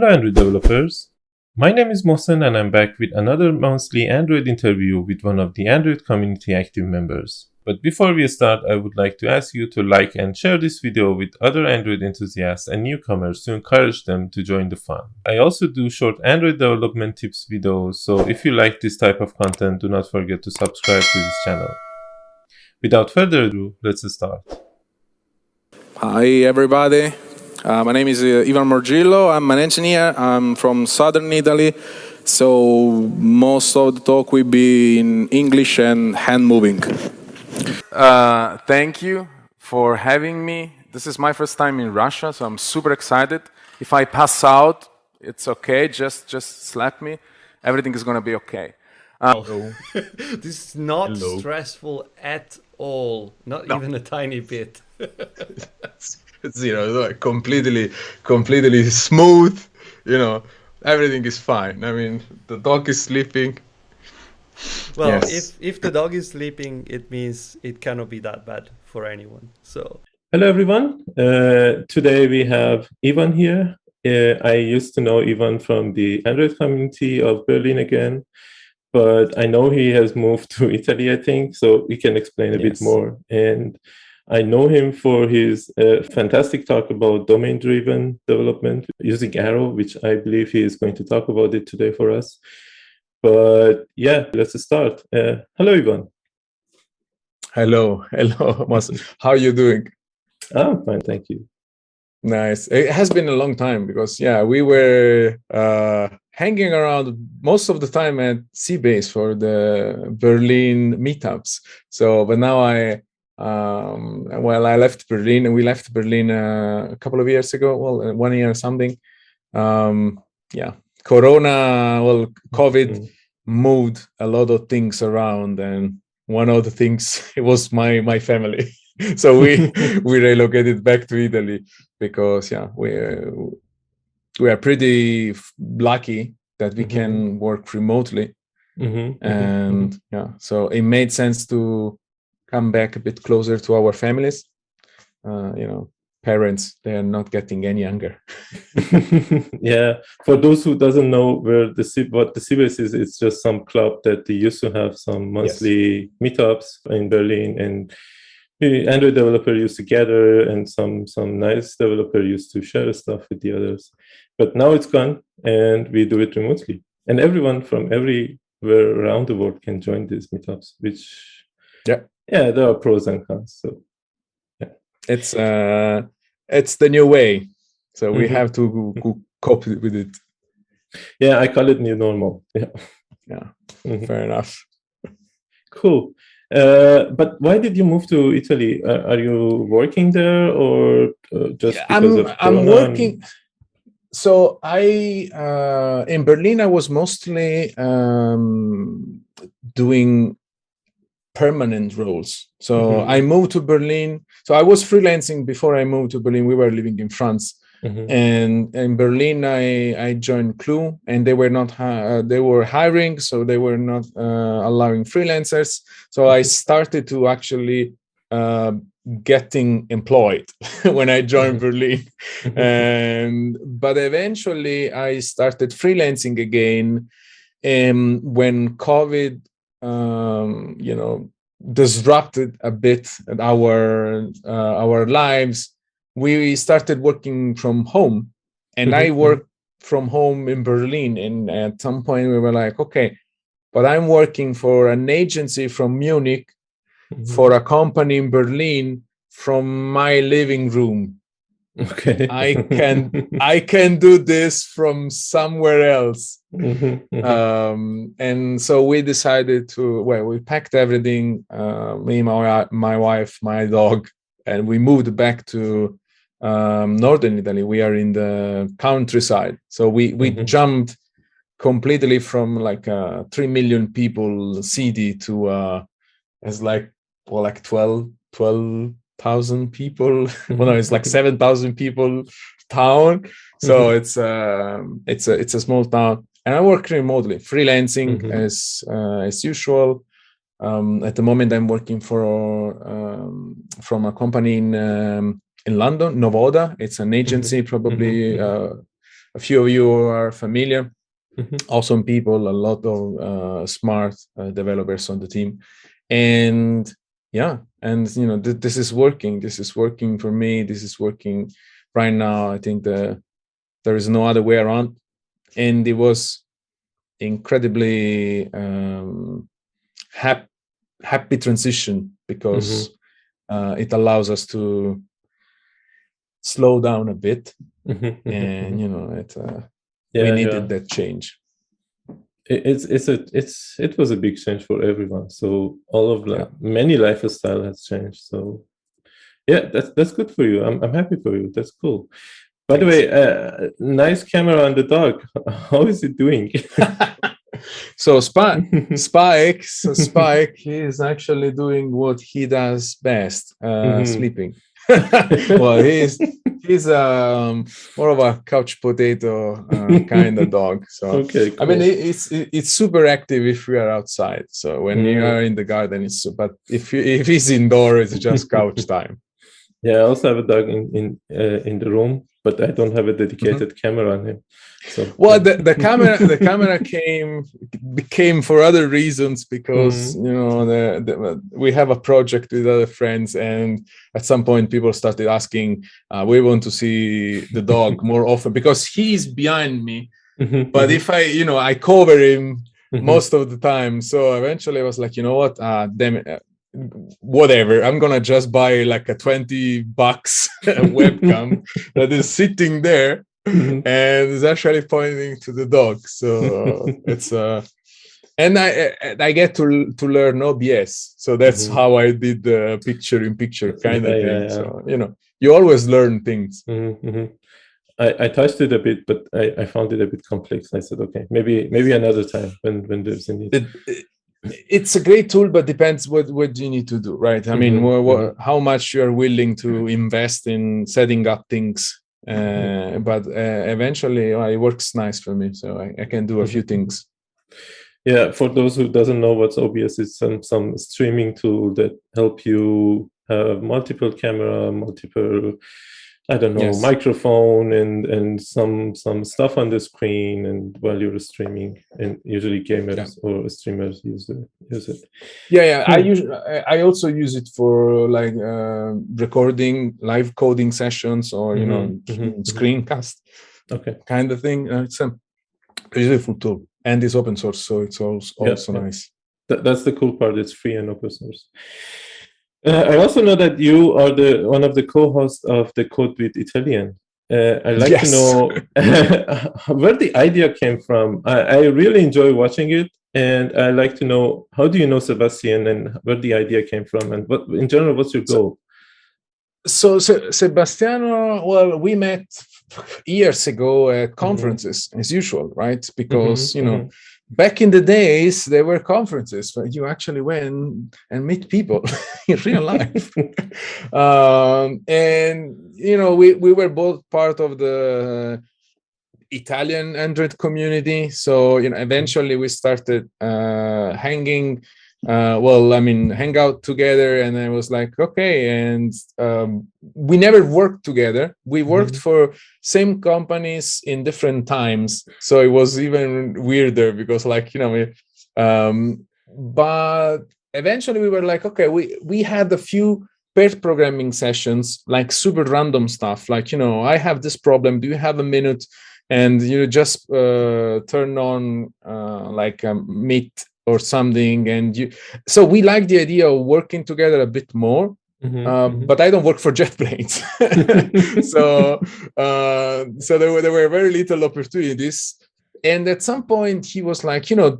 Hello, Android developers. My name is Mohsen, and I'm back with another monthly Android interview with one of the Android community active members. But before we start, I would like to ask you to like and share this video with other Android enthusiasts and newcomers to encourage them to join the fun. I also do short Android development tips videos, so if you like this type of content, do not forget to subscribe to this channel. Without further ado, let's start. Hi, everybody. Uh, my name is uh, Ivan Morgillo. I'm an engineer. I'm from southern Italy. So most of the talk will be in English and hand moving. Uh, thank you for having me. This is my first time in Russia, so I'm super excited. If I pass out, it's okay. Just just slap me. Everything is gonna be okay. Uh, this is not Hello. stressful at all. Not no. even a tiny bit. it's you know completely completely smooth you know. Everything is fine. I mean the dog is sleeping. Well yes. if if the dog is sleeping it means it cannot be that bad for anyone so. Hello everyone. Uh, today we have ivan here. Uh, i used to know ivan from the android community of berlin again but i know he has moved to italy i think so we can explain a yes. bit more. And I know him for his uh, fantastic talk about domain driven development using Arrow, which I believe he is going to talk about it today for us. But yeah, let's start. Uh, hello, Ivan. Hello, hello, Mohsen. How are you doing? I'm fine, thank you. Nice. It has been a long time because yeah, we were uh, hanging around most of the time at CBase for the Berlin meetups. So, but now I um, well, I left Berlin, and we left Berlin uh, a couple of years ago. Well, uh, one year or something. Um, yeah, Corona, well, COVID mm-hmm. moved a lot of things around, and one of the things it was my my family. so we we relocated back to Italy because yeah, we uh, we are pretty lucky that we mm-hmm. can work remotely, mm-hmm. mm-hmm. and mm-hmm. yeah, so it made sense to come back a bit closer to our families. Uh, you know parents they are not getting any younger. Yeah for those who doesn't know where the what the CBase is it's just some club that they used to have some monthly yes. meetups in berlin and android developer used to gather and some some nice developer used to share stuff with the others. But now it's gone and we do it remotely. And everyone from everywhere around the world can join these meetups which yeah yeah, there are pros and cons. So yeah, it's uh, it's the new way. So we mm-hmm. have to cope with it. Yeah, I call it new normal. Yeah, yeah, mm-hmm. fair enough. Cool. Uh, but why did you move to Italy? Uh, are you working there or uh, just because I'm, of I'm working. So I uh, in Berlin I was mostly um, doing permanent roles. So mm-hmm. I moved to Berlin. So I was freelancing before I moved to Berlin. We were living in France. Mm-hmm. And in Berlin, I, I joined Clue, and they were not uh, they were hiring, so they were not uh, allowing freelancers. So I mm-hmm. started to actually uh, getting employed when I joined mm-hmm. Berlin, mm-hmm. and but eventually I started freelancing again. And when COVID um, you know disrupted a bit our uh, our lives we started working from home and i mm-hmm. worked from home in berlin and at some point we were like okay but i'm working for an agency from munich mm-hmm. for a company in berlin from my living room okay. I can i can do this from somewhere else. Mm-hmm, um, and so we decided to well we packed everything uh, me my, my wife my dog and we moved back to um, northern italy. We are in the countryside. So we we mm-hmm. jumped completely from like a 3 million people city to uh as like well like 12 12 thousand people. well, no, it's like seven thousand people town. So mm-hmm. it's um, it's a it's a small town, and I work remotely, freelancing mm-hmm. as uh, as usual. Um, at the moment, I'm working for um, from a company in um, in London, Novoda. It's an agency, mm-hmm. probably mm-hmm. uh, a few of you are familiar. Mm-hmm. Awesome people, a lot of uh, smart uh, developers on the team, and yeah, and you know th- this is working. This is working for me. This is working right now. I think the there is no other way around, and it was incredibly um, happy happy transition because mm-hmm. uh, it allows us to slow down a bit mm-hmm. and you know it uh, yeah, we needed yeah. that change it's it's a it's it was a big change for everyone so all of the yeah. many lifestyle has changed so yeah that's that's good for you i'm, I'm happy for you that's cool by Thanks. the way uh, nice camera on the dog how is it doing so Spike, Spike, Spike, he is actually doing what he does best, uh, mm-hmm. sleeping. well, he's he's um, more of a couch potato uh, kind of dog. So okay, cool. I mean, it's it's super active if we are outside. So when mm. you are in the garden, it's but if you, if he's indoor, it's just couch time. Yeah, I also have a dog in in uh, in the room, but I don't have a dedicated mm-hmm. camera on him. So well, the, the camera the camera came came for other reasons because mm-hmm. you know the, the, we have a project with other friends, and at some point people started asking, uh, "We want to see the dog more often because he's behind me." Mm-hmm. But mm-hmm. if I, you know, I cover him mm-hmm. most of the time, so eventually I was like, you know what, uh, damn it, uh, whatever i'm gonna just buy like a 20 bucks webcam that is sitting there mm-hmm. and is actually pointing to the dog so it's uh and i i get to to learn obs so that's mm-hmm. how i did the picture in picture kind yeah, of thing yeah, yeah. so you know you always learn things mm-hmm, mm-hmm. I, I touched it a bit, but I, I found it a bit complex. I said, okay, maybe maybe another time when when there's a need. It, it, it's a great tool but depends what what you need to do right i mean mm-hmm. what, mm-hmm. how much you are willing to invest in setting up things uh, mm-hmm. but uh, eventually uh, it works nice for me so I, I, can do a few mm-hmm. things yeah for those who doesn't know what's obs it's some some streaming tool that help you have multiple camera multiple I don't know, yes. microphone and and some some stuff on the screen and while you're streaming and usually gamers yeah. or streamers use it use it. Yeah, yeah. I hmm. use I also use it for like uh, recording live coding sessions or you mm-hmm. know mm-hmm. mm-hmm. screencast. Okay. Kind of thing. Uh, it's a beautiful tool and it's open source, so it's also, also yeah, nice. That, that's the cool part. It's free and open source. Uh, I also know that you are the one of the co-hosts of the Code with Italian. Uh, I'd like yes. to know where the idea came from. I, I, really enjoy watching it, and I like to know how do you know Sebastian and where the idea came from, and what in general, what's your goal? So, so Sebastiano, well, we met years ago at mm-hmm. conferences mm-hmm. as usual, right? Because mm-hmm, you know. Mm-hmm back in the days there were conferences where you actually went and meet people in real life. Um, and you know we, we were both part of the italian android community. So you know eventually we started uh, hanging uh, well, I mean, hang out together. And I was like, okay. And um, we never worked together. We worked mm-hmm. for same companies in different times. So it was even weirder because, like, you know, um, but eventually we were like, okay, we we had a few paired programming sessions, like super random stuff. Like, you know, I have this problem. Do you have a minute? And you just uh, turn on uh, like a meet or something and you so we like the idea of working together a bit more mm-hmm, uh, mm-hmm. but i don't work for JetBrains so uh, so there were, there were very little opportunities and at some point he was like you know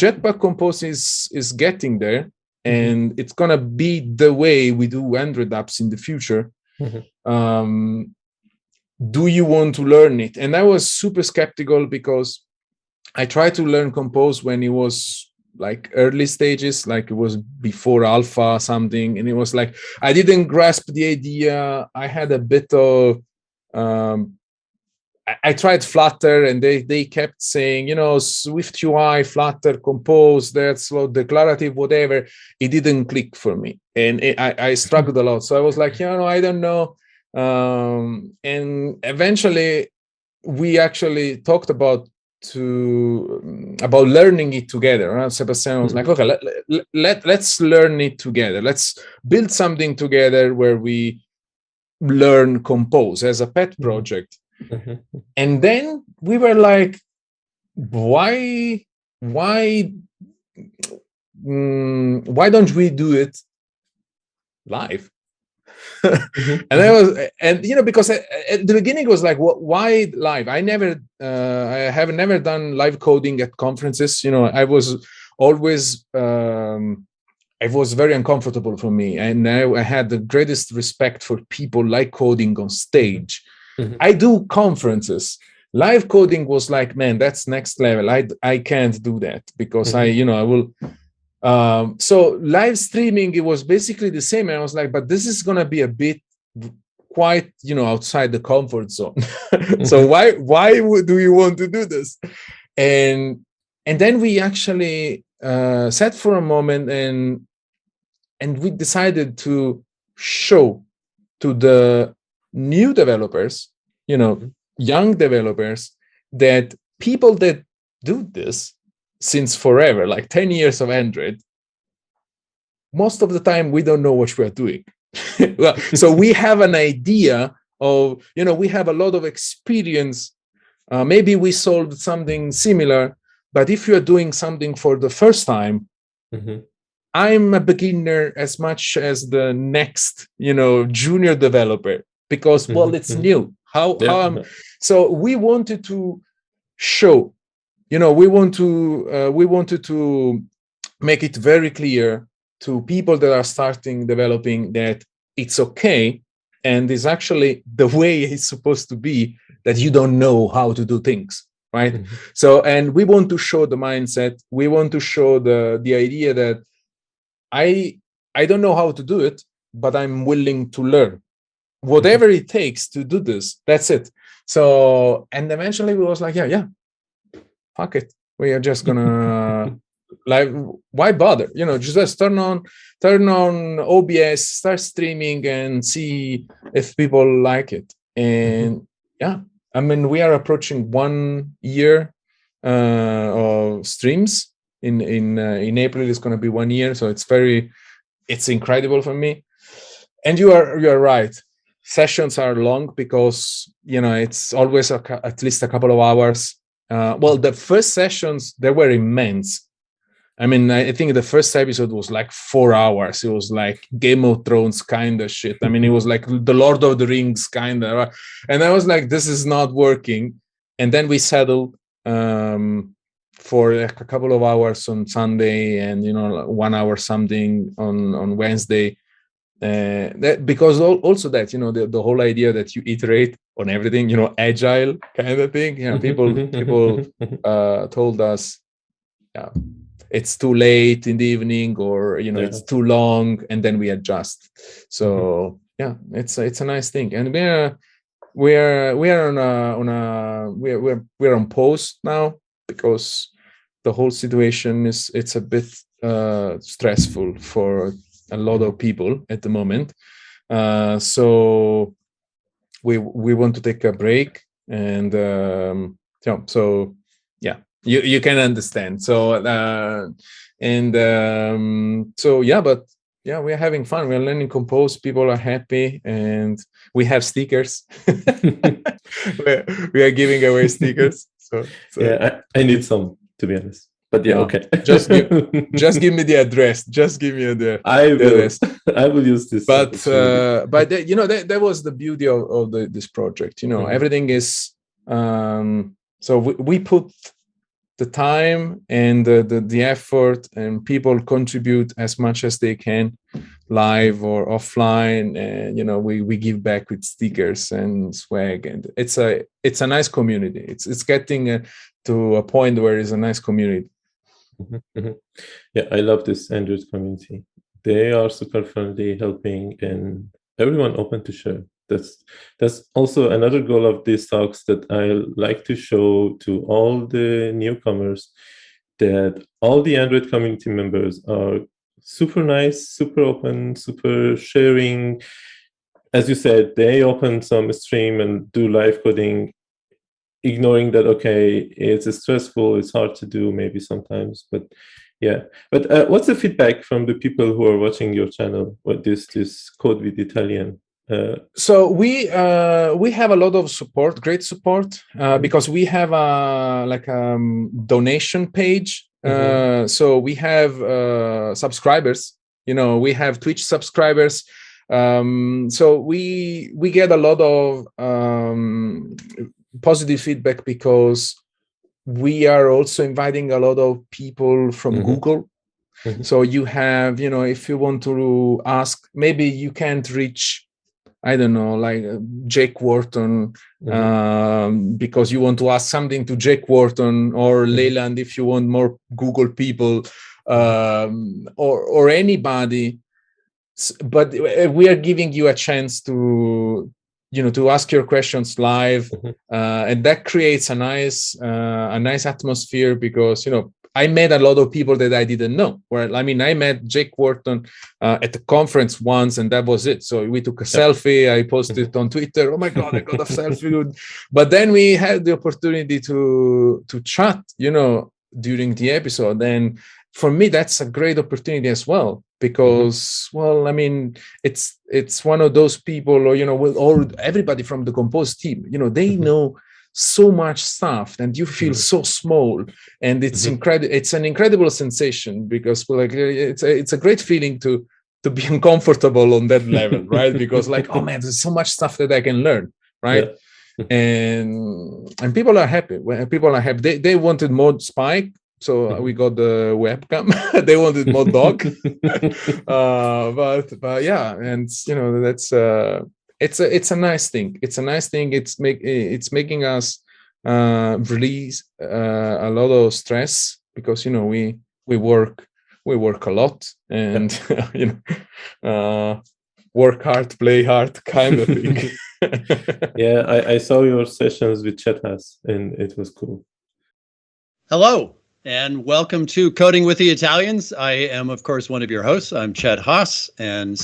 jetpack compose is is getting there mm-hmm. and it's gonna be the way we do android apps in the future mm-hmm. um, do you want to learn it and i was super skeptical because I tried to learn compose when it was like early stages like it was before alpha something and it was like i didn't grasp the idea. I had a bit of um I, I tried flutter and they they kept saying you know swift ui flutter compose that's slow declarative whatever. It didn't click for me and it, i i struggled a lot. So i was like you know i don't know. Um and eventually we actually talked about to about learning it together. Right? Sebastian was mm-hmm. like, okay, let, let, let, let's learn it together. Let's build something together where we learn compose as a pet mm-hmm. project. Mm-hmm. And then we were like, why, why, mm, why don't we do it live? Mm-hmm. and I was, and you know, because at, at the beginning it was like, what, why live? I never, uh, I have never done live coding at conferences. You know, I was always, um, it was very uncomfortable for me, and I, I had the greatest respect for people like coding on stage. Mm-hmm. I do conferences. Live coding was like, man, that's next level. I I can't do that because mm-hmm. I, you know, I will um, so live streaming, it was basically the same. And I was like, but this is gonna be a bit quite, you know, outside the comfort zone. so why why would, do you want to do this? And and then we actually uh, sat for a moment and and we decided to show to the new developers, you know, young developers, that people that do this since forever, like 10 years of Android, most of the time we don't know what we are doing. well, so we have an idea of, you know, we have a lot of experience. Uh, maybe we solved something similar, but if you are doing something for the first time, mm-hmm. I'm a beginner as much as the next, you know, junior developer because well, mm-hmm. it's mm-hmm. new. How, yeah. how so we wanted to show you know we want to uh, we wanted to make it very clear to people that are starting developing that it's okay and it's actually the way it's supposed to be that you don't know how to do things right mm-hmm. so and we want to show the mindset we want to show the the idea that i i don't know how to do it but i'm willing to learn whatever mm-hmm. it takes to do this that's it so and eventually we was like yeah yeah fuck it. We are just gonna like why bother? You know just turn on turn on obs start streaming and see if people like it. And yeah i mean we are approaching one year uh, of streams. In in uh, in april it's going to be one year so it's very it's incredible for me. And you are you are right. Sessions are long because you know it's always a, at least a couple of hours uh, well, the first sessions they were immense. I mean, I think the first episode was like four hours. It was like Game of Thrones kind of shit. I mean, it was like the Lord of the Rings kind of. And I was like, this is not working. And then we settled um, for a couple of hours on Sunday, and you know, one hour something on on Wednesday. Uh, that because also that you know the, the whole idea that you iterate on everything you know agile kind of thing you know people people uh told us yeah it's too late in the evening or you know yeah. it's too long and then we adjust so mm-hmm. yeah it's it's a nice thing and we're we're we're on a on a we're we're, we're on post now because the whole situation is it's a bit uh stressful for a lot of people at the moment. Uh so we we want to take a break and um, yeah, so yeah you you can understand. So uh, and um, so yeah but yeah we're having fun. We're learning compose. People are happy and we have stickers. We are giving away stickers. So, so. yeah I, I need some to be honest but yeah, no, okay. just give, just give me the address. Just give me the, I will, address. I will use this. But uh, but the, you know that, that was the beauty of, of the, this project. You know mm-hmm. everything is um, so we, we put the time and the, the, the effort and people contribute as much as they can live or offline and you know we we give back with stickers and swag and it's a it's a nice community it's it's getting uh, to a point where it's a nice community Mm-hmm, mm-hmm. Yeah, I love this Android community. They are super friendly, helping, and everyone open to share. That's that's also another goal of these talks that I like to show to all the newcomers that all the Android community members are super nice, super open, super sharing. As you said, they open some stream and do live coding ignoring that okay it's stressful it's hard to do maybe sometimes but yeah but uh, what's the feedback from the people who are watching your channel what this this code with italian uh, so we uh, we have a lot of support great support uh, mm-hmm. because we have a like a um, donation page mm-hmm. Uh, so we have uh, subscribers you know we have twitch subscribers um, so we we get a lot of um, positive feedback because we are also inviting a lot of people from mm-hmm. google mm-hmm. so you have you know if you want to ask maybe you can't reach i don't know like uh, jake wharton mm-hmm. um, because you want to ask something to jake wharton or mm-hmm. Leland if you want more google people um, or or anybody but uh, we are giving you a chance to you know to ask your questions live mm-hmm. uh, and that creates a nice uh, a nice atmosphere because you know I met a lot of people that I didn't know. well I mean, I met Jake Wharton uh, at the conference once, and that was it. So we took a yeah. selfie. I posted it on Twitter. Oh my god, I got a selfie! But then we had the opportunity to to chat, you know, during the episode, and for me, that's a great opportunity as well because mm-hmm. well i mean it's it's one of those people or you know with all everybody from the compose team you know they mm-hmm. know so much stuff and you feel so small and it's mm-hmm. incredible it's an incredible sensation because like it's a, it's a great feeling to to be uncomfortable on that level right because like oh man there's so much stuff that i can learn right yeah. and and people are happy when people are happy they, they wanted more spike so uh, we got the webcam. They wanted more dog. Uh, but but yeah and you know that's uh it's a it's a nice thing. It's a nice thing. It's make it's making us uh release uh, a lot of stress because you know we we work we work a lot and you know uh work hard play hard kind of thing. Yeah I, I saw your sessions with Chet Haase and it was cool. Hello and welcome to Coding with the Italians. I am, of course, one of your hosts. I'm Chet Haase, and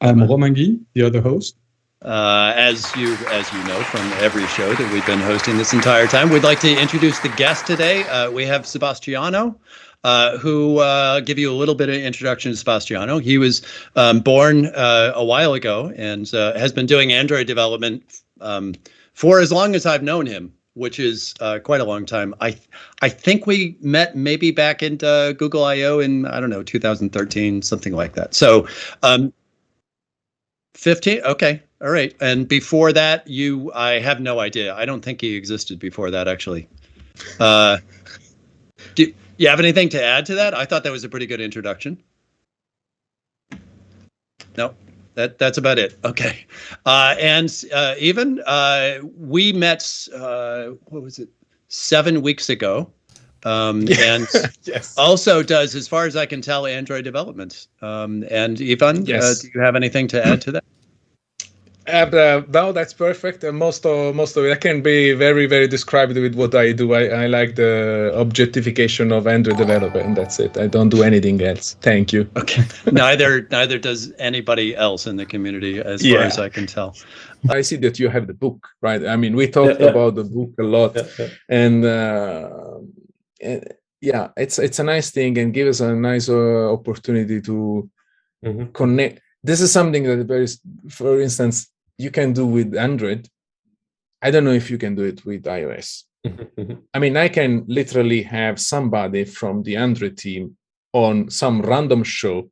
I'm Romain Guy, the other host. Uh, as you as you know from every show that we've been hosting this entire time, we'd like to introduce the guest today. Uh, we have Sebastiano. Uh, who uh, give you a little bit of introduction to Sebastiano. He was um, born uh, a while ago and uh, has been doing Android development um, for as long as I've known him which is uh, quite a long time. I I think we met maybe back in uh, Google I/O in I don't know 2013, something like that. So, um, 15. Okay, all right. And before that, you I have no idea. I don't think he existed before that actually. Uh, do you have anything to add to that? I thought that was a pretty good introduction. No that that's about it. Okay, uh, and uh, even uh, we met. Uh, what was it? Seven weeks ago, um, and yes. also does, as far as I can tell, Android development. Um, and Ivan, uh, yes. do you have anything to add to that? Uh, no, that's perfect. Uh, most of most of it, I can be very very described with what I do. I, I like the objectification of Android developer, and that's it. I don't do anything else. Thank you. Okay. neither neither does anybody else in the community, as yeah. far as I can tell. I see that you have the book, right? I mean, we talked yeah, yeah. about the book a lot, and, uh, and yeah, it's it's a nice thing and give us a nice uh, opportunity to mm-hmm. connect. This is something that, very, for instance, you can do with Android. I don't know if you can do it with iOS. I mean, I can literally have somebody from the Android team on some random show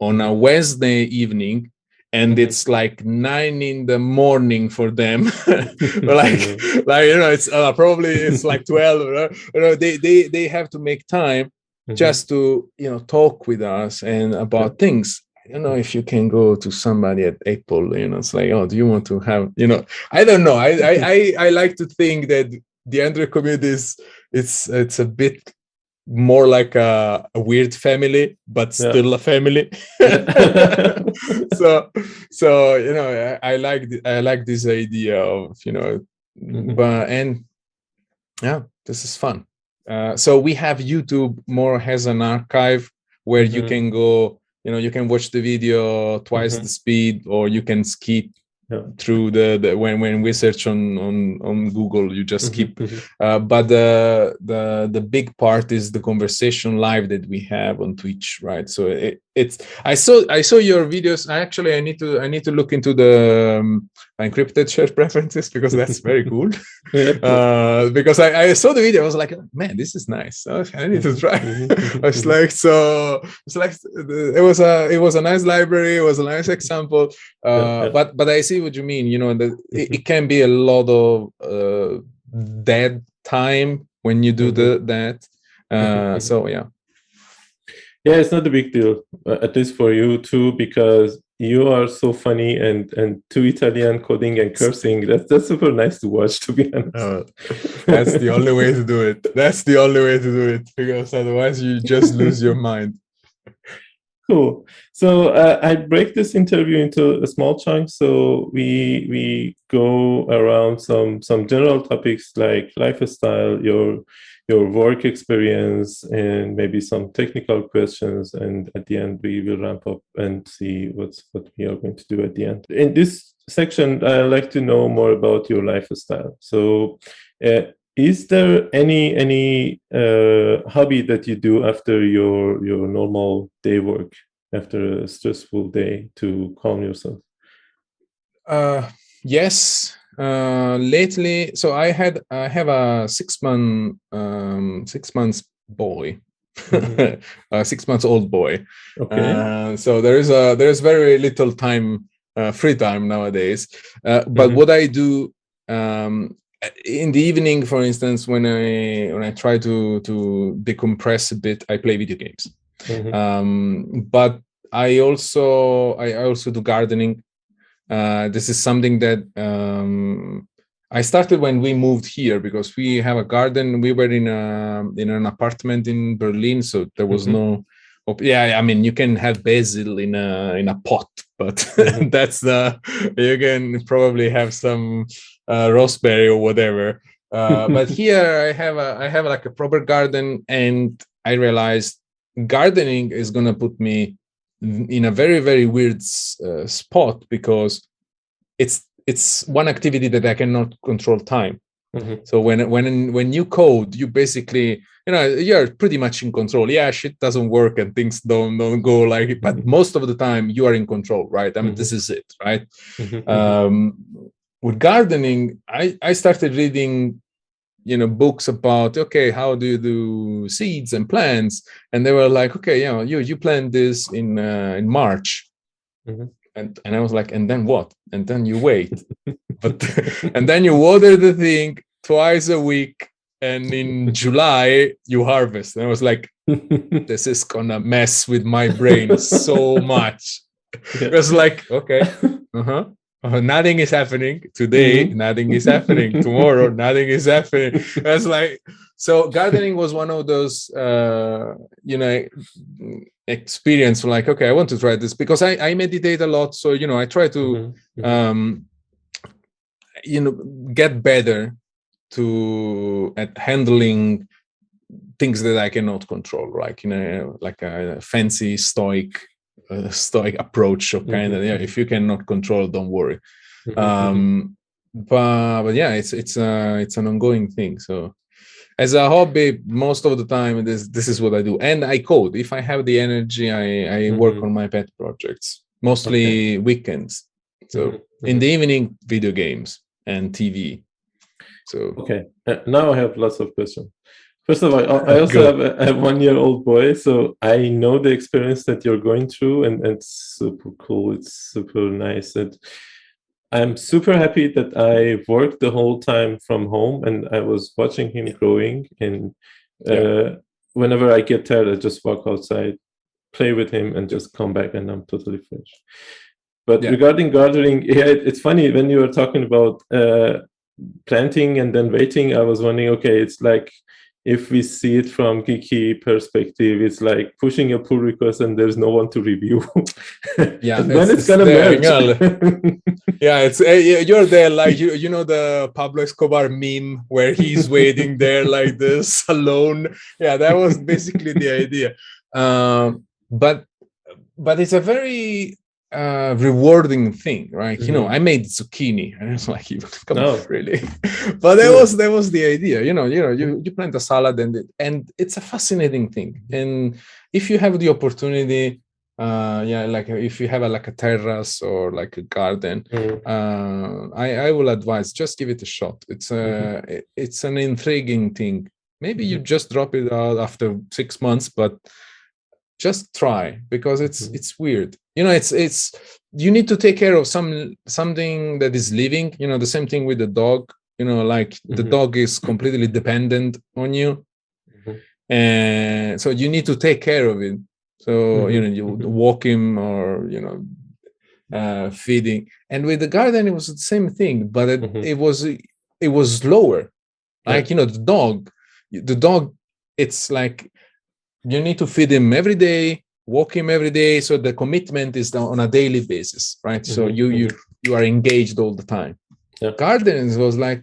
on a Wednesday evening, and mm-hmm. it's like nine in the morning for them. like, like you know, it's uh, probably it's like twelve. You know, they they they have to make time mm-hmm. just to you know talk with us and about things Don't know if you can go to somebody at Apple, you know, it's like, oh, do you want to have, you know, I don't know. I I I, I like to think that the Android community is it's it's a bit more like a, a weird family, but still yeah. a family. so so you know, I, I like I like this idea of you know, mm-hmm. but and yeah, this is fun. Uh, so we have YouTube more has an archive where mm-hmm. you can go you know you can watch the video twice mm-hmm. the speed or you can skip yeah. through the, the, when when we search on on on google you just mm-hmm, keep mm-hmm. uh, but the the the big part is the conversation live that we have on twitch right so it, it's i saw i saw your videos. Actually i need to i need to look into the um, encrypted shared preferences because that's very cool. Uh, because I, I saw the video. I was like man this is nice. I need to try. Mm-hmm, i was like so it's like it was a it was a nice library. It was a nice example. Uh, but but i see what you mean. You know that it, it, can be a lot of uh, dead time when you do the that. Uh, so yeah yeah, it's not a big deal, uh, at least for you too, because you are so funny and and two Italian coding and cursing. That's that's super nice to watch, to be honest. Oh, that's the only way to do it. That's the only way to do it because otherwise you just lose your mind. Cool. So uh, I break this interview into a small chunk. So we we go around some some general topics like lifestyle, your your work experience and maybe some technical questions and at the end we will ramp up and see what's what we are going to do at the end. In this section i like to know more about your lifestyle. So uh, is there any any uh, hobby that you do after your your normal day work after a stressful day to calm yourself? Uh, yes uh, lately, so I had I have a six month um, six months boy, mm-hmm. a six months old boy. Okay. Uh, so there is a there is very little time uh, free time nowadays. Uh, but mm-hmm. what I do um, in the evening, for instance, when I when I try to to decompress a bit, I play video games. Mm-hmm. Um, but I also I also do gardening uh, this is something that um, I started when we moved here because we have a garden. We were in a in an apartment in Berlin, so there was mm-hmm. no. Yeah, I mean, you can have basil in a in a pot, but mm-hmm. that's the you can probably have some uh, raspberry or whatever. Uh, but here I have a I have like a proper garden, and I realized gardening is gonna put me in a very very weird uh, spot because it's it's one activity that I cannot control time. Mm-hmm. So when when when you code, you basically you know you're pretty much in control. Yeah, shit doesn't work and things don't don't go like it, but mm-hmm. most of the time you are in control, right? I mean, mm-hmm. this is it, right? Mm-hmm. Um, with gardening, I I started reading you know books about okay how do you do seeds and plants? And they were like okay you know you you plant this in uh, in march. Mm-hmm. and and i was like and then what? And then you wait. But and then you water the thing twice a week and in july you harvest. And i was like this is gonna mess with my brain so much. Yeah. it was like okay uh-huh uh, nothing is happening today mm-hmm. nothing is happening tomorrow nothing is happening that's like so gardening was one of those uh you know experience like okay i want to try this because i i meditate a lot so you know i try to mm-hmm. mm-hmm. um you know get better to at handling things that i cannot control like you know like a fancy stoic a stoic approach of kind of mm-hmm. yeah if you cannot control don't worry mm-hmm. um but but yeah it's it's uh it's an ongoing thing so as a hobby most of the time this this is what i do and i code if i have the energy i i mm-hmm. work on my pet projects mostly okay. weekends so mm-hmm. in the evening video games and tv so okay uh, now i have lots of questions First of all, I also have a, a one-year-old boy, so I know the experience that you're going through, and, and it's super cool. It's super nice. And I'm super happy that I worked the whole time from home, and I was watching him growing. And uh, yeah. whenever I get tired, I just walk outside, play with him, and just come back, and I'm totally fresh. But yeah. regarding gardening, yeah, it, it's funny when you were talking about uh, planting and then waiting. I was wondering, okay, it's like if we see it from geeky perspective, it's like pushing a pull request and there's no one to review. yeah, then it's, it's gonna merge. yeah, it's uh, you're there like you you know the Pablo Escobar meme where he's waiting there like this alone. Yeah, that was basically the idea. Um, but but it's a very uh, rewarding thing, right? Mm-hmm. You know, mm-hmm. I made zucchini, and it's like, come no. on, really? but that was that was the idea. You know, you know, you you plant a salad, and it, and it's a fascinating thing. And if you have the opportunity, uh, yeah, like if you have a, like a terrace or like a garden, mm-hmm. uh, I I will advise just give it a shot. It's a mm-hmm. it's an intriguing thing. Maybe you mm-hmm. just drop it out after six months, but just try because it's mm-hmm. it's weird you know it's it's you need to take care of some something that is living you know the same thing with the dog you know like mm-hmm. the dog is completely dependent on you mm-hmm. and so you need to take care of it so mm-hmm. you know you mm-hmm. walk him or you know uh, feeding and with the garden it was the same thing but it, mm-hmm. it was it was slower like you know the dog the dog it's like you need to feed him every day walk him every day so the commitment is on a daily basis right mm-hmm. so you you you are engaged all the time yeah. gardens was like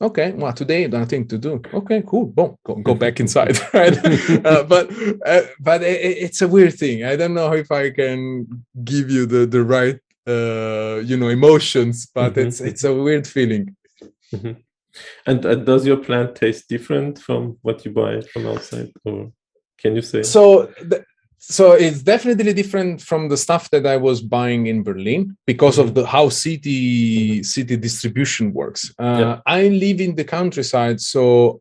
okay well today nothing to do okay cool boom go, go back inside right uh, but uh, but it, it's a weird thing i don't know if i can give you the the right uh you know emotions but mm-hmm. it's it's a weird feeling mm-hmm. and uh, does your plant taste different from what you buy from outside or can you say? So, the, so it's definitely different from the stuff that I was buying in Berlin because mm-hmm. of the how city city distribution works. Uh, yeah. I live in the countryside, so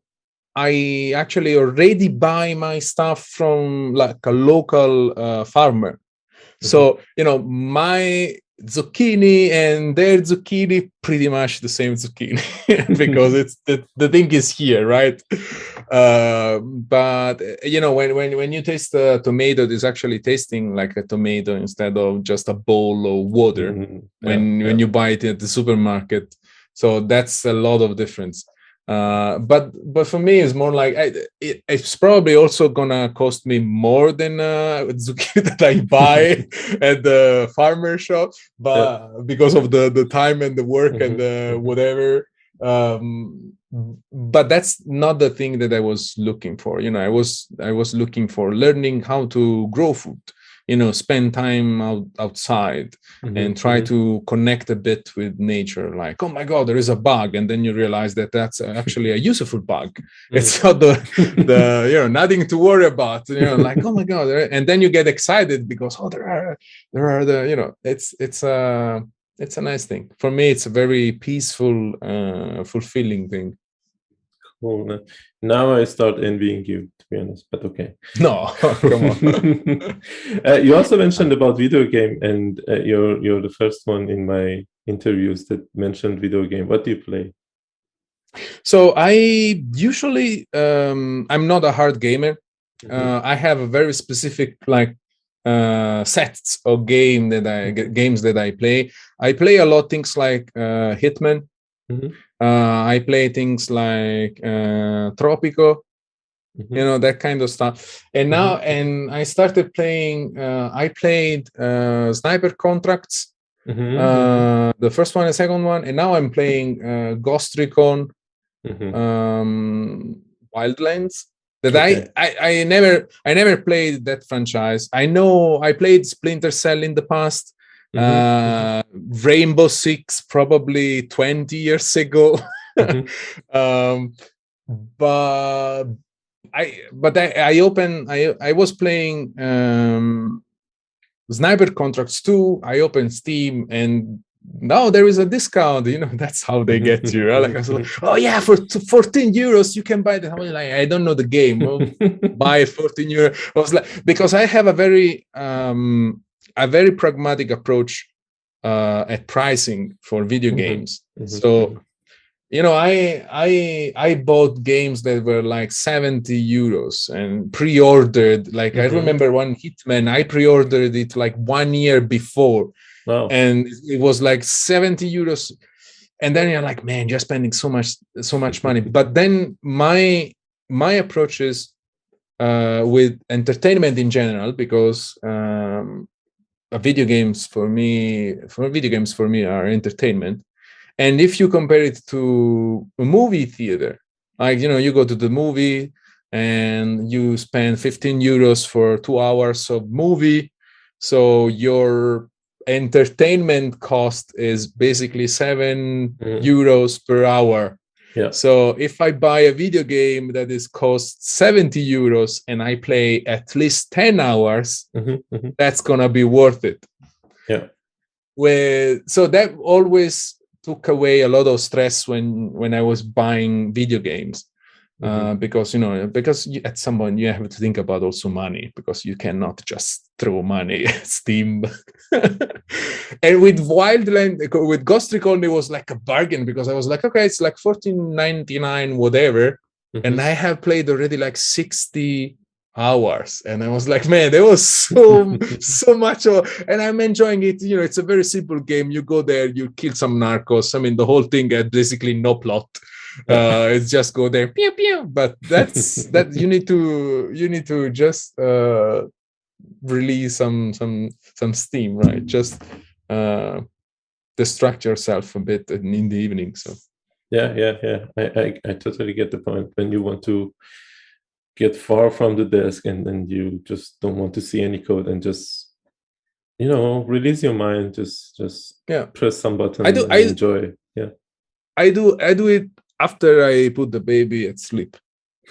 I actually already buy my stuff from like a local uh, farmer. Mm-hmm. So you know my zucchini and their zucchini pretty much the same zucchini because it's the, the thing is here right uh, but you know when, when when you taste the tomato it's actually tasting like a tomato instead of just a bowl of water mm-hmm. yeah, when yeah. when you buy it at the supermarket so that's a lot of difference uh, but but for me it's more like I, it, it's probably also gonna cost me more than uh, zucchini that I buy at the farmer shop, but yeah. because of the the time and the work mm-hmm. and the mm-hmm. whatever. Um, but that's not the thing that I was looking for. You know, I was I was looking for learning how to grow food you know spend time out, outside mm-hmm. and try mm-hmm. to connect a bit with nature like oh my god there is a bug and then you realize that that's actually a useful bug mm-hmm. it's not the the you know nothing to worry about you know like oh my god and then you get excited because oh there are there are the you know it's it's a it's a nice thing for me it's a very peaceful uh fulfilling thing now i start envying you to be honest, but okay. No, come on. uh, you also mentioned about video game, and uh, you're you're the first one in my interviews that mentioned video game. What do you play? So I usually um, I'm not a hard gamer. Mm-hmm. Uh, I have a very specific like uh, sets of game that I games that I play. I play a lot things like uh, Hitman. Mm-hmm. Uh, I play things like uh, Tropico mm-hmm. you know that kind of stuff and now mm-hmm. and i started playing uh, i played uh, sniper contracts mm-hmm. uh, the first one and second one and now i'm playing uh, ghost recon mm-hmm. um, wildlands that okay. I, I i never i never played that franchise i know i played splinter cell in the past mm-hmm. uh, rainbow six probably 20 years ago mm-hmm. um, but I but I, I open I I was playing um sniper contracts too. I opened Steam and now there is a discount. You know that's how they get you. Right? Like I was like, oh yeah, for 14 euros you can buy the. I was like, I don't know the game. Well, buy 14 euro. I was like because I have a very um a very pragmatic approach uh, at pricing for video mm-hmm. games. Mm-hmm. So you know i i i bought games that were like 70 euros and pre-ordered like mm-hmm. i remember one hitman i pre-ordered it like one year before wow. and it was like 70 euros and then you're like man you're spending so much so much money but then my my approach is uh, with entertainment in general because um, video games for me for video games for me are entertainment and if you compare it to a movie theater, like you know, you go to the movie and you spend 15 euros for two hours of movie, so your entertainment cost is basically 7 Mhm. euros per hour. Yeah. So if I buy a video game that is cost 70 euros and I play at least 10 hours, Mhm, mhm. that's gonna be worth it. Yeah. Where so that always took away a lot of stress when when I was buying video games. Uh, Mm-hmm. because you know because you, at some point you have to think about also money because you cannot just throw money at steam and with wildland with ghost recon it was like a bargain because i was like okay it's like 14.99 whatever and Mhm. I have played already like 60 hours and I was like man there was so so much of, and I'm enjoying it you know it's a very simple game you go there you kill some narcos I mean the whole thing had basically no plot uh it's just go there pew pew but that's that you need to you need to just uh release some some some steam right just uh distract yourself a bit in, in the evening so Yeah, yeah, yeah. I, I, I totally get the point. When you want to get far from the desk and then you just don't want to see any code and just you know release your mind, just just Yeah. press some button I do- and I- enjoy. Yeah. I do I do it after I put the baby at sleep.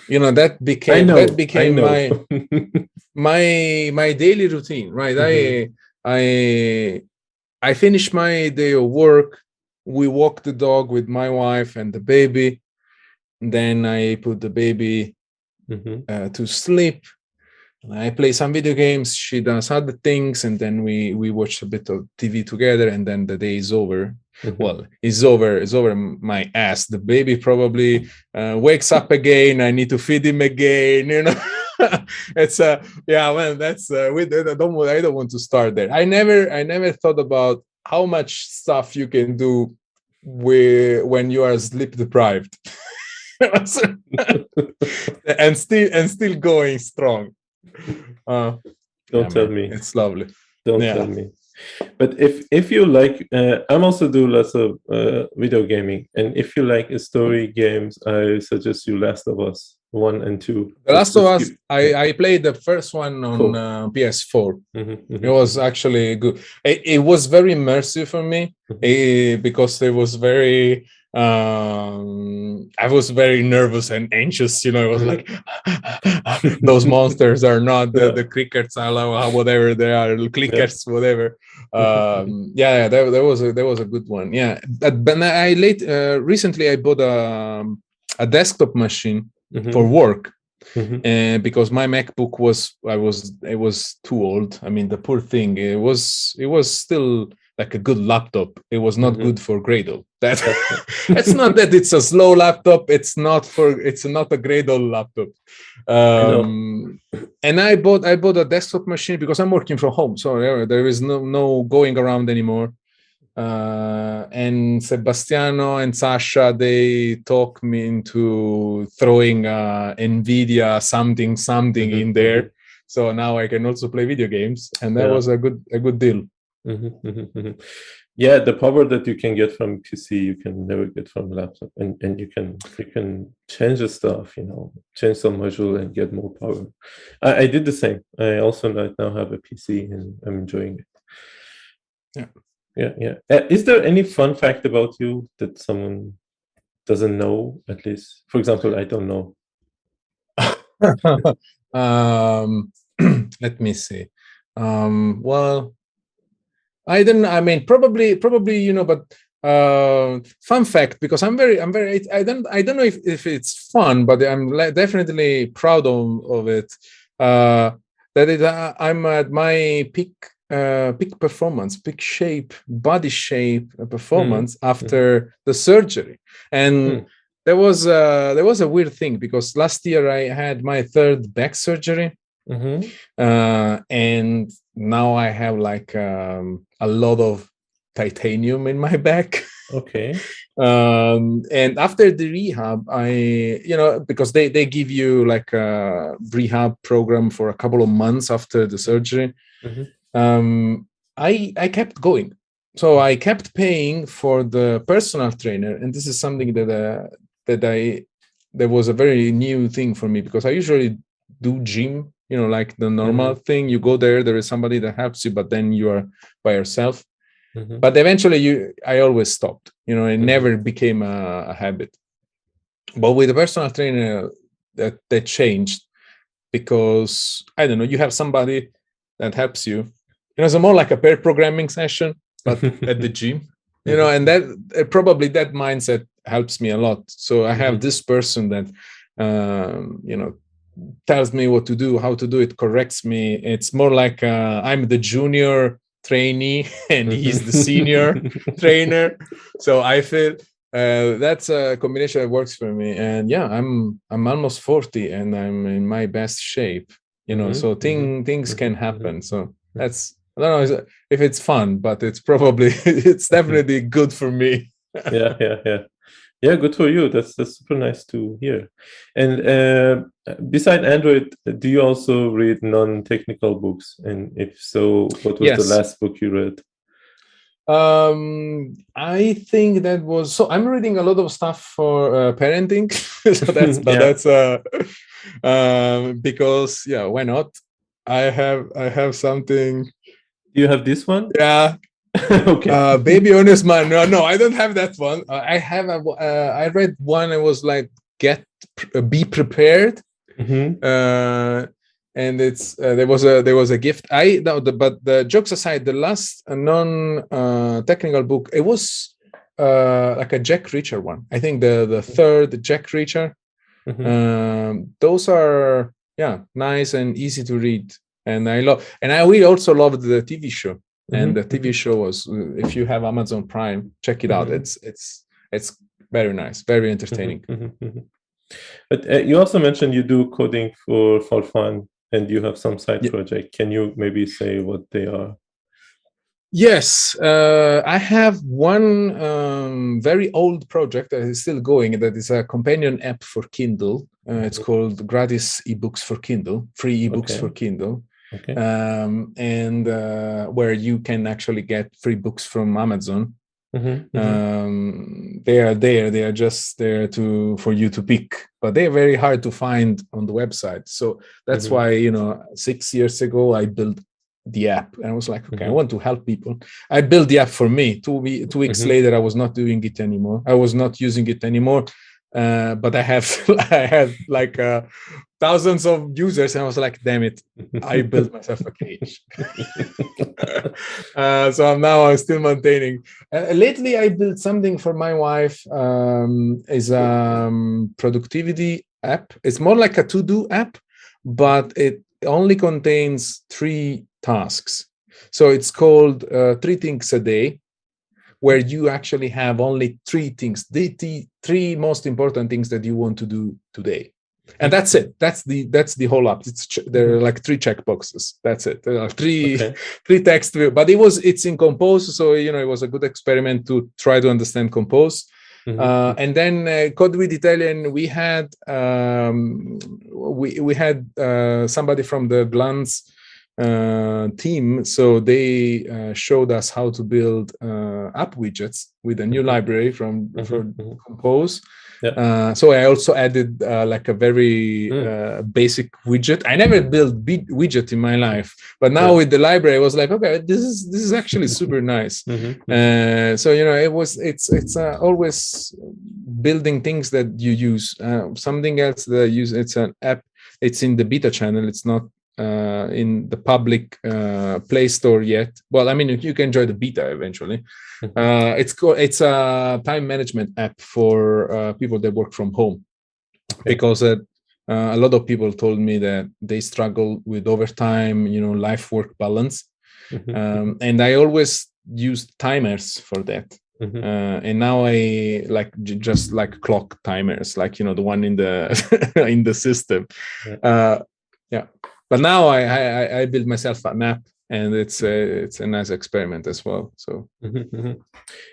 You know that became know. that became my my my daily routine, right? Mm-hmm. I I I finish my day of work. We walk the dog with my wife and the baby. Then I put the baby Mhm. uh, to sleep. I play some video games. She does other things, and then we we watch a bit of TV together. And then the day is over Mhm. well it's over it's over my ass the baby probably uh, wakes up again i need to feed him again you know it's uh yeah Well, that's uh we I don't i don't want to start there i never i never thought about how much stuff you can do with when you are sleep deprived and still and still going strong uh Don't yeah, tell man, me. it's lovely Don't Yeah. tell me. But if if you like, uh, I'm also do lots of uh, video gaming, and if you like story games, I suggest you Last of Us one and two. The Last of Us, I, I played the first one on Cool. uh, PS4. keep- Mhm, mhm. It was actually good. It, it was very immersive for me Mhm. eh, because it was very. Um, I was very nervous and anxious. You know, it was like those monsters are not the, the crickets, whatever they are, clickers, whatever. Um, yeah, yeah, that, that was a that was a good one. Yeah, but, but I late uh, recently I bought a a desktop machine Mhm, for work mhm. and because my macbook was i was it was too old i mean the poor thing it was it was still like a good laptop it was not Mhm. good for gradle that it's not that it's a slow laptop it's not for it's not a gradle laptop um and i bought i bought a desktop machine because i'm working from home so there, there is no no going around anymore uh, and Sebastiano and Sasha they talk me into throwing uh, Nvidia something something Mhm, in there. So now I can also play video games, and that Yeah. was a good a good deal. Mhm, mhm, mhm. Yeah, the power that you can get from PC, you can never get from laptop, and and you can you can change the stuff, you know, change some module and get more power. I, I did the same. I also now have a PC and I'm enjoying it. Yeah. yeah, yeah. Uh, is there any fun fact about you that someone doesn't know? At least, for example, I don't know. um, let me see. Um, well, I don't. I mean, probably, probably, you know, but uh, fun fact because I'm very, I'm very. I don't, I don't know if if it's fun, but I'm definitely proud of of it. Uh, that is, uh, I'm at my peak. Uh, peak performance, peak shape, body shape uh, performance after the surgery, and Hmm. there was uh, there was a weird thing because last year I had my third back surgery, Mhm. uh, and now I have like um, a lot of titanium in my back. Okay. um, and after the rehab, I you know because they they give you like a rehab program for a couple of months after the surgery. Mhm. Um, I I kept going. So I kept paying for the personal trainer, and this is something that uh, that I that was a very new thing for me because I usually do gym, you know, like the normal thing. You go there, there is somebody that helps you, but then you are by yourself. mm-hmm. but eventually you i always stopped you know it mm-hmm. never became a, a, habit but with a personal trainer that that changed because i don't know you have somebody that helps you you know it's more like a pair programming session but at the gym you know and that uh, probably that mindset helps me a lot so i have mm-hmm. this person that um, you know tells me what to do how to do it corrects me. It's more like uh, i'm the junior trainee and he's the senior trainer. So i feel uh, that's a combination that works for me. And yeah i'm i'm almost 40 and i'm in my best shape you know mm-hmm. so thing, mm-hmm. things can mm-hmm. happen. So that's i don't know if it's fun but it's probably it's definitely good for me. Yeah yeah yeah. Yeah good for you. That's that's super nice to hear. And uh, beside android do you also read non-technical books and if so what was yes. the last book you read um i think that was so i'm reading a lot of stuff for uh, parenting so that's but yeah. that's uh um because yeah why not i have i have something you have this one yeah okay. Uh, Baby Honest Man. No, no, I don't have that one. Uh, I have a. Uh, I read one. It was like get, uh, be prepared. Mm-hmm. Uh, and it's uh, there was a there was a gift. I no, the, but the jokes aside, the last non technical book it was like a Jack Reacher one. I think the the third Jack Reacher. Mm-hmm. Um, those are yeah nice and easy to read, and I love and I we also loved the TV show and mm-hmm. the TV show was if you have Amazon Prime, check it out. Mm-hmm. It's it's it's very nice, very entertaining. But uh, you also mentioned you do coding for for fun, and you have some side yeah. project. Can you maybe say what they are? Yes, uh, I have one um, very old project that is still going. That is a companion app for Kindle. Uh, it's mm-hmm. called Gratis eBooks for Kindle, free eBooks okay. for Kindle okay. um, and uh, where you can actually get free books from Amazon. Mm-hmm, mm-hmm. Um, they are there; they are just there to for you to pick, but they are very hard to find on the website. So that's mm-hmm. why you know, six years ago I built the app, and I was like, okay, I mm-hmm. want to help people. I built the app for me. Two, we- two weeks mm-hmm. later, I was not doing it anymore. I was not using it anymore. Uh, but I have I had like uh, thousands of users, and I was like, "Damn it! I built myself a cage." uh, so I'm now I'm still maintaining. Uh, lately, I built something for my wife. Um, is a um, productivity app. It's more like a to-do app, but it only contains three tasks. So it's called uh, three things a day where you actually have only three things, the, the three most important things that you want to do today. And that's it. That's the that's the whole app. It's there are like three check boxes. That's it. There are three okay. three text. But it was it's in Compose, so you know it was a good experiment to try to understand Compose. Mm-hmm. Uh, and then uh, Code with Italian, we had um, we we had uh, somebody from the Glance uh, team. So they uh, showed us how to build uh, app widgets with a new library from, mm-hmm. from mm-hmm. Compose. Yeah. Uh, so I also added uh, like a very mm. Uh, basic widget. I never built b- widget in my life, but now yeah. with the library, I was like, okay, this is this is actually super nice. Mm-hmm. so you know, it was it's it's always building things that you use. something else that I use it's an app. It's in the beta channel. It's not uh, in the public uh, Play Store yet. Well, I mean, you can enjoy the beta eventually. Uh, it's co- it's a time management app for uh, people that work from home, because uh, uh, a lot of people told me that they struggle with overtime, you know, life work balance, mm-hmm. um, and I always use timers for that. Mm-hmm. Uh, and now I like j- just like clock timers, like you know the one in the in the system. Yeah. Uh, yeah but now I, I I build myself an app and it's a, it's a nice experiment as well so mm-hmm, mm-hmm.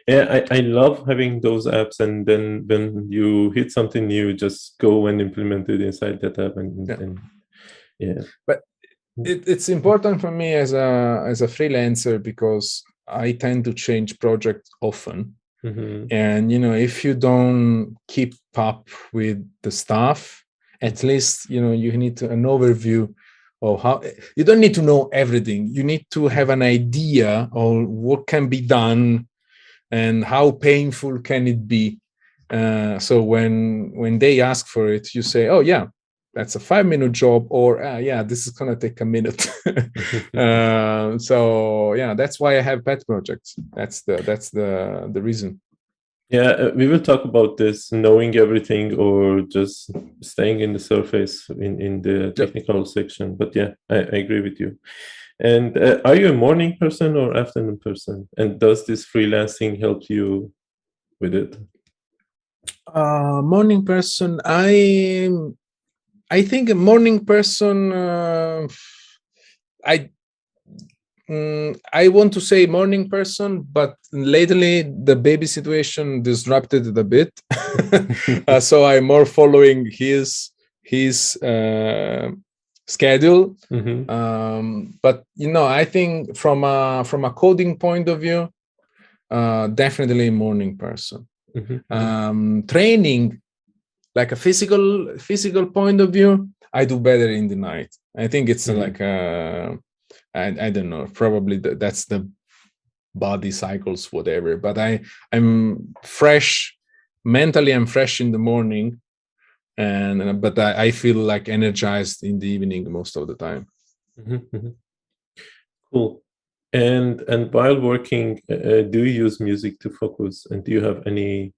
yeah I, I love having those apps and then when you hit something new just go and implement it inside that app and yeah, and, yeah. but it, it's important for me as a as a freelancer because i tend to change projects often mm-hmm. and you know if you don't keep up with the stuff at least you know you need to, an overview of how you don't need to know everything. You need to have an idea of what can be done and how painful can it be. Uh, so when when they ask for it you say oh yeah that's a five minute job or uh, yeah this is gonna take a minute. Uh, so yeah that's why i have pet projects. That's the that's the the reason yeah uh, we will talk about this knowing everything or just staying in the surface in in the technical yep. section but yeah I, I, agree with you and uh, are you a morning person or afternoon person and does this freelancing help you with it uh morning person i I think a morning person. Uh, I mm, I want to say morning person, but lately the baby situation disrupted it a bit, uh, so I'm more following his his uh, schedule. Mm-hmm. Um, but you know, I think from a from a coding point of view, uh, definitely morning person. Mm-hmm. Um, training like a physical physical point of view i do better in the night i think it's mm-hmm. like a I, I don't know probably that's the body cycles whatever but i i'm fresh mentally i'm fresh in the morning and but i, I feel like energized in the evening most of the time mm-hmm. mm-hmm. cool and and while working uh, do you use music to focus and do you have any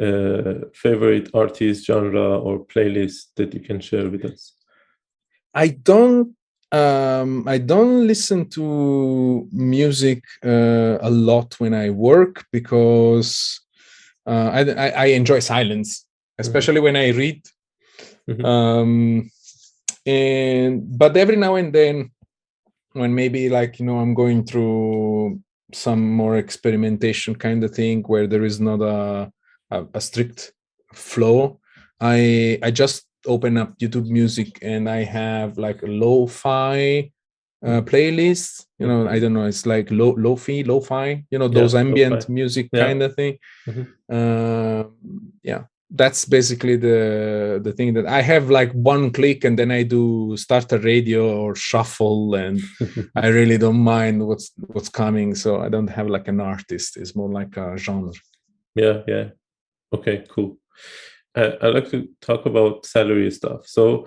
uh, favorite artist, genre, or playlist that you can share with us? I don't. Um, I don't listen to music uh, a lot when I work because uh, I, I, I, enjoy silence, mm-hmm. especially mm-hmm. when I read. Mm-hmm. Um, and but every now and then, when maybe like you know I'm going through some more experimentation kind of thing where there is not a a, a strict flow i i just open up youtube music and i have like a lo-fi uh, playlist you know i don't know it's like low lo-fi lo-fi you know those yeah, ambient lo-fi. music yeah. kind of thing mm-hmm. uh, yeah that's basically the the thing that i have like one click and then i do start a radio or shuffle and i really don't mind what's what's coming so i don't have like an artist it's more like a genre yeah yeah Okay, cool. Uh, I'd like to talk about salary stuff. So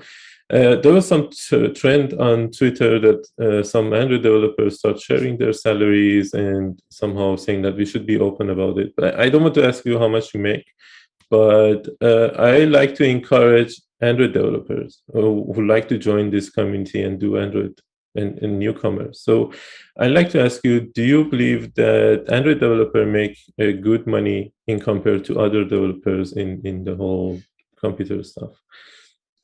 uh, there was some t- trend on Twitter that uh, some Android developers start sharing their salaries and somehow saying that we should be open about it. But I, I don't want to ask you how much you make, but uh, I like to encourage Android developers who, who like to join this community and do Android and, and newcomers. So I'd like to ask you, do you believe that Android developer make a good money in compared to other developers in, in the whole computer stuff?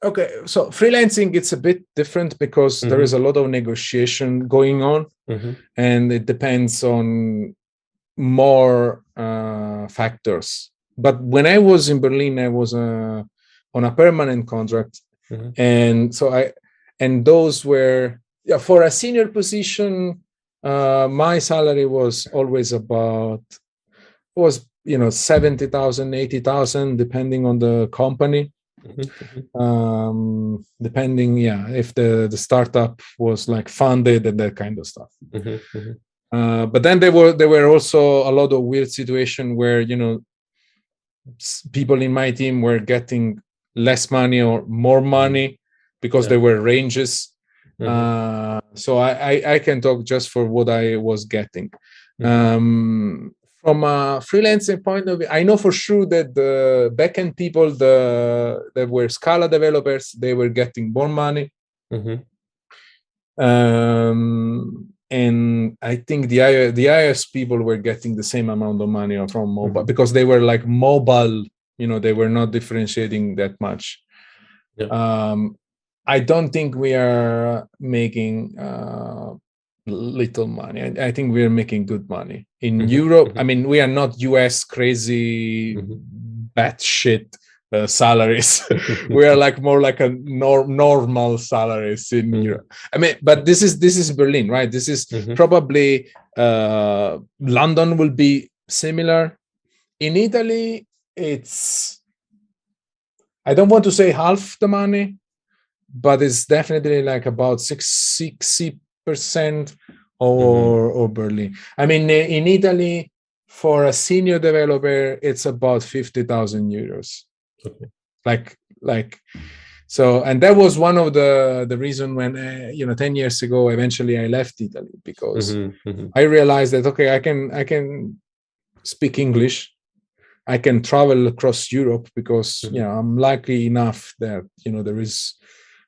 Okay, so freelancing it's a bit different because mm-hmm. there is a lot of negotiation going on, mm-hmm. and it depends on more uh, factors. But when I was in Berlin, I was uh, on a permanent contract, mm-hmm. and so I and those were yeah, for a senior position, uh, my salary was always about was you know 70,000, 80,000, depending on the company. Mm-hmm. Um, depending, yeah, if the the startup was like funded and that kind of stuff. Mm-hmm. mm-hmm. Uh, but then there were there were also a lot of weird situation where you know people in my team were getting less money or more money because yeah. there were ranges Mm-hmm. Uh, so I, I, I can talk just for what I was getting. Mm-hmm. Um, from a freelancing point of view, I know for sure that the backend people, the that were Scala developers, they were getting more money. Mm-hmm. Um, and I think the I, the iOS people were getting the same amount of money from mobile mm-hmm. because they were like mobile. You know, they were not differentiating that much. Yeah. Um, I don't think we are making uh, little money. I, I, think we are making good money in mm-hmm. Europe. Mm-hmm. I mean, we are not US crazy mm-hmm. batshit uh, salaries. we are like more like a nor- normal salaries in mm-hmm. Europe. I mean, but this is this is Berlin, right? This is mm-hmm. probably uh, London will be similar. In Italy, it's I don't want to say half the money, but it's definitely like about 60 percent or mm-hmm. or Berlin. I mean, in Italy, for a senior developer, it's about fifty thousand euros. Okay. Like like so and that was one of the the reason when uh, you know 10 years ago eventually i left italy because mm-hmm, mm-hmm. i realized that okay i can i can speak english i can travel across europe because mm-hmm. you know i'm lucky enough that you know there is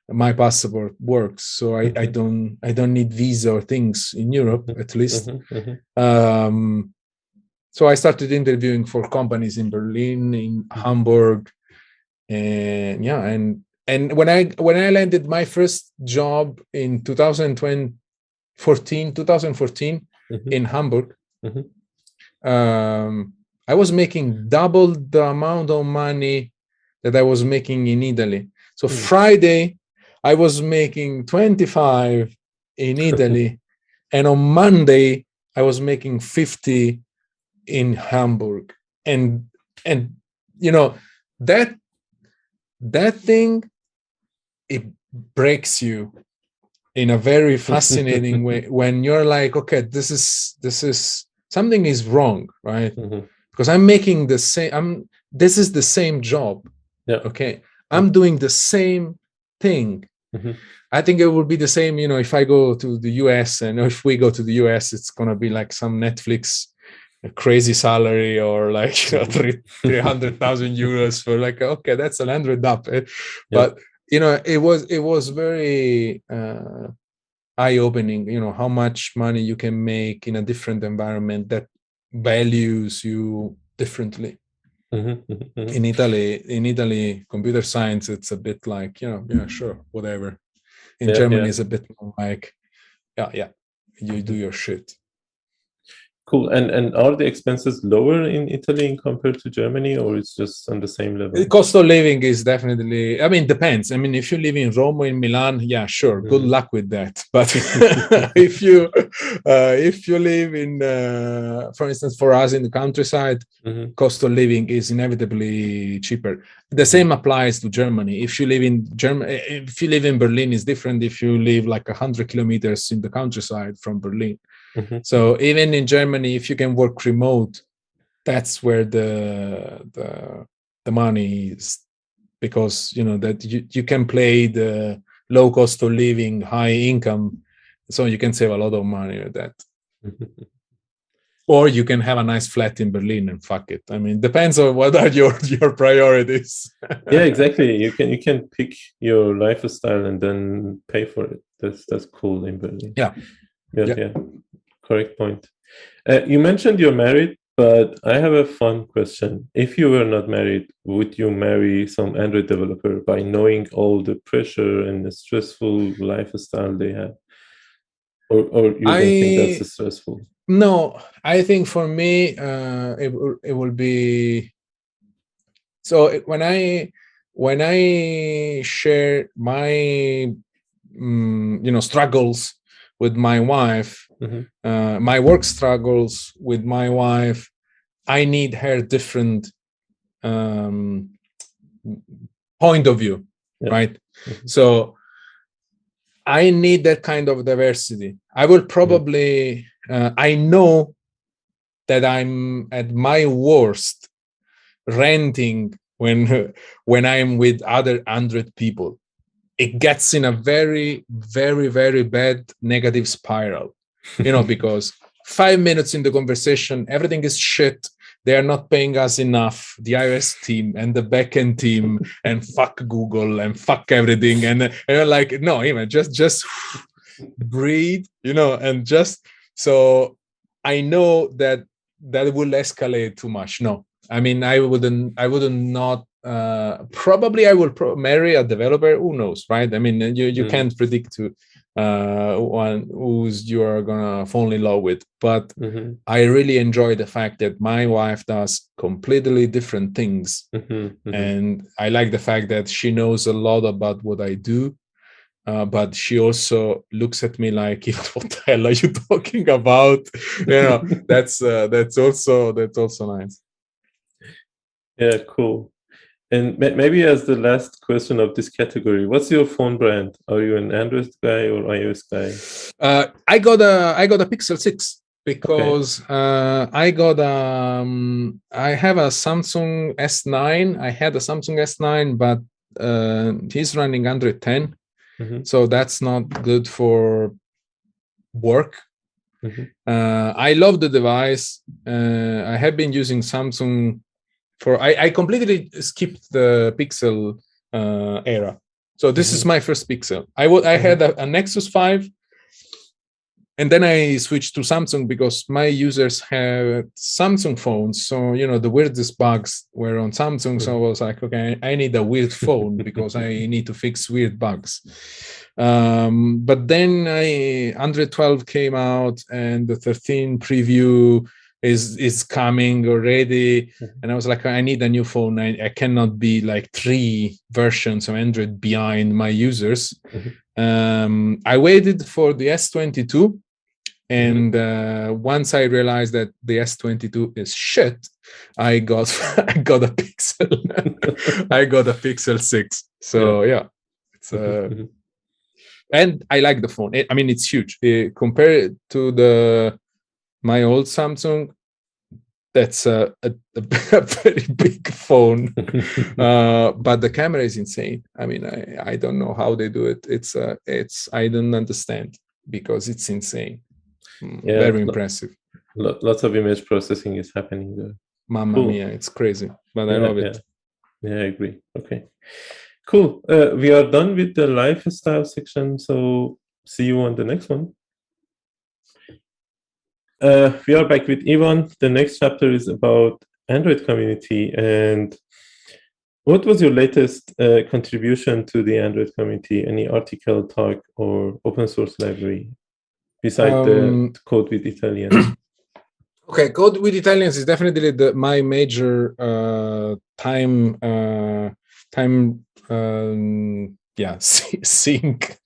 my passport works so I, I mm-hmm. don't i don't need visa or things in europe mm-hmm. at least mm-hmm. um, so i started interviewing for companies in berlin in hamburg and yeah and and when i when i landed my first job in 2014 2014 mm-hmm. in hamburg mm-hmm. um, i was making double the amount of money that i was making in italy so mm-hmm. friday i was making 25 in italy and on monday i was making 50 in hamburg. And and you know that that thing it breaks you in a very fascinating way when you're like okay this is this is something is wrong right? Mm-hmm. because i'm making the same i'm this is the same job yeah. okay? I'm doing the same thing mm-hmm. i think it would be the same you know if i go to the us and if we go to the us it's going to be like some netflix crazy salary or like you know, 300,000 euros for like okay that's a hundred up eh? yeah. but you know it was it was very uh, eye opening you know how much money you can make in a different environment that values you differently mm-hmm, mm-hmm, mm-hmm. in italy in italy computer science it's a bit like you know yeah sure whatever in yeah, germany yeah. it's a bit more like yeah yeah you do your shit Cool. And and are the expenses lower in Italy compared to Germany, or it's just on the same level? The cost of living is definitely. I mean, depends. I mean, if you live in Rome or in Milan, yeah, sure. Good mm. luck with that. But if you uh, if you live in, uh, for instance, for us in the countryside, mm-hmm. cost of living is inevitably cheaper. The same applies to Germany. If you live in Germany, if you live in Berlin, is different. If you live like hundred kilometers in the countryside from Berlin Mm-hmm. So even in Germany, if you can work remote, that's where the the the money is because you know that you, you can play the low cost of living, high income, so you can save a lot of money with that. or you can have a nice flat in Berlin and fuck it. I mean, depends on what are your your priorities. yeah, exactly. You can you can pick your lifestyle and then pay for it. That's that's cool in Berlin. Yeah. Yeah, yeah. yeah correct point. Uh, you mentioned you're married, but I have a fun question. If you were not married, would you marry some Android developer by knowing all the pressure and the stressful lifestyle they have? Or, or you don't think that's stressful? No, I think for me, uh, it, it will be. So when I when I share my um, you know struggles with my wife, mm-hmm. uh, my work struggles with my wife. I need her different um, point of view, yeah. right? Mm-hmm. So I need that kind of diversity. I will probably, uh, I know that I'm at my worst renting when when I'm with other hundred people it gets in a very very very bad negative spiral you know because five minutes in the conversation everything is shit they are not paying us enough the ios team and the backend team and fuck google and fuck everything and, and you're like no even just just breathe you know and just so i know that that will escalate too much no i mean i wouldn't i wouldn't not uh, probably I will pro- marry a developer. Who knows, right? I mean, you you mm. can't predict to uh, one who's you are gonna fall in love with. But mm-hmm. I really enjoy the fact that my wife does completely different things, mm-hmm. Mm-hmm. and I like the fact that she knows a lot about what I do. Uh, but she also looks at me like, "What the hell are you talking about?" you know, that's uh, that's also that's also nice. Yeah, cool. And maybe as the last question of this category, what's your phone brand? Are you an Android guy or iOS guy? Uh, I got a I got a Pixel Six because okay. uh, I got um I have a Samsung S9. I had a Samsung S9, but uh, he's running Android 10, mm-hmm. so that's not good for work. Mm-hmm. Uh, I love the device. Uh, I have been using Samsung for I, I completely skipped the Pixel uh, era. So this mm-hmm. is my first Pixel. I would I had mm-hmm. a, a, Nexus 5 and then I switched to Samsung because my users have Samsung phones. So you know the weirdest bugs were on Samsung. So I was like, okay, I need a weird phone because I need to fix weird bugs. Um, but then I Android 12 came out and the 13 preview is is coming already. Mm-hmm. and i was like i need a new phone. I, I, cannot be like three versions of android behind my users. Mm-hmm. um, i waited for the s22 and mm-hmm. uh, once i realized that the s22 is shit i got i got a pixel. I got a pixel 6 so yeah, yeah. It's uh, mm-hmm. and i like the phone. I mean it's huge. It, compared to the my old Samsung, that's a, a, a very big phone, uh, but the camera is insane. I mean, I, I don't know how they do it. It's uh, it's I don't understand because it's insane. Mm, yeah, very impressive. Lots of image processing is happening there. Mamma cool. mia, it's crazy, but yeah, I love it. Yeah. yeah, I agree. Okay, cool. Uh, we are done with the lifestyle section. So see you on the next one. Uh, we are back with Ivan. The next chapter is about Android community. And what was your latest uh, contribution to the Android community? Any article, talk, or open source library besides um, the code with Italians? okay, code with Italians is definitely the, my major uh, time uh, time um, yeah sink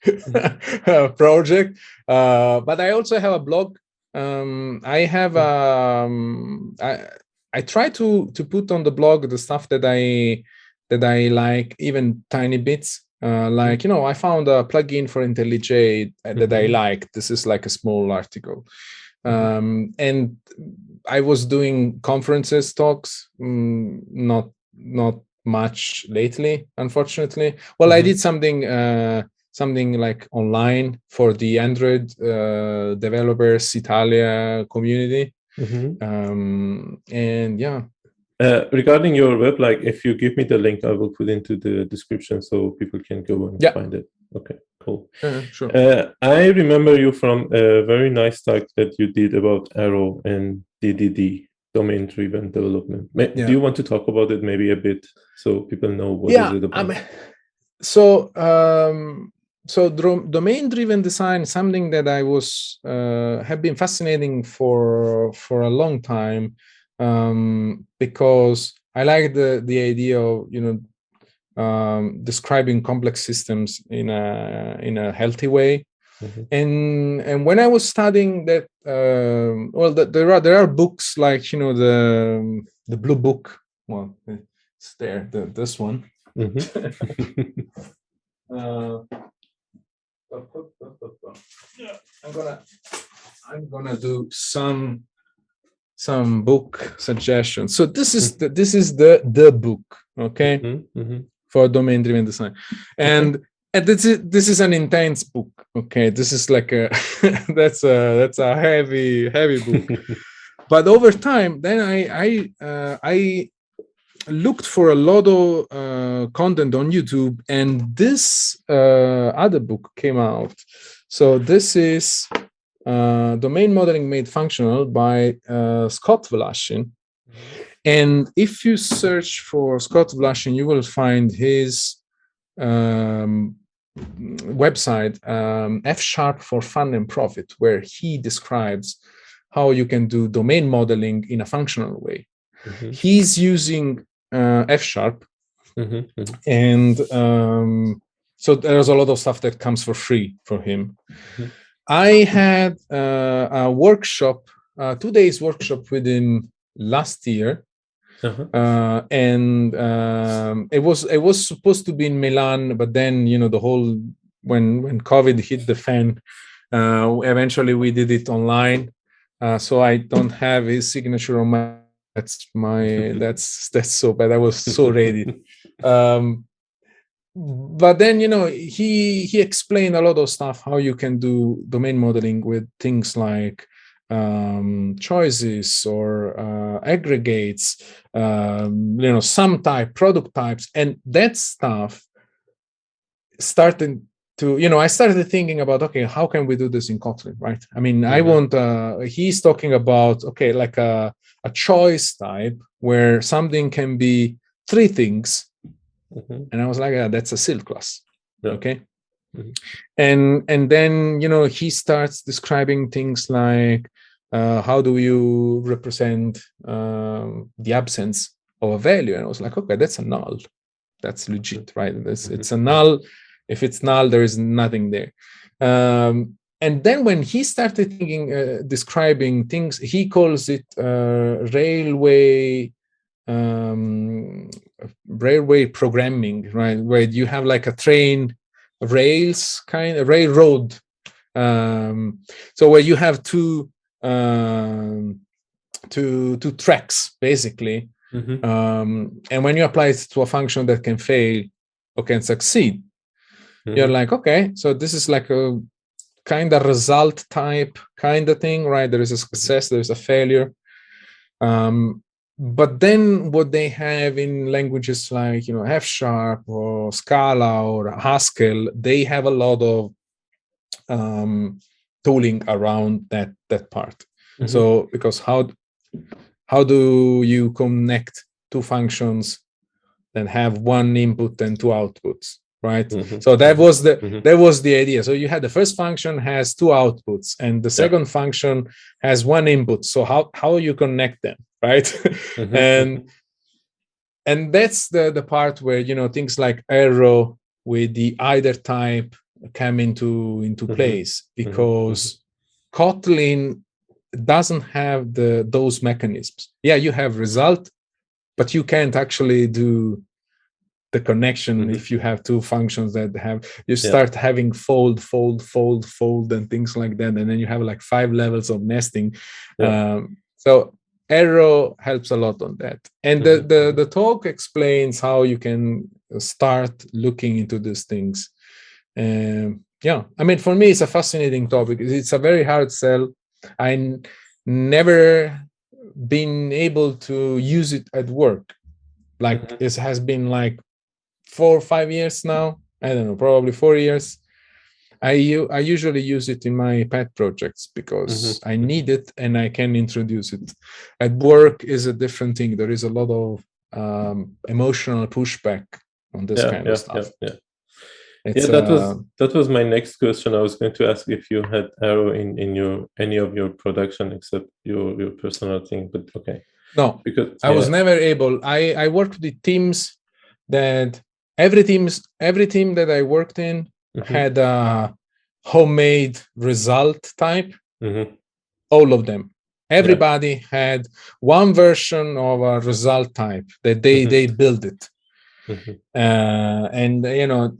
project. Uh, but I also have a blog um, I have um, I I try to to put on the blog the stuff that I that I like, even tiny bits. Uh, like you know, I found a plugin for IntelliJ that mm-hmm. I like. This is like a small article, mm-hmm. um, and I was doing conferences talks, mm, not not much lately, unfortunately. Well, mm-hmm. I did something. Uh, something like online for the Android uh, developers Italia community. Mm-hmm. Um, and yeah. Uh, regarding your web, like if you give me the link, I will put into the description so people can go and yeah. find it. Okay, cool. Uh, sure. Uh, I remember you from a very nice talk that you did about Arrow and DDD domain driven development. Yeah. Do you want to talk about it maybe a bit so people know what yeah, is it about? Um, so um, so domain driven design something that i was uh, have been fascinating for for a long time um, because i like the the idea of you know um, describing complex systems in a in a healthy way mm-hmm. and and when i was studying that um, well the, there are there are books like you know the the blue book well it's there the, this one mm-hmm. uh, I'm gonna I'm gonna do some some book suggestions. So this is the, this is the the book, okay, mm-hmm, mm-hmm. for domain driven design, and and this is this is an intense book. Okay, this is like a that's a that's a heavy heavy book. but over time, then I I uh, I looked for a lot of uh, content on YouTube, and this uh, other book came out. So this is uh, Domain Modeling Made Functional by uh, Scott Wlaschin. And if you search for Scott Wlaschin, you will find his um, website, um, F Sharp for Fun and Profit, where he describes how you can do domain modeling in a functional way. Mm-hmm. He's using uh, F sharp, mm-hmm, mm-hmm. and um, so there's a lot of stuff that comes for free for him. Mm-hmm. I had uh, a workshop, uh, two days workshop with him last year, uh-huh. uh, and um, it was it was supposed to be in Milan, but then you know the whole when when COVID hit the fan, uh, eventually we did it online. Uh, so I don't have his signature on my. That's my. that's that's so bad. I was so ready. Um, but then you know he he explained a lot of stuff how you can do domain modeling with things like um, choices or uh, aggregates, um, you know, some type, product types, and that stuff started to, you know, I started thinking about, okay, how can we do this in Kotlin, right? I mean, mm-hmm. I want, uh, he's talking about, okay, like a, a choice type where something can be three things. Mm-hmm. And I was like, yeah, that's a sealed class. Yeah. Okay. Mm-hmm. And and then you know he starts describing things like uh, how do you represent um, the absence of a value? And I was like, okay, that's a null. That's legit, right? It's, mm-hmm. it's a null. If it's null, there is nothing there. Um, and then when he started thinking, uh, describing things, he calls it uh, railway um, railway programming, right? Where you have like a train rails kind of railroad. Um, so where you have two um, to to tracks basically. Mm-hmm. Um, and when you apply it to a function that can fail or can succeed, mm-hmm. you're like, okay, so this is like a kind of result type kind of thing, right? There is a success, there is a failure. Um, but then what they have in languages like you know F sharp or Scala or Haskell, they have a lot of um, tooling around that that part mm-hmm. so because how how do you connect two functions and have one input and two outputs right mm-hmm. so that was the mm-hmm. that was the idea so you had the first function has two outputs and the second yeah. function has one input so how how you connect them right mm-hmm. and and that's the the part where you know things like arrow with the either type come into into mm-hmm. place mm-hmm. because mm-hmm. kotlin doesn't have the those mechanisms yeah you have result but you can't actually do the connection mm-hmm. if you have two functions that have you start yeah. having fold fold fold fold and things like that and then you have like five levels of nesting yeah. um, so arrow helps a lot on that and mm-hmm. the, the the talk explains how you can start looking into these things um, yeah, I mean, for me, it's a fascinating topic. It's a very hard sell. I never been able to use it at work. Like mm-hmm. it has been like four or five years now. I don't know, probably four years. I I usually use it in my pet projects because mm-hmm. I need it and I can introduce it. At work is a different thing. There is a lot of um, emotional pushback on this yeah, kind yeah, of stuff. Yeah, it's, yeah, that uh, was that was my next question. I was going to ask if you had Arrow in in your any of your production except your your personal thing, but okay. No, because I was never able. I I worked with teams that every teams every team that I worked in mm-hmm. had a homemade result type. Mm-hmm. All of them. Everybody yeah. had one version of a result type that they mm-hmm. they built it. Mm-hmm. Uh, and you know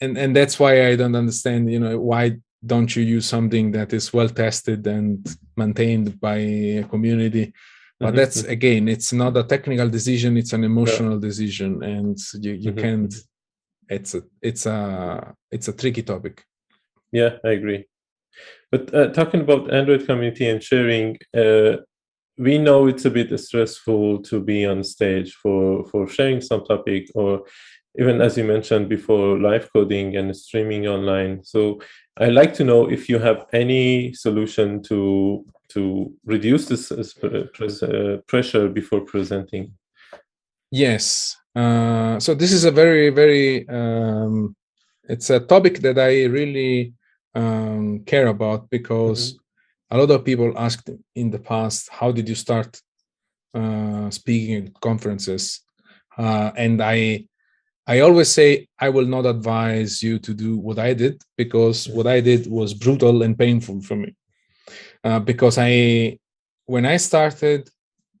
and and that's why I don't understand. You know, why don't you use something that is well tested and maintained by a community? But mm-hmm. that's again, it's not a technical decision; it's an emotional yeah. decision, and you you mm-hmm. can't. It's a it's a it's a tricky topic. Yeah, I agree. But uh, talking about Android community and sharing, uh, we know it's a bit stressful to be on stage for for sharing some topic or even as you mentioned before, live coding and streaming online. So I'd like to know if you have any solution to to reduce this uh, pressure before presenting. Yes. Uh, so this is a very very um, it's a topic that I really um, care about because mm-hmm. a lot of people asked in the past, how did you start uh, speaking at conferences? Uh, and I I always say I will not advise you to do what I did because what I did was brutal and painful for me. Uh, because I, when I started,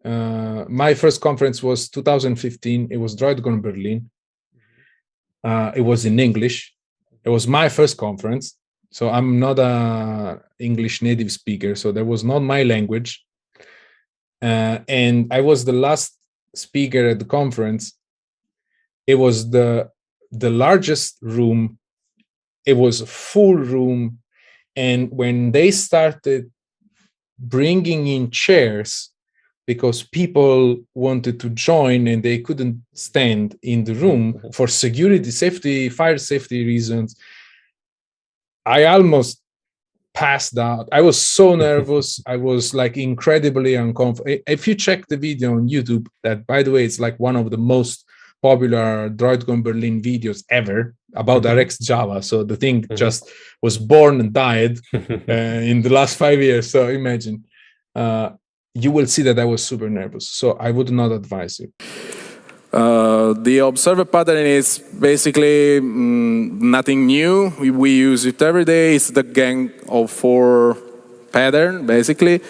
Uh, my first conference was 2015. It was DroidCon Berlin. Uh, it was in English. It was my first conference, so I'm not a English native speaker, so that was not my language. Uh, and I was the last speaker at the conference. It was the the largest room. It was a full room, and when they started bringing in chairs because people wanted to join and they couldn't stand in the room mm-hmm. for security safety fire safety reasons i almost passed out i was so nervous i was like incredibly uncomfortable if you check the video on youtube that by the way it's like one of the most popular droidcon berlin videos ever about mm-hmm. RxJava. So the thing mm-hmm. just was born and died uh, in the last five years. So imagine. Uh, you will see that I was super nervous. So I would not advise you. Uh, the observer pattern is basically mm, nothing new. We, we, use it every day. It's the gang of four pattern, basically.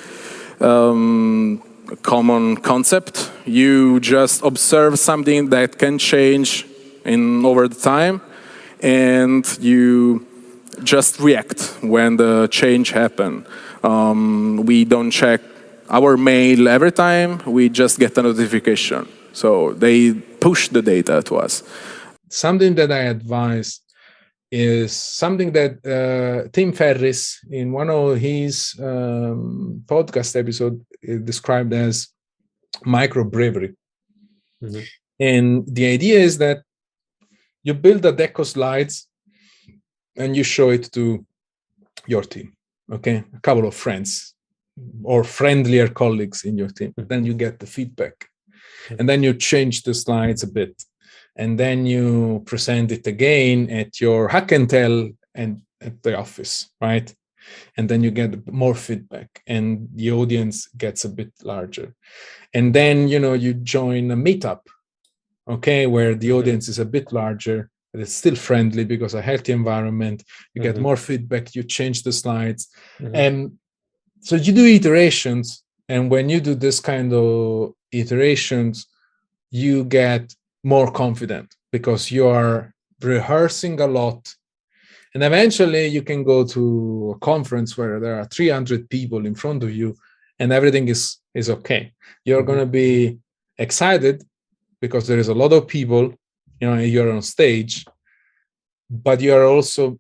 Um, common concept. You just observe something that can change in over the time, and you just react when the change happen. Um, we don't check our mail every time we just get a notification. So they push the data to us. Something that I advise is something that uh, Tim Ferriss, in one of his um, podcast episode, described as micro bravery. Mm-hmm. And the idea is that you build a deck of slides and you show it to your team, okay, a couple of friends, or friendlier colleagues in your team. Then you get the feedback. And then you change the slides a bit. And then you present it again at your hack and tell and at the office, right? And then you get more feedback and the audience gets a bit larger. And then, you know, you join a meetup, okay, where the audience is a bit larger but it's still friendly because a healthy environment you get mm-hmm. more feedback you change the slides mm-hmm. and so you do iterations and when you do this kind of iterations you get more confident because you are rehearsing a lot and eventually you can go to a conference where there are 300 people in front of you and everything is is okay you're mm-hmm. going to be excited because there is a lot of people you know you're on stage but you are also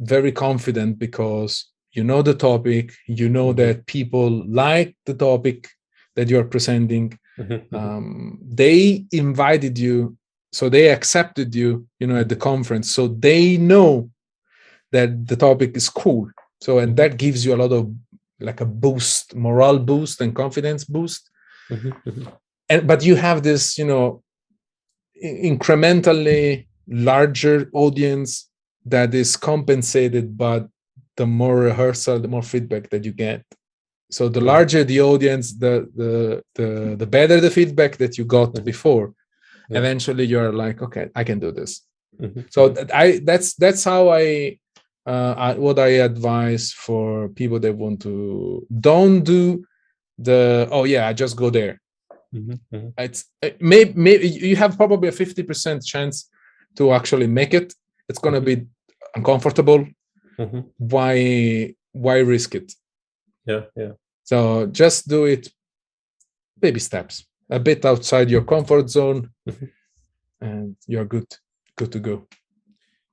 very confident because you know the topic you know mm-hmm. that people like the topic that you are presenting mm-hmm. um, they invited you so they accepted you you know at the conference so they know that the topic is cool so and that gives you a lot of like a boost morale boost and confidence boost and but you have this you know incrementally larger audience that is compensated but the more rehearsal, the more feedback that you get. So the larger the audience, the the the, the better the feedback that you got mm-hmm. before. Yeah. Eventually, you're like, okay, I can do this. Mm-hmm. So that I that's that's how I, uh, I what I advise for people that want to don't do the oh yeah I just go there. Mm-hmm. mm-hmm. It's it may maybe you have probably a fifty percent chance to actually make it. It's gonna mm-hmm. be uncomfortable mm-hmm. why why risk it yeah yeah so just do it baby steps a bit outside your comfort zone mm-hmm. and you're good good to go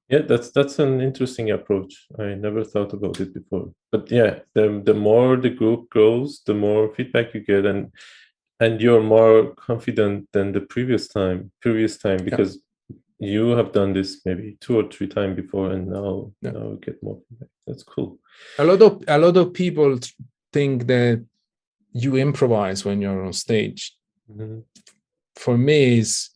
yeah that's that's an interesting approach. I never thought about it before. But yeah the the more the group grows the more feedback you get and and you're more confident than the previous time previous time because you have done this maybe two or three times before and now yeah. now you get more feedback. That's cool. A lot of a lot of people think that you improvise when you're on stage. Mm-hmm. for me is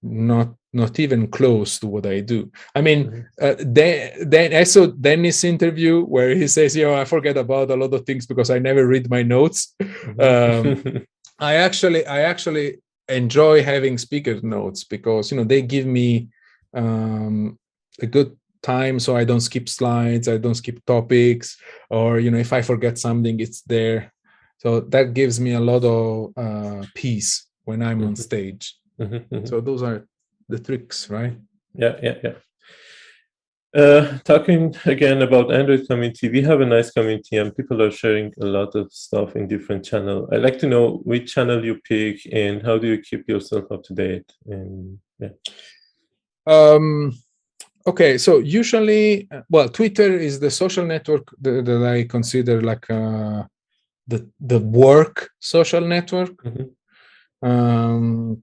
not not even close to what I do. I mean, mm-hmm. uh, then, then I saw Dennis interview where he says, "You know, I forget about a lot of things because I never read my notes." Mm-hmm. Um, I actually, I actually enjoy having speaker notes because you know they give me um, a good time so i don't skip slides i don't skip topics or you know if i forget something it's there so that gives me a lot of uh, peace when i'm on stage mm-hmm, mm-hmm. so those are the tricks right yeah yeah yeah uh, talking again about Android community, we have a nice community and people are sharing a lot of stuff in different channel. I'd like to know which channel you pick and how do you keep yourself up to date? And yeah. Um, okay, so usually, well, Twitter is the social network that, that I consider like uh, the the work social network. Mm-hmm. Um,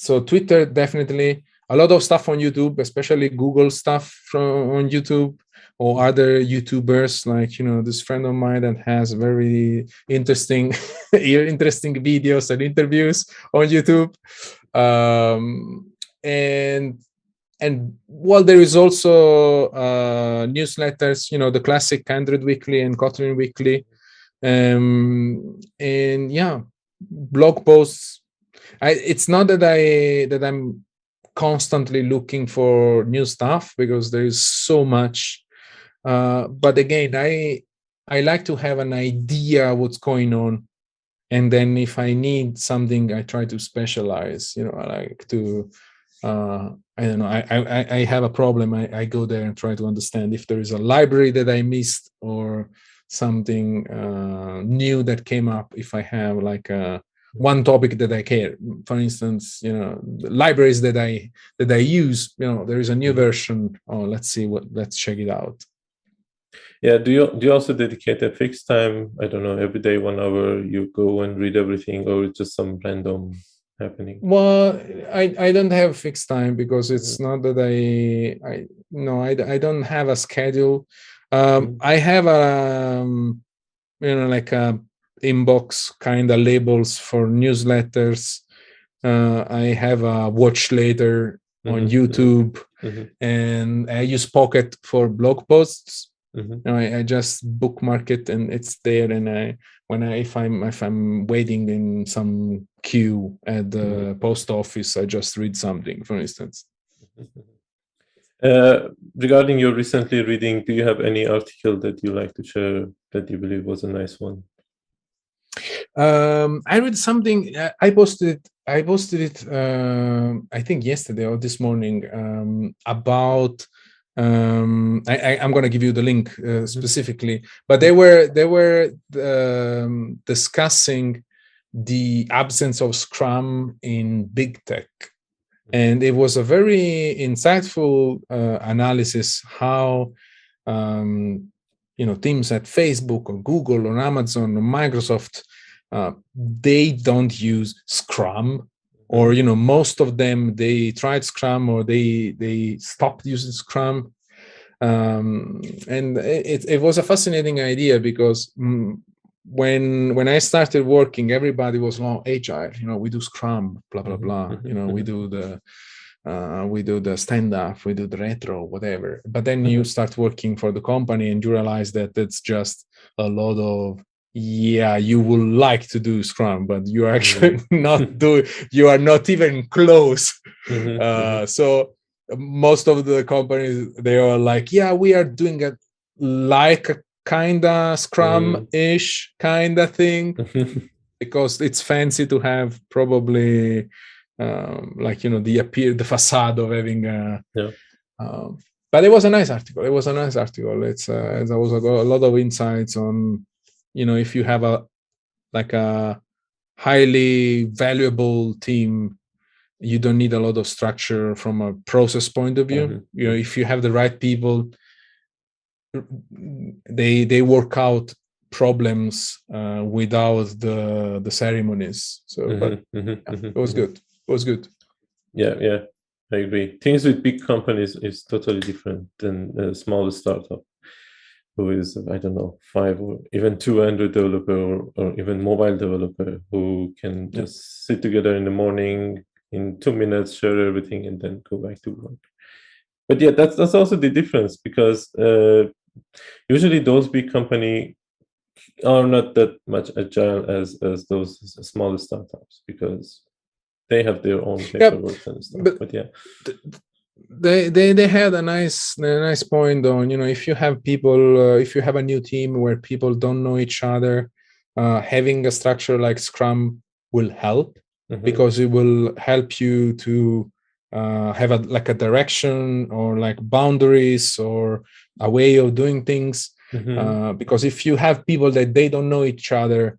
so Twitter definitely a lot of stuff on YouTube, especially Google stuff from on YouTube or other YouTubers. Like you know, this friend of mine that has very interesting, interesting videos and interviews on YouTube, um, and and well, there is also uh, newsletters. You know, the classic Android Weekly and Kotlin Weekly, um, and yeah, blog posts. I, it's not that I that I'm constantly looking for new stuff because there is so much uh, but again i i like to have an idea what's going on. And then if i need something i try to specialize you know i like to uh, i don't know I, I i have a problem. I, I go there and try to understand if there is a library that i missed or something uh, new that came up if i have like a one topic that I care. For instance, you know, libraries that I that I use. You know, there is a new mm-hmm. version. Oh, let's see what. Let's check it out. Yeah. Do you do you also dedicate a fixed time? I don't know. Every day, one hour, you go and read everything, or just some random happening? Well, I I don't have fixed time because it's mm-hmm. not that I I no I I don't have a schedule. Um, mm-hmm. I have a um, you know like a inbox kind of labels for newsletters. Uh, I have a watch later mm-hmm. on YouTube, mm-hmm. and I use Pocket for blog posts. Mm-hmm. I, I, just bookmark it and it's there. And I when I if I'm if I'm waiting in some queue at the mm-hmm. post office, I just read something, for instance. Uh, regarding your recently reading, do you have any article that you like to share that you believe was a nice one? Um, I read something. Uh, I posted it. I posted it. Uh, I think yesterday or this morning um, about. Um, I, am going to give you the link uh, mm-hmm. specifically, but they were they were um, discussing the absence of Scrum in big tech, mm-hmm. and it was a very insightful uh, analysis how um, you know teams at facebook or google or amazon or microsoft uh, they don't use scrum or you know most of them they tried scrum or they they stopped using scrum. Um, and it, it was a fascinating idea because mm, when when i started working everybody was oh agile you know we do scrum blah blah blah you know we do the uh, we do the stand up, we do the retro, whatever. But then you mm-hmm. start working for the company and you realize that it's just a lot of yeah you would like to do scrum but you are actually mm-hmm. not doing you are not even close mm-hmm, uh, mm-hmm. so most of the companies they are like yeah we are doing it like a kind of scrum ish kind of thing because it's fancy to have probably um, like you know the appear the facade of having a yeah. Um, but it was a nice article. It was a nice article. It's uh, there was a, a, lot of insights on you know if you have a like a highly valuable team you don't need a lot of structure from a process point of view. Mm-hmm. you know if you have the right people they they work out problems uh, without the the ceremonies. So mm-hmm, but mm-hmm, yeah, mm-hmm, it was mm-hmm. good was good. Yeah, yeah, I agree. Things with big companies is totally different than a smaller startup who is I don't know five or even two Android developer or, or even mobile developer who can just yeah. sit together in the morning in two minutes, share everything, and then go back to work. But yeah, that's that's also the difference because uh, usually those big company are not that much agile as as those smaller startups because they have their own paperwork yeah, and stuff. But, but yeah. they, they they had a nice a nice point on you know if you have people uh, if you have a new team where people don't know each other uh, having a structure like Scrum will help mm-hmm. because it will help you to uh, have a like a direction or like boundaries or a way of doing things. Mm-hmm. Uh, because if you have people that they don't know each other,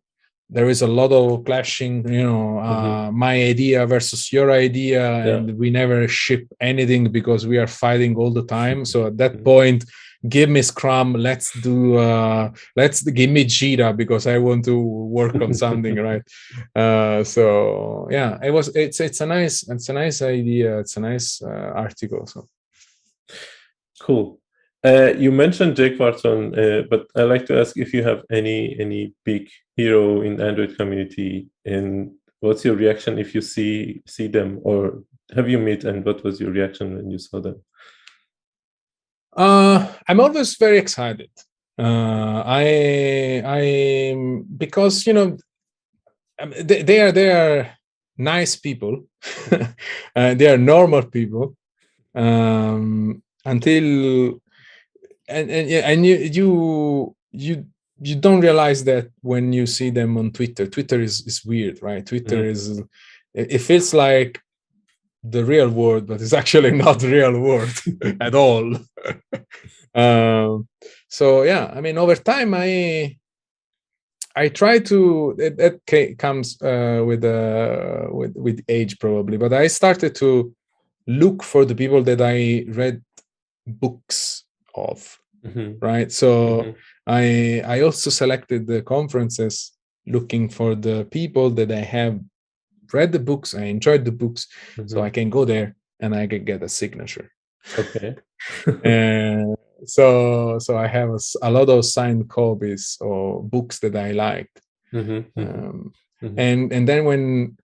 there is a lot of clashing you know uh, mm-hmm. my idea versus your idea yeah. and we never ship anything because we are fighting all the time so at that mm-hmm. point give me scrum let's do uh let's give me jira because i want to work on something right uh so yeah it was it's it's a nice it's a nice idea it's a nice uh, article so cool uh, you mentioned Jake Wharton, uh, but I'd like to ask if you have any any big hero in Android community, and what's your reaction if you see see them, or have you met, and what was your reaction when you saw them? Uh, I'm always very excited. Uh, I I because you know um, they, they are they are nice people. uh, they are normal people. Um, until and and yeah, and you you you you don't realize that when you see them on Twitter. Twitter is is weird, right? Twitter mm. is it feels like the real world, but it's actually not the real world at all. um, so yeah, I mean, over time, I I try to it, that comes uh, with uh, with with age probably, but I started to look for the people that I read books of, mm-hmm. right? So mm-hmm. I I also selected the conferences looking for the people that I have read the books, I enjoyed the books, mm-hmm. so I can go there and I can get a signature. Okay. and so so I have a, a, lot of signed copies or books that I liked. Mm-hmm. mm-hmm. Um, mm-hmm. And and then when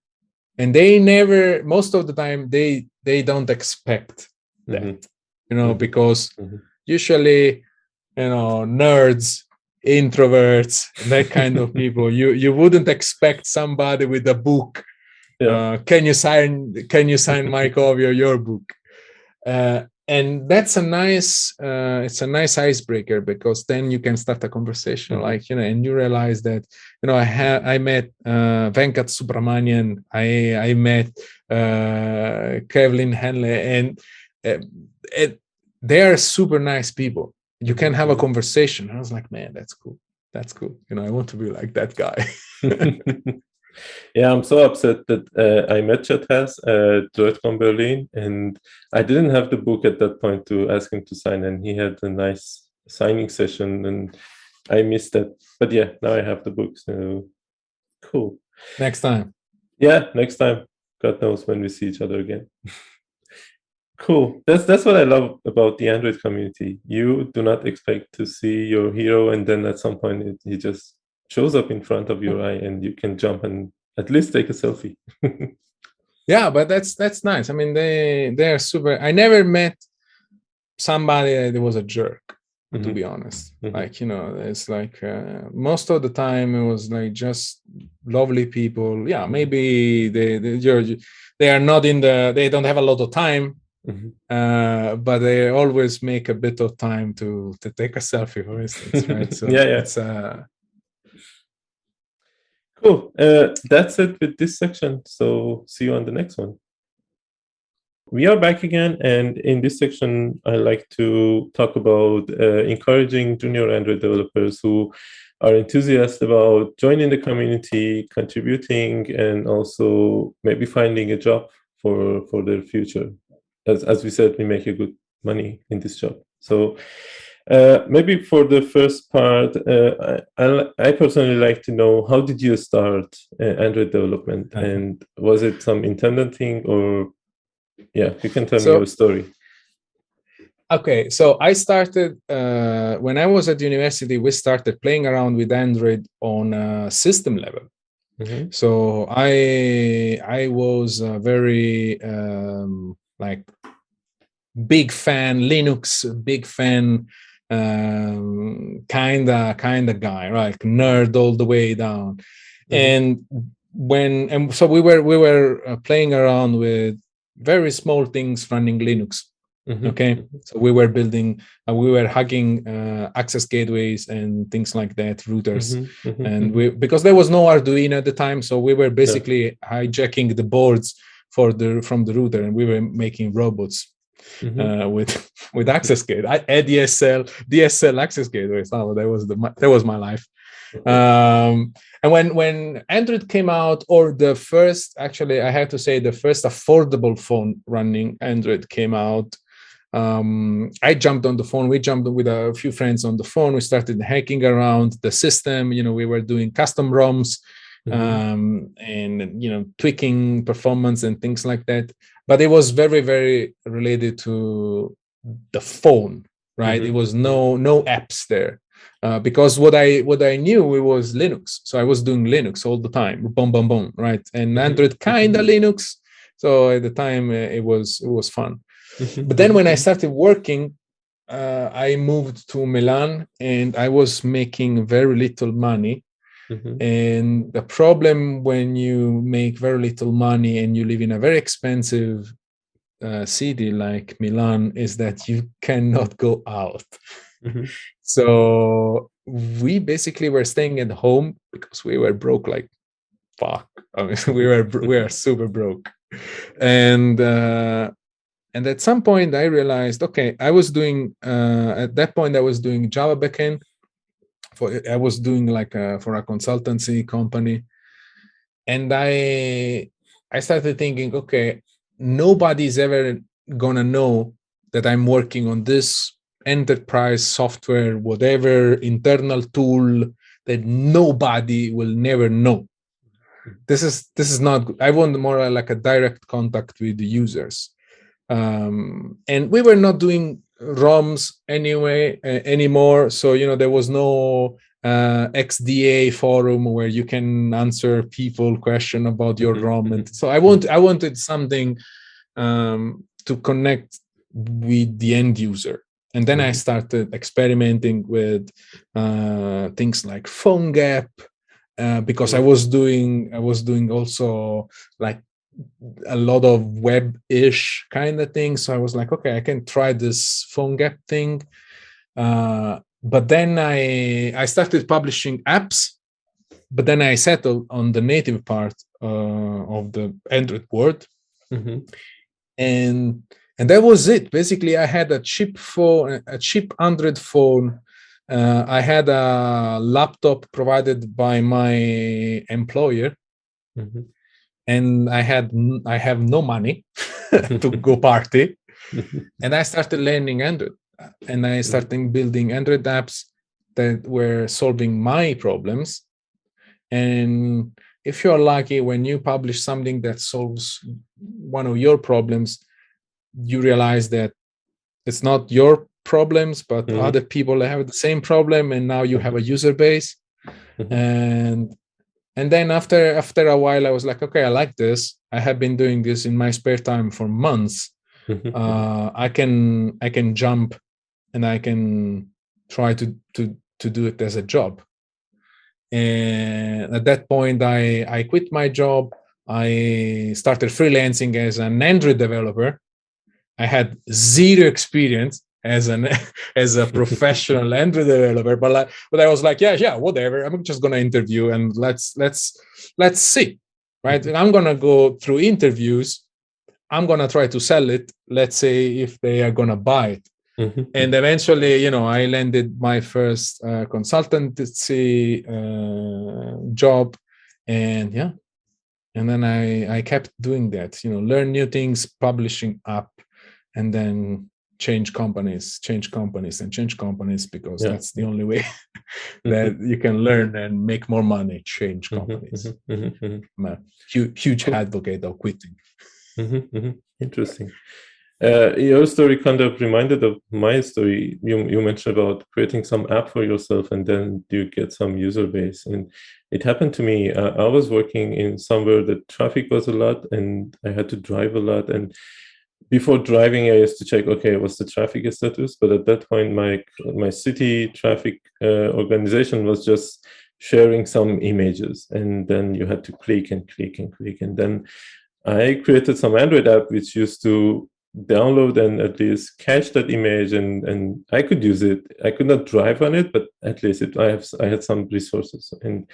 and they never most of the time they they don't expect that you know mm-hmm. Usually you know nerds introverts that kind of people you you wouldn't expect somebody with a book yeah. uh, can you sign can you sign my copy of your book uh, and that's a nice uh, it's a nice icebreaker because then you can start a conversation mm-hmm. like you know and you realize that you know i have i met uh, venkat subramaniam i i met uh, kevlin henney and uh, it, they are super nice people you can have a mm-hmm. conversation i was like man that's cool that's cool you know i want to be like that guy Yeah, I'm so upset that uh, I met Chet Haase at DroidCon Berlin, and I didn't have the book at that point to ask him to sign, and he had a nice signing session, and I missed that. But yeah, now I have the book, so cool. Next time. Yeah, next time. God knows when we see each other again. cool. That's that's what I love about the Android community. You do not expect to see your hero, and then at some point it, he just shows up in front of your eye and you can jump and at least take a selfie yeah but that's that's nice i mean they they're super i never met somebody that was a jerk mm-hmm. to be honest mm-hmm. like you know it's like uh, most of the time it was like just lovely people yeah maybe they they, they are not in the they don't have a lot of time mm-hmm. uh, but they always make a bit of time to to take a selfie for instance right so yeah yeah it's uh Cool. Uh, that's it with this section. So see you on the next one. We are back again, and in this section, I like to talk about uh, encouraging junior Android developers who are enthusiastic about joining the community, contributing, and also maybe finding a job for for their future. As as we said, we make a good money in this job. So uh, maybe for the first part, uh, I, I, personally like to know how did you start uh, Android development, and was it some intended thing, or yeah, you can tell so, me your story. Okay, so I started uh, when I was at university. We started playing around with Android on a system level. Mm-hmm. So I I was very um, like big fan Linux, big fan um, kinda kinda guy, right? Nerd all the way down. Mm-hmm. And when and so we were we were uh, playing around with very small things running Linux Mm-hmm. Okay, so we were building, uh, we were hugging uh, access gateways and things like that, routers, mm-hmm. Mm-hmm. and we because there was no Arduino at the time, so we were basically yeah. hijacking the boards for the from the router, and we were making robots mm-hmm. uh, with with access gate. I ADSL DSL access gateways. Oh, that was the that was my life. Um, and when when Android came out, or the first, actually, I have to say the first affordable phone running Android came out. Um, I jumped on the phone. We jumped with a few friends on the phone. We started hacking around the system. You know, we were doing custom ROMs mm-hmm. um, and you know tweaking performance and things like that. But it was very very related to the phone, right? Mm-hmm. It was no no apps there. Uh, because what I what I knew it was Linux, so I was doing Linux all the time, boom, boom, boom, right? And mm-hmm. Android kind of mm-hmm. Linux, so at the time uh, it was it was fun. Mm-hmm. But then when I started working, uh, I moved to Milan and I was making very little money. Mm-hmm. And the problem when you make very little money and you live in a very expensive uh, city like Milan is that you cannot go out. Mm-hmm. So we basically were staying at home because we were broke like fuck. I mean, we were we were super broke, and uh, and at some point I realized, okay, I was doing uh, at that point I was doing Java backend. For I was doing like a, for a consultancy company, and I I started thinking, okay, nobody's ever gonna know that I'm working on this enterprise software, whatever internal tool that nobody will never know. This is this is not. I want more like a direct contact with the users, um, and we were not doing ROMs anyway uh, anymore. So you know there was no uh, XDA forum where you can answer people question about your ROM, and so I want I wanted something um, to connect with the end user and then i mm-hmm. started experimenting with uh, things like PhoneGap uh, because i was doing i was doing also like a lot of web-ish kind of things so i was like okay i can try this PhoneGap thing. Uh, but then i i started publishing apps but then i settled on the native part uh, of the android world. Mm-hmm. and and that was it. Basically i had a cheap phone a cheap android phone. Uh, i had a laptop provided by my employer. Mm-hmm. And i had i have no money to go party and i started learning android and i started building android apps that were solving my problems and if you're lucky when you publish something that solves one of your problems you realize that it's not your problems but mm-hmm. other people have the same problem and now you have a user base mm-hmm. and and then after after a while i was like okay i like this. I have been doing this in my spare time for months. Mm-hmm. uh, i can i can jump and i can try to to to do it as a job. And at that point i i quit my job. I started freelancing as an android developer. I had zero experience as an as a professional Android developer, but like, but I was like, yeah, yeah, whatever. I'm just gonna interview and let's let's let's see, right? Mm-hmm. I'm gonna go through interviews. I'm gonna try to sell it. Let's say if they are gonna buy it. Mm-hmm. And eventually, you know, I landed my first uh, consultancy uh, job, and yeah, and then I I kept doing that. You know, learn new things, publishing up, and then change companies change companies and change companies because yeah. that's the only way that mm-hmm. you can learn and make more money change mm-hmm, companies. mm-hmm, mm-hmm, i'm a huge, huge advocate of quitting. Interesting. Uh, your story kind of reminded of my story. You, you mentioned about creating some app for yourself and then you get some user base. And it happened to me. Uh, i was working in somewhere that traffic was a lot and i had to drive a lot. And before driving, I used to check, okay, what's the traffic status? But at that point, my my city traffic uh, organization was just sharing some images, and then you had to click and click and click, and then I created some Android app which used to download and at least cache that image. And and i could use it. I could not drive on it but at least it, i have i had some resources. And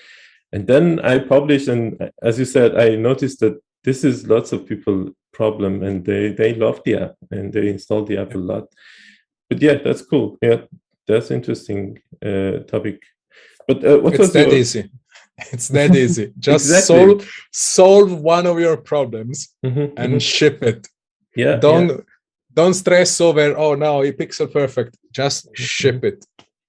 and then i published and as you said i noticed that this is lots of people problem and they they love the app and they install the app a lot. But yeah that's cool. Yeah that's interesting uh topic. But uh, what it's was that your... easy. It's that easy. Just exactly. solve solve one of your problems mm-hmm, and mm-hmm. ship it. Yeah don't yeah. don't stress over oh no you pixel perfect. Just mm-hmm. ship it.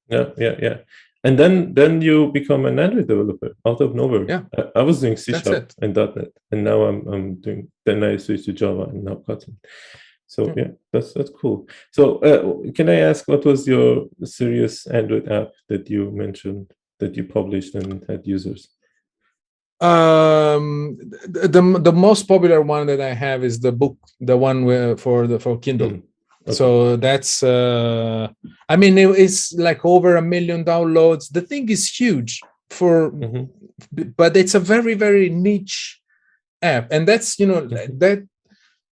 Yeah yeah yeah and then then you become an android developer out of nowhere. Yeah. I, I was doing c sharp and net and now i'm i'm doing then i switched to java and now kotlin. So yeah, yeah that's that's cool. So uh, can i ask what was your serious android app that you mentioned that you published and had users? Um the the most popular one that i have is the book the one where for the for kindle. Mm. Okay. so that's uh i mean it, it's like over a million downloads the thing is huge for mm-hmm. but it's a very very niche app and that's you know mm-hmm. that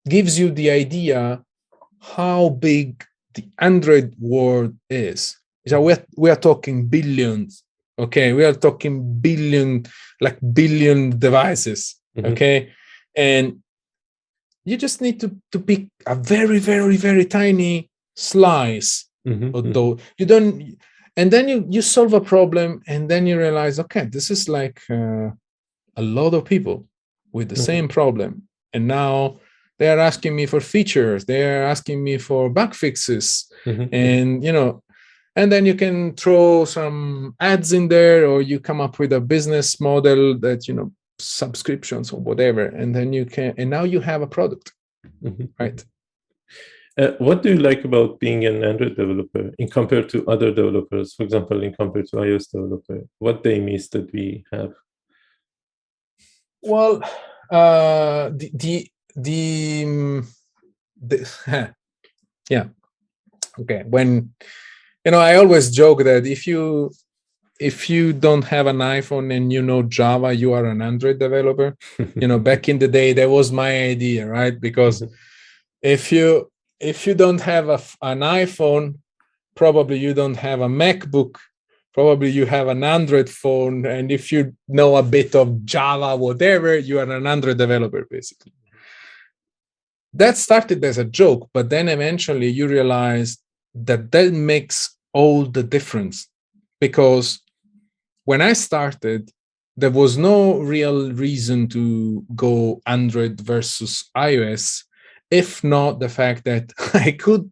gives you the idea how big the android world is so we're, we are talking billions okay we are talking billion like billion devices mm-hmm. okay and you just need to to pick a very very very tiny slice mm-hmm. although you don't and then you you solve a problem and then you realize okay this is like uh, a lot of people with the mm-hmm. same problem and now they are asking me for features they are asking me for bug fixes mm-hmm. and you know and then you can throw some ads in there or you come up with a business model that you know subscriptions or whatever and then you can and now you have a product mm-hmm. right? Uh, what do you like about being an android developer in compared to other developers? For example in compared to ios developer what they miss that we have? Well uh the the the, um, the yeah. Okay when you know i always joke that if you if you don't have an iphone and you know java you are an android developer. You know back in the day that was my idea right? Because mm-hmm. if you if you don't have a, an iphone probably you don't have a macbook. Probably you have an android phone. And if you know a bit of java whatever you are an android developer basically. That started as a joke but then eventually you realize that that makes all the difference. Because when I started, there was no real reason to go Android versus iOS, if not the fact that I could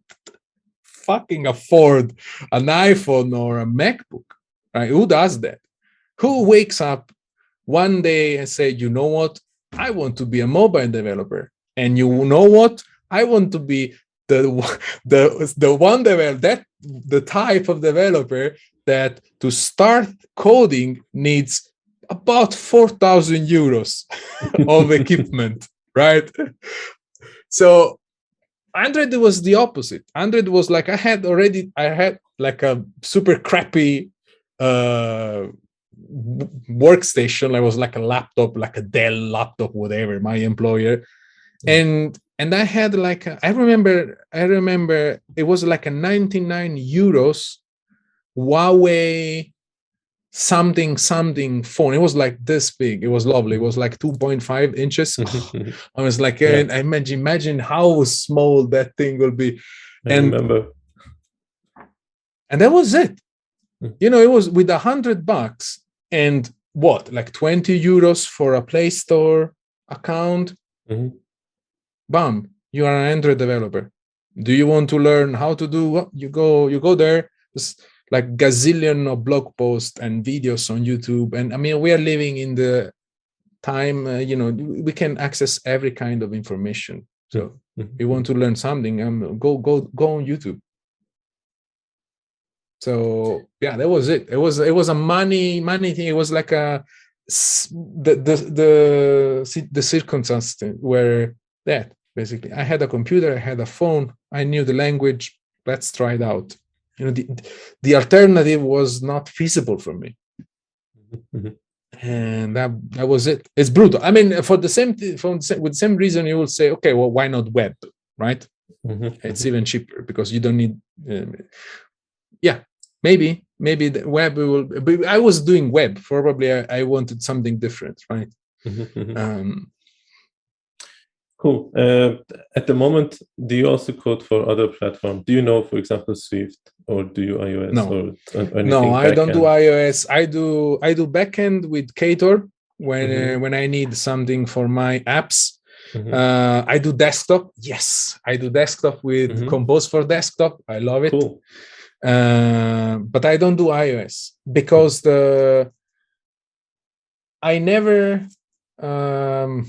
fucking afford an iPhone or a MacBook. Right? Who does that? Who wakes up one day and say, you know what? I want to be a mobile developer. And you know what? I want to be the the the one developer that the type of developer that to start coding needs about 4000 euros of equipment right? So android was the opposite. Android was like i had already i had like a super crappy uh workstation. I was like a laptop like a dell laptop whatever my employer. And and I had like a, I remember I remember it was like a 99 euros Huawei something something phone. It was like this big. It was lovely. It was like 2.5 inches. I was like, yeah. I imagine imagine how small that thing will be. I and remember. And that was it. Hmm. You know, it was with a hundred bucks and what, like 20 euros for a Play Store account. Mm-hmm bam you are an android developer do you want to learn how to do what you go you go there it's like gazillion of blog posts and videos on youtube. And i mean we are living in the time uh, you know we can access every kind of information. So mm-hmm. you want to learn something um go go go on youtube. So yeah that was it. It was it was a money money thing. It was like a the the the the circumstance where that basically i had a computer i had a phone i knew the language. Let's try it out you know the, the alternative was not feasible for me mm-hmm. and that that was it it's brutal i mean for the same for the same, with the same reason you will say okay well why not web right Mm-hmm. It's even cheaper because you don't need. Um, yeah, maybe maybe the web will. But I was doing web. Probably I, I wanted something different, right? Mm-hmm. mm-hmm. Um, cool. Uh, at the moment, do you also code for other platforms? Do you know, for example, Swift, or do you iOS? No, or no, I don't do iOS. I do I do backend with Ktor when mm-hmm. uh, when I need something for my apps. Mm-hmm. Uh, I do desktop. Yes, I do desktop with mm-hmm. Compose for desktop. I love it. Cool. Uh, but I don't do iOS because the I never um,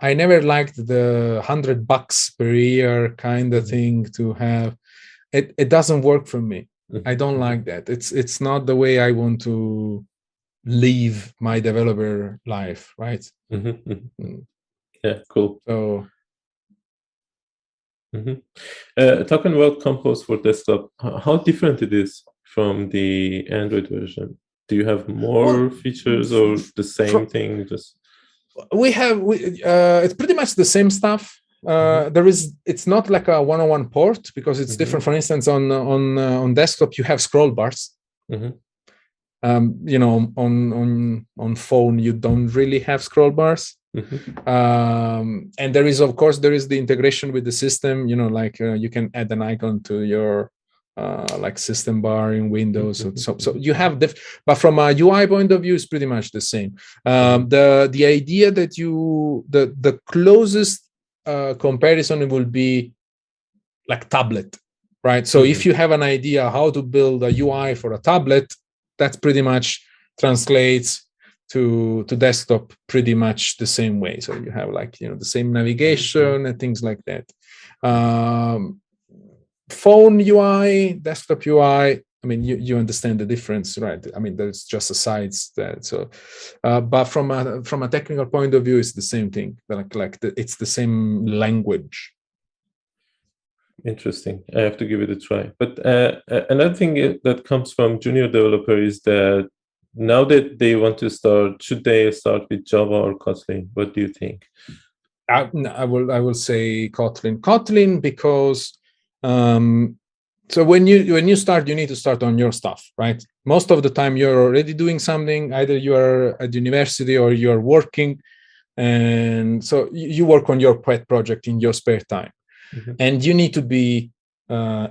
I never liked the hundred bucks per year kind of mm-hmm. thing to have. It it doesn't work for me. Mm-hmm. I don't like that. It's it's not the way I want to live my developer life, right? Mm-hmm. mm-hmm. Mm. Yeah, cool. So Mm-hmm. Uh, talking about Compose for desktop, how different it is from the Android version? Do you have more well, features or the same from, thing? Just we have we, uh, it's pretty much the same stuff. Uh, mm-hmm. there is it's not like a one-on-one port because it's mm-hmm. different. For instance, on on uh, on desktop you have scroll bars. Mm-hmm. Um, you know, on on on phone you don't really have scroll bars. Mm-hmm. Um, and there is, of course, there is the integration with the system. You know, like uh, you can add an icon to your uh, like system bar in Windows. Mm-hmm. So, so you have diff- but from a UI point of view, it's pretty much the same. Um, the the idea that you the the closest uh, comparison will be like tablet, right? So mm-hmm. if you have an idea how to build a UI for a tablet, that's pretty much translates to to desktop pretty much the same way so you have like you know the same navigation and things like that um, phone ui desktop ui i mean you, you understand the difference right i mean there's just a sides that so uh, but from a from a technical point of view it's the same thing like like the, it's the same language interesting i have to give it a try but uh, another thing that comes from junior developer is that now that they want to start, should they start with Java or Kotlin? What do you think? I, I will I will say Kotlin. Kotlin because um, so when you when you start, you need to start on your stuff, right? Most of the time, you're already doing something. Either you are at university or you are working, and so you work on your pet project in your spare time, mm-hmm. and you need to be uh,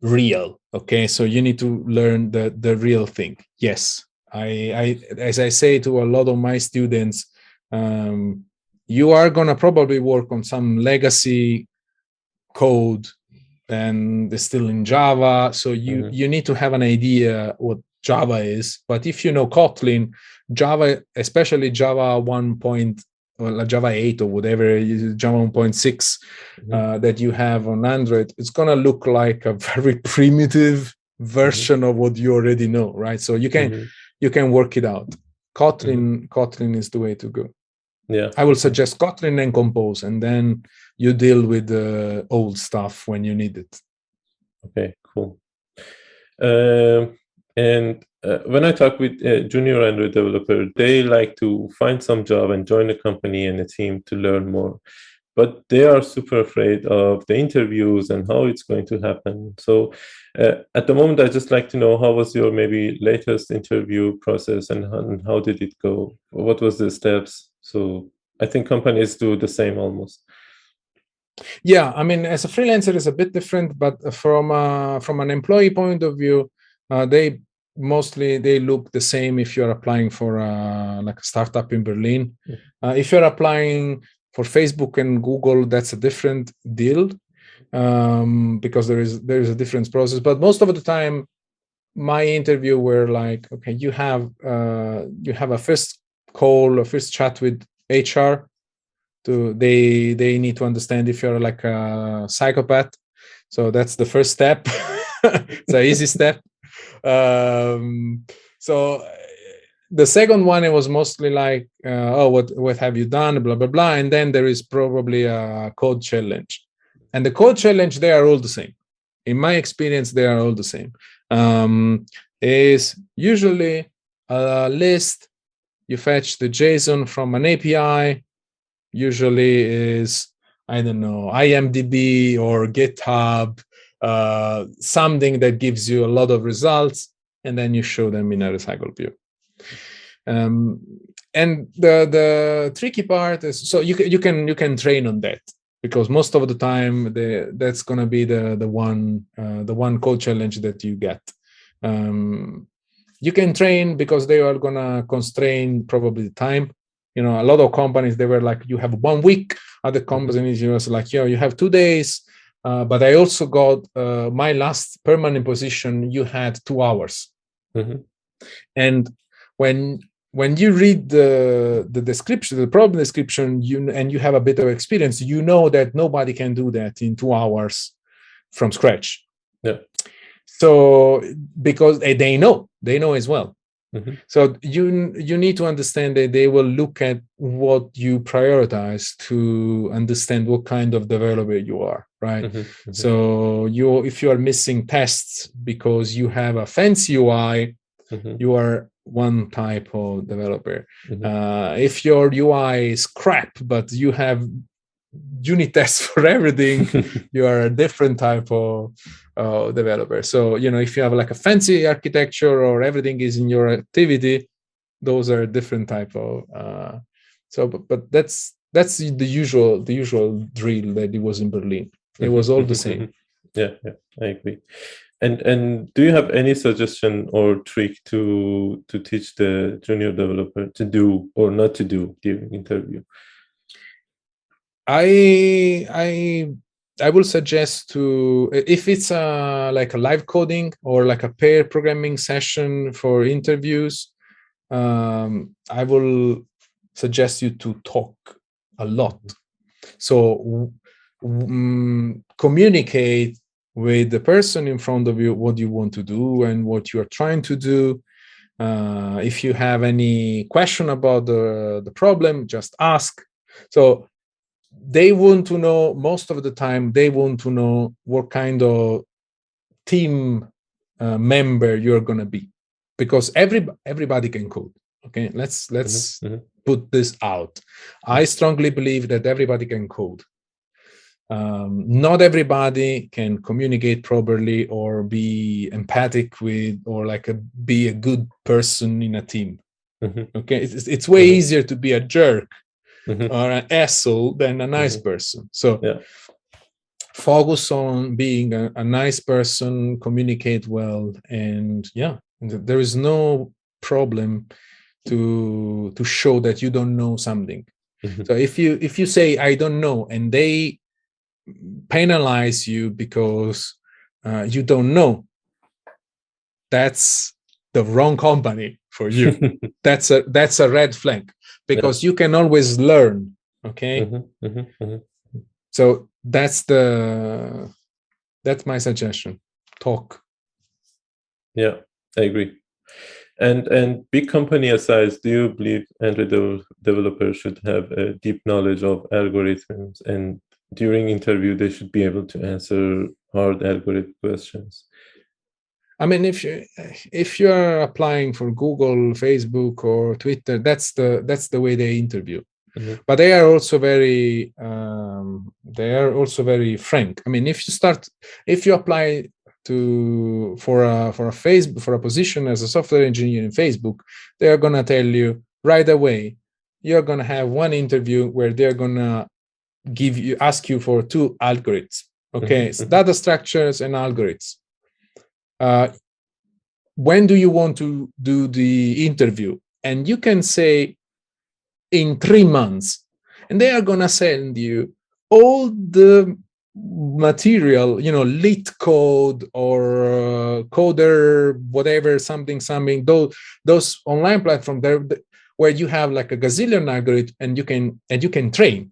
real. Okay, so you need to learn the the real thing. Yes, I, I as I say to a lot of my students, um, you are gonna probably work on some legacy code and it's still in Java. So you mm-hmm. you need to have an idea what Java is. But if you know Kotlin, Java, especially Java 1. Point, well, Java 8 or whatever, Java 1.6 mm-hmm. uh, that you have on Android, it's gonna look like a very primitive mm-hmm. version mm-hmm. of what you already know, right? So you can mm-hmm you can work it out. Kotlin, mm-hmm. Kotlin is the way to go. Yeah, I will suggest Kotlin and Compose, and then you deal with the old stuff when you need it. Okay, cool. Uh, and uh, when I talk with uh, junior Android developer, they like to find some job and join a company and a team to learn more but they are super afraid of the interviews and how it's going to happen. So uh, at the moment, I just like to know how was your maybe latest interview process and and how did it go? What was the steps? So I think companies do the same almost. Yeah, I mean, as a freelancer, it's a bit different, but from uh, from an employee point of view, uh, they mostly they look the same if you're applying for uh, like a startup in Berlin. Uh, if you're applying for facebook and google that's a different deal um, because there is there is a different process but most of the time my interview were like okay you have uh, you have a first call a first chat with hr to they they need to understand if you're like a psychopath. So that's the first step. It's an easy step. Um, so the second one it was mostly like uh, oh what what have you done? Blah blah blah. And then there is probably a code challenge. And the code challenge they are all the same. In my experience they are all the same. Um, is usually a list. You fetch the json from an api usually is I don't know, IMDb or GitHub, uh, something that gives you a lot of results, and then you show them in a RecyclerView. Um, and the the tricky part is so you can you can you can train on that because most of the time the that's to be the the one uh, the one code challenge that you get um, you can train because they are to constrain probably the time you know a lot of companies they were like you have one week other companies you was like yo you have two days. Uh, but i also got uh, my last permanent position you had two hours. Mm-hmm. and when when you read the the description the problem description you and you have a bit of experience you know that nobody can do that in two hours from scratch. Yeah. So because they know they know as well mm-hmm. so you you need to understand that they will look at what you prioritize to understand what kind of developer you are right mm-hmm. Mm-hmm. so you if you are missing tests because you have a fancy ui mm-hmm. you are one type of developer. Mm-hmm. Uh, if your UI is crap, but you have unit tests for everything, you are a different type of uh, developer. So, you know, if you have like a fancy architecture or everything is in your activity, those are different type of. Uh, so, but, but that's that's the usual the usual drill that it was in Berlin. It was all the same. yeah, yeah, I agree. And and do you have any suggestion or trick to to teach the junior developer to do or not to do during interview? I I I will suggest to if it's a like a live coding or like a pair programming session for interviews, um, I will suggest you to talk a lot. So um, communicate with the person in front of you what you want to do and what you are trying to do uh, if you have any question about the, the problem just ask so they want to know most of the time they want to know what kind of team uh, member you're going to be because every everybody can code okay let's let's mm-hmm, mm-hmm. put this out i strongly believe that everybody can code um, not everybody can communicate properly or be empathic with or like a, be a good person in a team mm-hmm. okay it's, it's way mm-hmm. easier to be a jerk mm-hmm. or an asshole than a nice mm-hmm. person so yeah. focus on being a, a, nice person communicate well and yeah there is no problem to to show that you don't know something mm-hmm. so if you if you say i don't know and they penalize you because uh, you don't know that's the wrong company for you that's a that's a red flag because yeah. you can always learn okay? Mm-hmm, mm-hmm, mm-hmm. so that's the that's my suggestion. Talk. Yeah i agree. And and big company size do you believe android developers should have a deep knowledge of algorithms? And during interview they should be able to answer hard algorithm questions i mean if you if you're applying for google facebook or twitter that's the that's the way they interview mm-hmm. but they are also very um, they are also very frank i mean if you start if you apply to for a for a facebook for a position as a software engineer in facebook they are going to tell you right away you're going to have one interview where they're going to give you ask you for two algorithms okay mm-hmm. so data structures and algorithms uh, when do you want to do the interview and you can say in three months and they are going to send you all the material you know LeetCode or uh, coder whatever something something those those online platforms there where you have like a gazillion algorithm and you can and you can train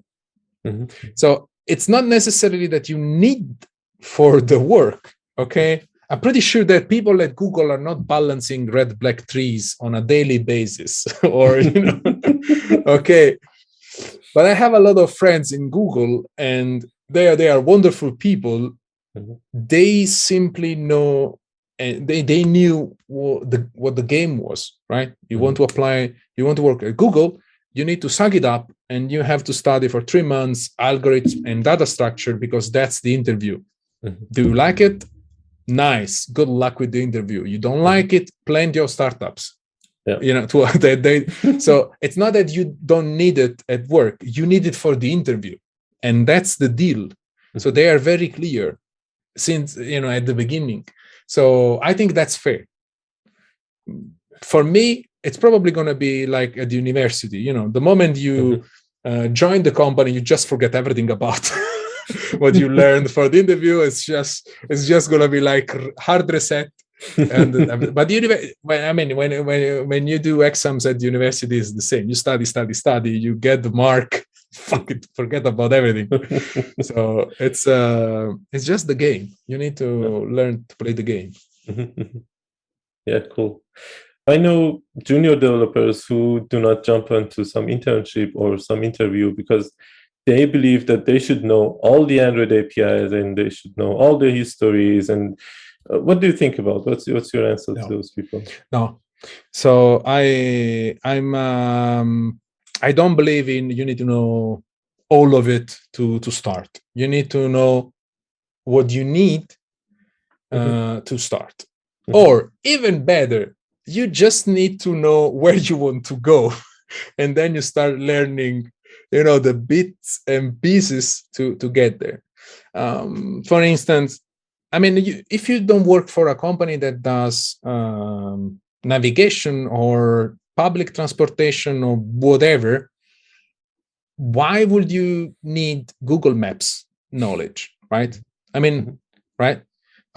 Mm-hmm. So it's not necessarily that you need for the work. Okay. I'm pretty sure that people at Google are not balancing red black trees on a daily basis or, you know, okay. But I have a lot of friends in Google and they are, they are wonderful people. Mm-hmm. They simply know and they, they knew what the what the game was, right? You mm-hmm. want to apply, you want to work at Google, you need to suck it up and you have to study for three months algorithm and data structure because that's the interview. Mm-hmm. Do you like it? Nice. Good luck with the interview. You don't like it? Plenty of startups. Yeah. You know, to, they, they, so it's not that you don't need it at work. You need it for the interview, and that's the deal. So they are very clear since you know at the beginning. So I think that's fair. For me, it's probably going to be like at the university. You know, the moment you mm-hmm. uh, join the company, you just forget everything about what you learned for the interview. It's just it's just to be like hard reset. and but the when I mean when when when you do exams at university is the same. You study, study, study. You get the mark. Fuck it, forget about everything. so it's uh it's just the game. You need to learn to play the game. yeah, cool. I know junior developers who do not jump into some internship or some interview because they believe that they should know all the Android APIs and they should know all the histories. And uh, what do you think about? What's what's your answer no. to those people? No, so I I'm um, I don't believe in you need to know all of it to to start. You need to know what you need uh, mm-hmm. to start, mm-hmm. or even better, you just need to know where you want to go and then you start learning you know the bits and pieces to to get there um, for instance i mean you, if you don't work for a company that does um, navigation or public transportation or whatever why would you need google maps knowledge right i mean mm-hmm. right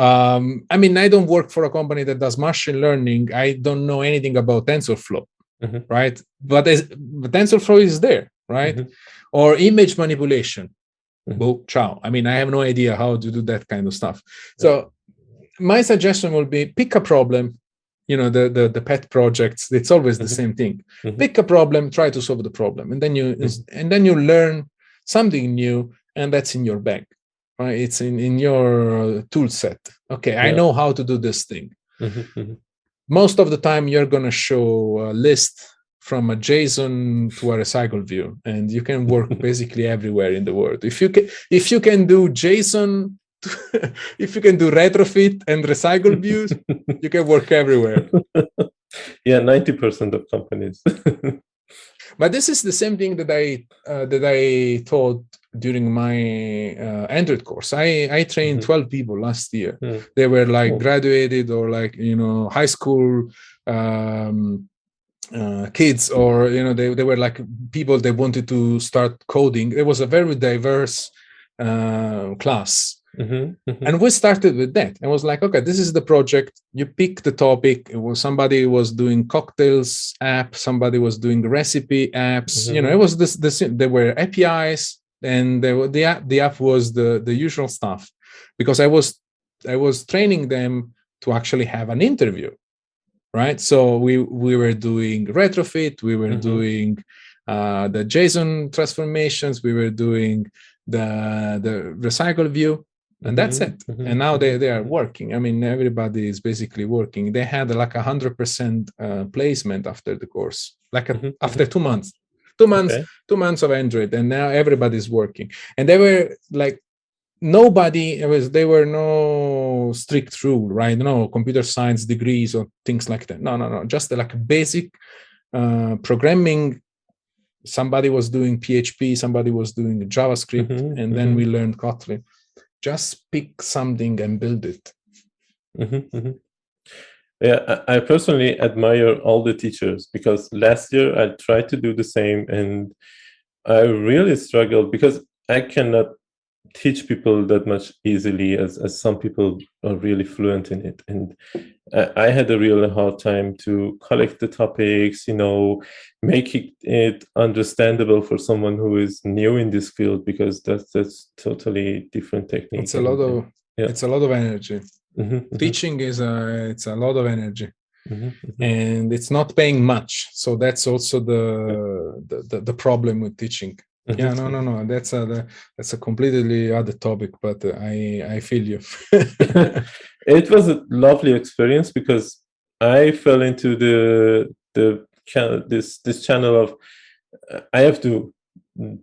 um, I mean, I don't work for a company that does machine learning. I don't know anything about TensorFlow, mm-hmm. right? But, but TensorFlow is there, right? Mm-hmm. Or image manipulation. Mm-hmm. ciao. I mean, I have no idea how to do that kind of stuff. So my suggestion will be pick a problem. You know, the the, the pet projects. It's always the mm-hmm. same thing. Mm-hmm. Pick a problem, try to solve the problem, and then you mm-hmm. and then you learn something new, and that's in your bag right? It's in, in your tool set. Okay, yeah. I know how to do this thing. Most of the time, you're going to show a list from a JSON to a RecyclerView, and you can work basically everywhere in the world. If you can, if you can do JSON, if you can do retrofit and RecyclerViews, you can work everywhere. yeah, ninety percent of companies. but this is the same thing that I uh, that I taught during my uh, Android course. I I trained mm-hmm. 12 people last year. Mm. They were like graduated or like you know high school um, uh, kids or you know they, they were like people they wanted to start coding. It was a very diverse uh, class. Mm-hmm, mm-hmm. And we started with that. I was like, okay, this is the project. You pick the topic. It was somebody was doing cocktails app, somebody was doing recipe apps. You know, mm-hmm. it was this. This there were APIs and the, the app the app was the the usual stuff because i was i was training them to actually have an interview right so we we were doing retrofit we were mm-hmm. doing uh, the json transformations we were doing the the RecyclerView and that's mm-hmm. it mm-hmm. and now they, they are working i mean everybody is basically working they had like a hundred percent uh, placement after the course like a, mm-hmm. after two months two months okay. two months of android and now everybody's working and they were like nobody it was there were no strict rule right? No computer science degrees or things like that. No no no just like basic uh, programming. Somebody was doing php somebody was doing javascript mm-hmm, and then mm-hmm. we learned kotlin. Just pick something and build it. Mm-hmm, mm-hmm. Yeah, I personally admire all the teachers because last year I tried to do the same and I really struggled because I cannot teach people that much easily as, as some people are really fluent in it. And I, had a really hard time to collect the topics, you know, make it, it understandable for someone who is new in this field because that's that's totally different technique. It's a lot of yeah. it's a lot of energy Mm-hmm, mm-hmm, Teaching is a it's a lot of energy, mm-hmm, mm-hmm. and it's not paying much. So that's also the the, the, the problem with teaching. Yeah, no, no, no. That's uh, a that's a completely other topic, but uh, I I feel you. it was a lovely experience because I fell into the the channel this this channel of uh, I have to mm,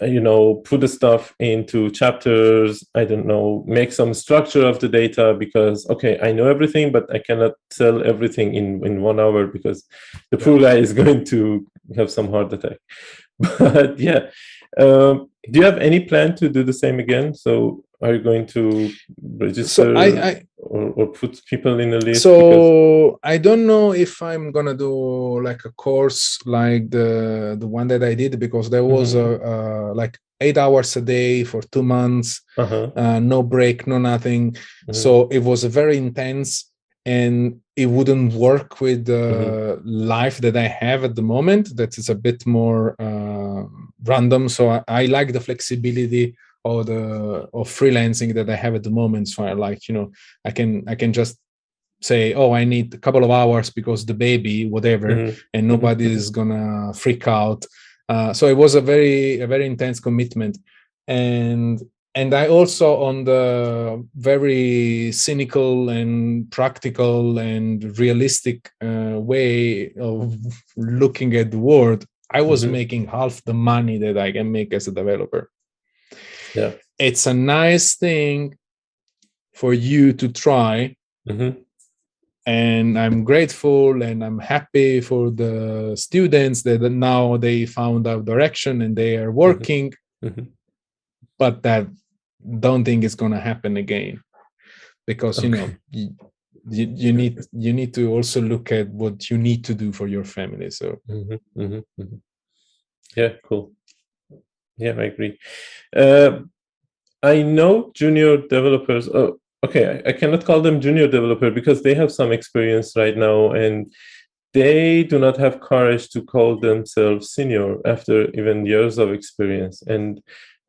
you know put the stuff into chapters i don't know make some structure of the data because okay i know everything but i cannot tell everything in in one hour because the poor guy is going to have some heart attack but yeah um, do you have any plan to do the same again so are you going to register so I, I, or, or, put people in a list so i don't know if i'm gonna do like a course like the the one that i did because there was mm-hmm. a, a, like eight hours a day for two months uh-huh. uh, no break no nothing mm-hmm. so it was very intense and it wouldn't work with the mm-hmm. life that i have at the moment that is a bit more uh, random so I, I like the flexibility or the or freelancing that I have at the moment. So I like, you know, I can I can just say, oh, I need a couple of hours because the baby, whatever, mm-hmm. and nobody mm-hmm. is gonna freak out. Uh, so it was a very a very intense commitment, and and I also on the very cynical and practical and realistic uh, way of looking at the world. I was mm-hmm. making half the money that I can make as a developer yeah it's a nice thing for you to try mm-hmm. and i'm grateful and i'm happy for the students that now they found our direction and they are working mm-hmm. but that don't think it's going to happen again because okay. you know you, you, you, need you need to also look at what you need to do for your family so mm-hmm. mm-hmm, mm-hmm. yeah cool yeah, I agree. Uh, I know junior developers. Oh, okay, I, I, cannot call them junior developer because they have some experience right now, and they do not have courage to call themselves senior after even years of experience. And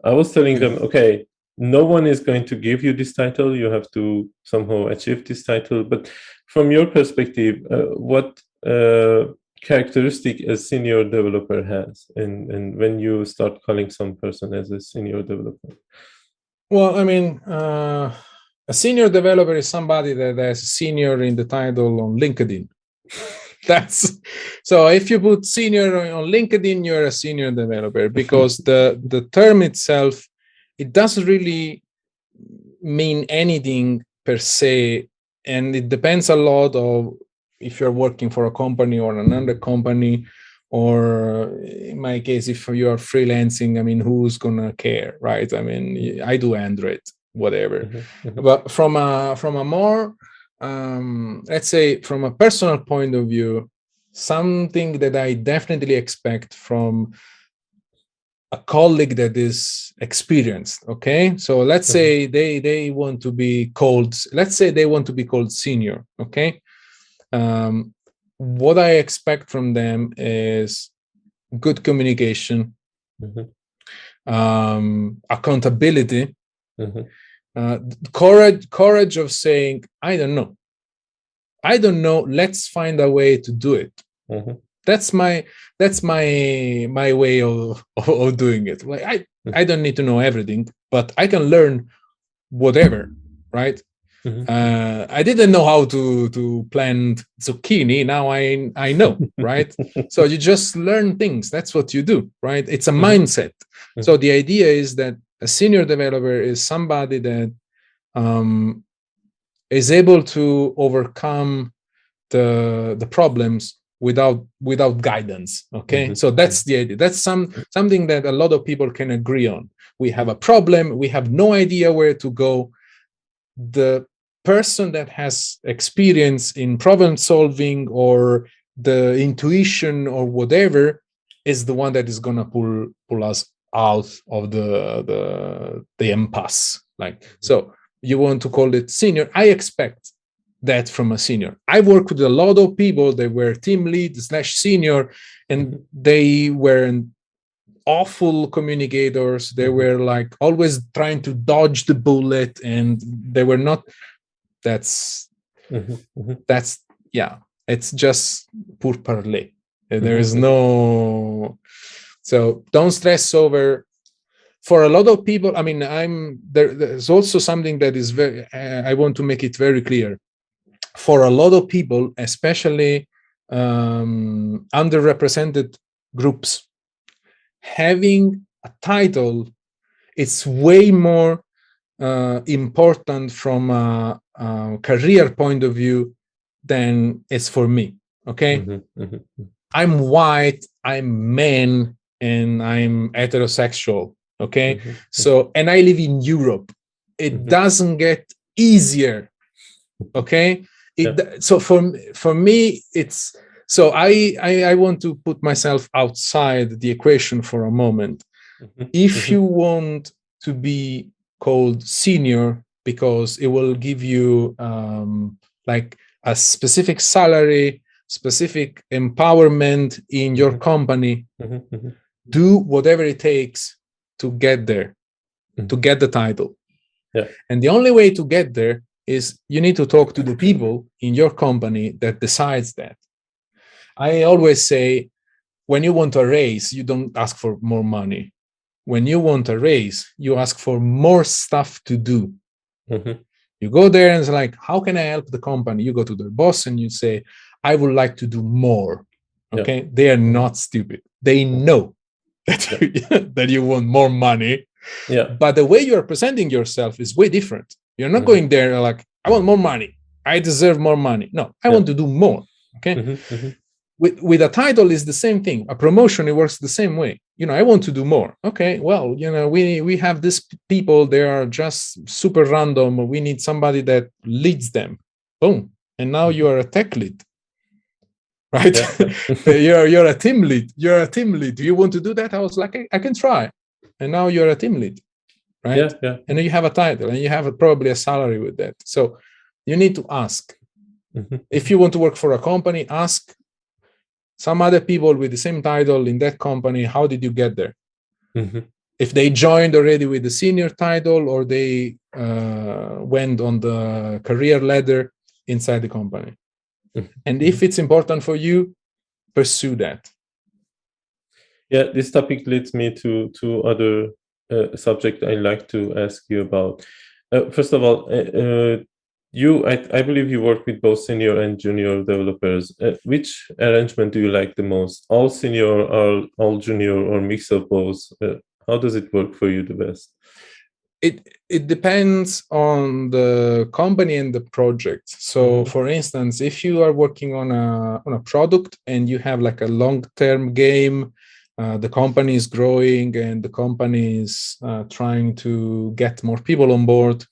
I was telling them, okay, no one is going to give you this title. You have to somehow achieve this title. But from your perspective, uh, what uh, characteristic a senior developer has and and when you start calling some person as a senior developer well i mean uh, a senior developer is somebody that has senior in the title on linkedin that's so if you put senior on linkedin you're a senior developer because the the term itself it doesn't really mean anything per se and it depends a lot of if you're working for a company or another company or in my case if you're freelancing i mean who's gonna care right i mean i do android whatever mm-hmm, mm-hmm. but from a from a more um, let's say from a personal point of view something that i definitely expect from a colleague that is experienced okay so let's say they they want to be called let's say they want to be called senior okay um, what I expect from them is good communication, mm-hmm. um, accountability, mm-hmm. uh, courage, courage of saying, "I don't know, I don't know. Let's find a way to do it." Mm-hmm. That's my that's my my way of of doing it. Like I mm-hmm. I don't need to know everything, but I can learn whatever, right? Mm-hmm. Uh, I didn't know how to to plant zucchini. Now I I know, right? so you just learn things. That's what you do, right? It's a mm-hmm. mindset. Mm-hmm. So the idea is that a senior developer is somebody that um, is able to overcome the the problems without without guidance okay? Mm-hmm. so that's the idea. That's some something that a lot of people can agree on. We have a problem. We have no idea where to go. The person that has experience in problem solving or the intuition or whatever is the one that is going to pull pull us out of the the the impasse like so you want to call it senior. I expect that from a senior. I work with a lot of people. They were team lead slash senior and they were awful communicators. They mm-hmm. were like always trying to dodge the bullet and they were not that's mm-hmm, mm-hmm. that's yeah it's just pour parler. There is mm-hmm. no so don't stress over. For a lot of people i mean i'm there, there's also something that is very i want to make it very clear for a lot of people especially um, underrepresented groups having a title it's way more uh, important from a, a, career point of view than it's for me okay mm-hmm, mm-hmm. i'm white i'm man and i'm heterosexual okay mm-hmm. so and i live in europe it mm-hmm. doesn't get easier okay it, yeah. so for for me it's so I, I, I want to put myself outside the equation for a moment mm-hmm. if mm-hmm. you want to be called senior because it will give you um, like a specific salary specific empowerment in your mm-hmm. company mm-hmm. Mm-hmm. do whatever it takes to get there to mm-hmm. get the title yeah. and the only way to get there is you need to talk to the people in your company that decides that. I always say when you want a raise you don't ask for more money. When you want a raise you ask for more stuff to do. Mm-hmm. you go there and it's like how can i help the company? You go to their boss and you say i would like to do more. Okay? Yeah. they are not stupid. They know that, yeah. you, that you want more money. Yeah. But the way you're presenting yourself is way different you're not mm-hmm. going there like i want more money. I deserve more money. No i yeah. want to do more okay? Mm-hmm. mm-hmm. with with a title is the same thing. A promotion it works the same way. You know i want to do more. Okay well you know we we have these people they are just super random we need somebody that leads them. Boom. And now you are a tech lead. Right? Yeah. you're you're a team lead. You're a team lead. Do you want to do that? I was like I, I can try. And now you're a team lead right yeah, yeah. and then you have a title and you have a, probably a salary with that so you need to ask mm-hmm. if you want to work for a company ask some other people with the same title in that company how did you get there mm-hmm. if they joined already with the senior title or they uh, went on the career ladder inside the company mm-hmm. and if it's important for you pursue that yeah, this topic leads me to to other uh, subject I like to ask you about. Uh, first of all, uh, uh you I, I believe you work with both senior and junior developers. Uh, which arrangement do you like the most? All senior or all junior or mix of both? Uh, how does it work for you the best? it it depends on the company and the project so mm-hmm. for instance if you are working on a on a product and you have like a long term game uh, the company is growing and the company is uh, trying to get more people on board.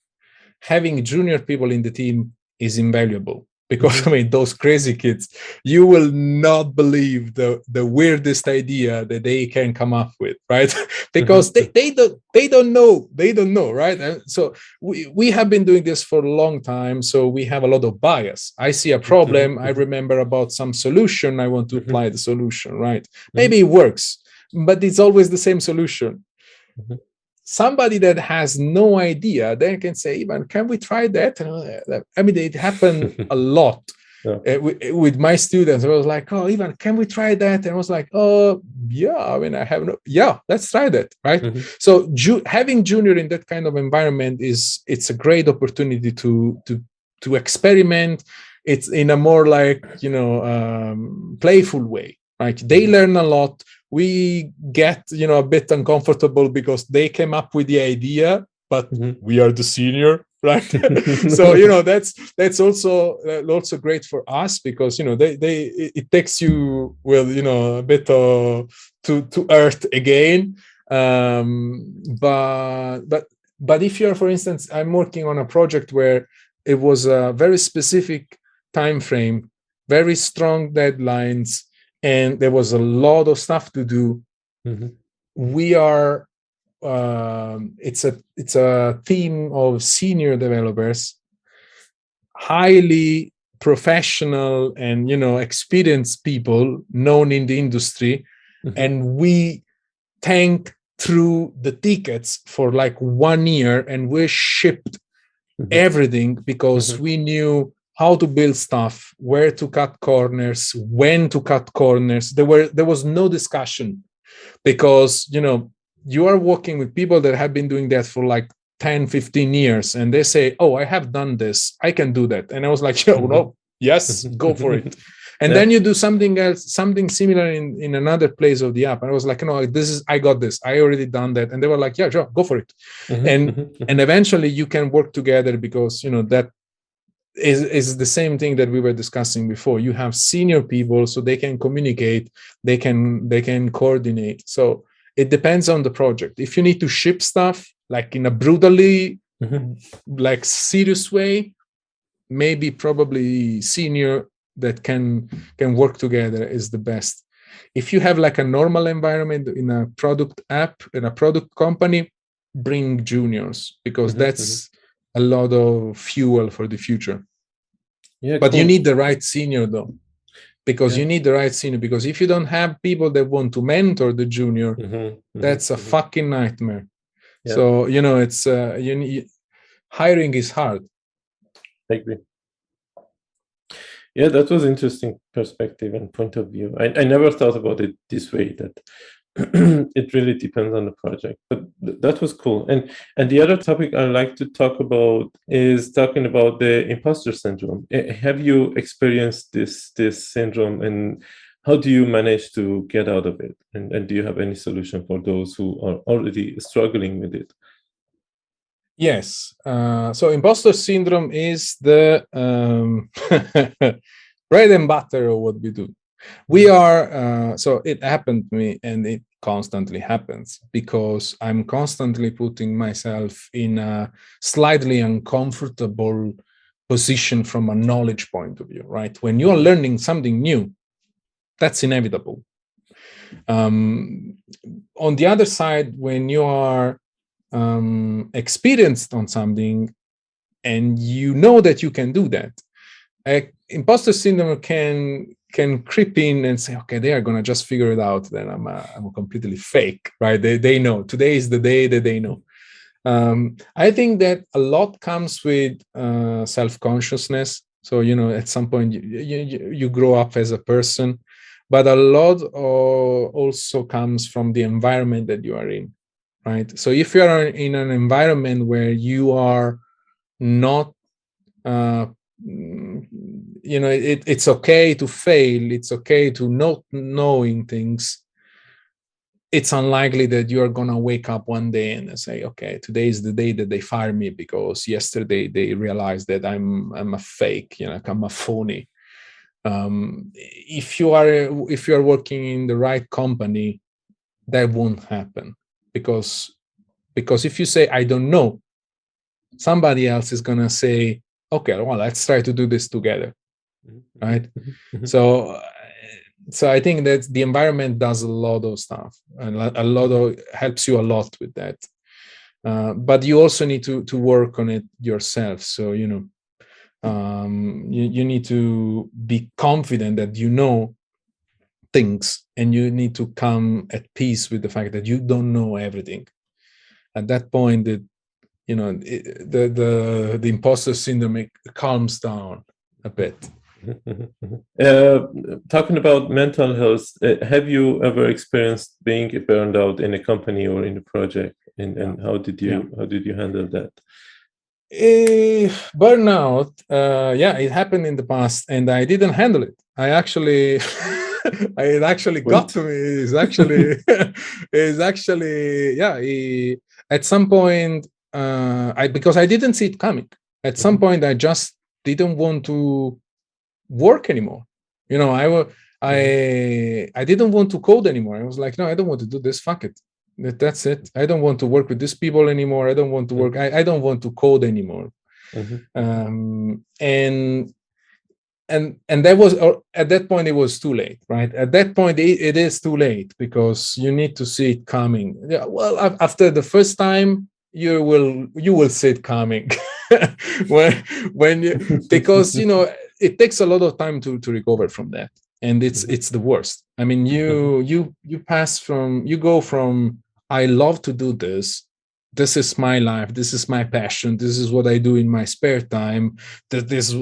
Having junior people in the team is invaluable because mm-hmm. I mean those crazy kids, you will not believe the the weirdest idea that they can come up with, right? because mm-hmm. they, they don't they don't know they don't know, right? And so we we have been doing this for a long time, so we have a lot of bias. I see a problem, mm-hmm. I remember about some solution, I want to mm-hmm. apply the solution, right? Mm-hmm. Maybe it works, but it's always the same solution. Somebody that has no idea then can say Ivan can we try that? I mean it happened a lot yeah. uh, with, with, my students. I was like oh Ivan can we try that? And I was like oh yeah I mean I have no yeah let's try that right? Mm-hmm. so ju- having junior in that kind of environment is it's a great opportunity to to to experiment. It's in a more like you know um, playful way right? They mm-hmm. learn a lot we get you know a bit uncomfortable because they came up with the idea but mm-hmm. we are the senior right so you know that's that's also uh, also great for us because you know they they it takes you well you know a bit uh, to to earth again um but but but if you're for instance i'm working on a project where it was a very specific time frame very strong deadlines and there was a lot of stuff to do mm-hmm. we are um, it's a it's a team of senior developers highly professional and you know experienced people known in the industry mm-hmm. and we tank through the tickets for like one year and we shipped mm-hmm. everything because mm-hmm. we knew how to build stuff where to cut corners when to cut corners. There were there was no discussion because you know you are working with people that have been doing that for like 10 15 years and they say oh i have done this. I can do that. And i was like yo no. Yes go for it. And yeah. then you do something else something similar in in another place of the app. And i was like no this is i got this. I already done that. And they were like yeah sure go for it. Mm-hmm. and mm-hmm. and eventually you can work together because you know that is is the same thing that we were discussing before you have senior people so they can communicate they can they can coordinate so it depends on the project if you need to ship stuff like in a brutally mm-hmm. like serious way maybe probably senior that can can work together is the best if you have like a normal environment in a product app in a product company bring juniors because mm-hmm, that's mm-hmm. A lot of fuel for the future yeah but cool. you need the right senior though because yeah. you need the right senior because if you don't have people that want to mentor the junior mm-hmm, mm-hmm that's a mm-hmm. fucking nightmare yeah. so you know it's uh you need hiring is hard I agree. Yeah, that was interesting perspective and point of view. I, I never thought about it this way. That it really depends on the project, but th- that was cool. And and the other topic I like to talk about is talking about the imposter syndrome. Have you experienced this this syndrome, and how do you manage to get out of it? And, and do you have any solution for those who are already struggling with it? Yes. Uh, so imposter syndrome is the um, bread and butter of what we do. We mm-hmm. are, uh, so it happened to me and it constantly happens because I'm constantly putting myself in a slightly uncomfortable position from a knowledge point of view, right? When you are learning something new, that's inevitable. Um, on the other side, when you are um, experienced on something and you know that you can do that imposter syndrome can can creep in and say okay they are going to just figure it out then i'm a, i'm a completely fake right? They, they know. Today is the day that they know. Um, i think that a lot comes with uh, self-consciousness. So you know at some point you, you, you grow up as a person but a lot also comes from the environment that you are in right? So if you are in an environment where you are not uh, you know it, it's okay to fail it's okay to not knowing things it's unlikely that you're gonna wake up one day and say okay today is the day that they fire me because yesterday they realized that i'm i'm a fake you know i'm a phony um, if you are if you are working in the right company that won't happen because because if you say i don't know somebody else is going to say okay well let's try to do this together. Right? Mm-hmm. so so i think that the environment does a lot of stuff and a lot of helps you a lot with that. Uh, but you also need to to work on it yourself. So you know um, you, you need to be confident that you know things and you need to come at peace with the fact that you don't know everything. At that point it you know it, the the the imposter syndrome calms down a bit uh, talking about mental health uh, have you ever experienced being burned out in a company or in a project and, and how did you yeah. how did you handle that uh, burnout uh, yeah it happened in the past and i didn't handle it i actually it actually got to me it's actually it's actually yeah he, at some point uh, I because I didn't see it coming. At some mm-hmm. point, I just didn't want to work anymore. You know, I I. I didn't want to code anymore. I was like, no, I don't want to do this. Fuck it. That, That's it. I don't want to work with these people anymore. I don't want to work. Mm-hmm. I, I don't want to code anymore. Mm-hmm. Um, and and and that was at that point it was too late right at that point it, it is too late because you need to see it coming yeah well after the first time you will you will see it coming when when you because you know it takes a lot of time to to recover from that. And it's mm-hmm. it's the worst. I mean you mm-hmm. you you pass from you go from i love to do this. This is my life. This is my passion. This is what i do in my spare time. That this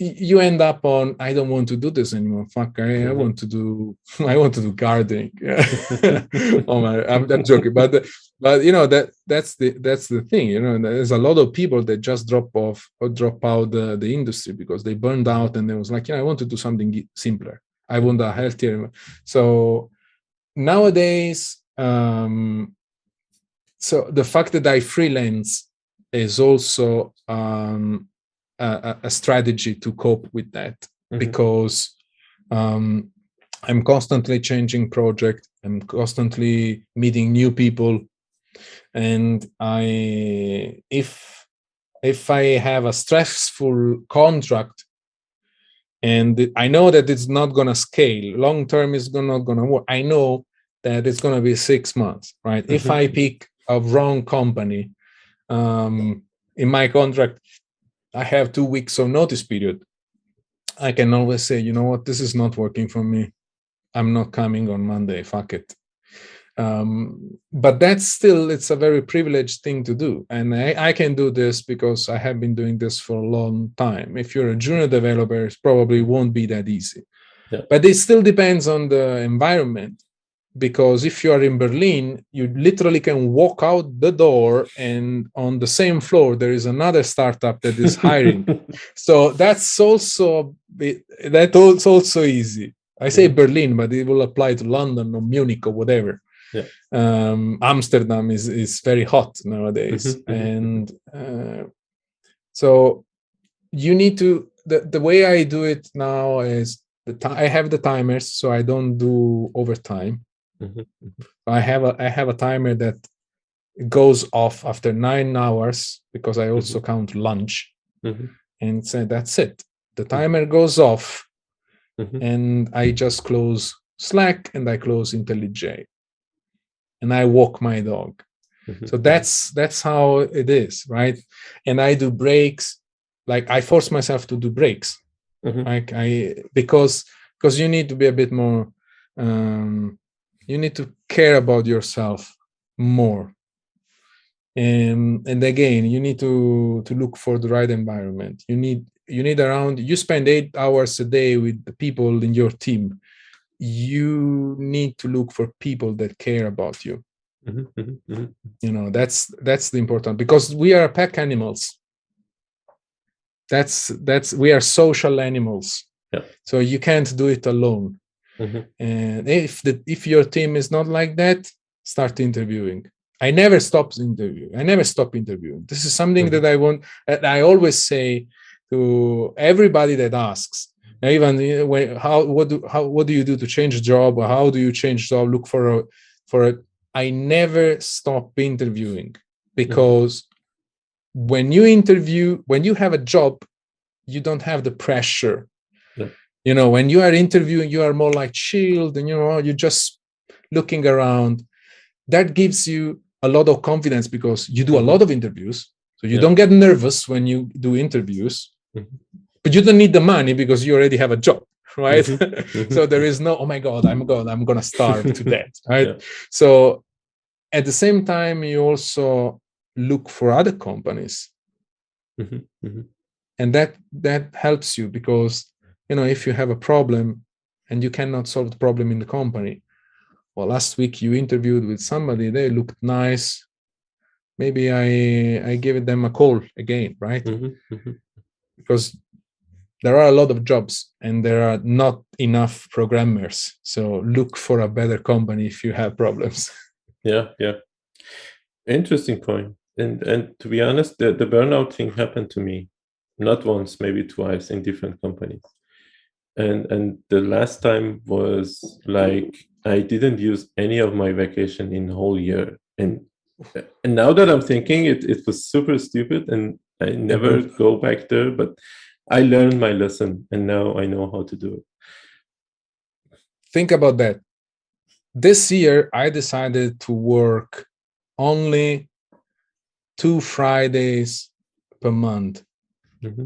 you end up on i don't want to do this anymore. Fuck i, mm-hmm. I want to do i want to do gardening. Oh my I'm, I'm, joking. But but you know that that's the that's the thing you know there's a lot of people that just drop off or drop out the, the industry because they burned out and they was like you know i want to do something simpler. I want a healthier so nowadays um so the fact that i freelance is also um a, a strategy to cope with that mm-hmm. because um, I'm constantly changing project. I'm constantly meeting new people, and I if if I have a stressful contract and I know that it's not gonna scale long term, is not gonna work. I know that it's gonna be six months, right? Mm-hmm. If I pick a wrong company, um, in my contract I have two weeks of notice period, I can always say, you know what, this is not working for me. I'm not coming on Monday. Fuck it. Um, but that's still it's a very privileged thing to do, and I, I, can do this because I have been doing this for a long time. If you're a junior developer, it probably won't be that easy. Yeah. But it still depends on the environment because if you are in Berlin, you literally can walk out the door and on the same floor there is another startup that is hiring. so that's also that's also easy. I say yeah. Berlin, but it will apply to London or Munich or whatever. Yeah. Um, Amsterdam is is very hot nowadays, mm-hmm, mm-hmm. and uh, so you need to. The, the way I do it now is the t- I have the timers, so I don't do overtime. Mm-hmm, mm-hmm. I have a I have a timer that goes off after nine hours because I also mm-hmm. count lunch, mm-hmm. and so that's it. The mm-hmm. timer goes off, mm-hmm. and I just close Slack and I close IntelliJ, and I walk my dog. So that's that's how it is, right? And I do breaks, like I force myself to do breaks, like I because because you need to be a bit more um, you need to care about yourself more. And and again you need to to look for the right environment. You need you need around you spend eight hours a day with the people in your team. You need to look for people that care about you. Mm-hmm, mm-hmm, mm-hmm. you know that's that's the important because we are pack animals. That's that's we are social animals. Yeah. so you can't do it alone Mm-hmm. And if the if your team is not like that, start interviewing. I never stop interviewing. I never stop interviewing. This is something mm-hmm. that I want. I always say to everybody that asks, even when how what do how what do you do to change job or how do you change job? Look for a for a. I never stop interviewing because mm-hmm. when you interview, when you have a job, you don't have the pressure you know when you are interviewing you are more like chilled and you know you're just looking around that gives you a lot of confidence because you do a lot of interviews so you yeah. don't get nervous when you do interviews mm-hmm. but you don't need the money because you already have a job right mm-hmm. mm-hmm. so there is no oh my god i'm god i'm gonna starve to death right yeah. so at the same time you also look for other companies mm-hmm. mm-hmm. and that that helps you because you know if you have a problem and you cannot solve the problem in the company. Well last week you interviewed with somebody they looked nice. Maybe i i give them a call again right? Mm-hmm, mm-hmm. because there are a lot of jobs and there are not enough programmers. So look for a better company if you have problems. Yeah yeah. Interesting point. And and to be honest the, the burnout thing happened to me not once maybe twice in different companies and and the last time was like I didn't use any of my vacation in whole year, and and now that I'm thinking it, it was super stupid, and I never mm-hmm. go back there. But I learned my lesson, and now I know how to do it. Think about that. This year, I decided to work only two Fridays per month. Mm-hmm.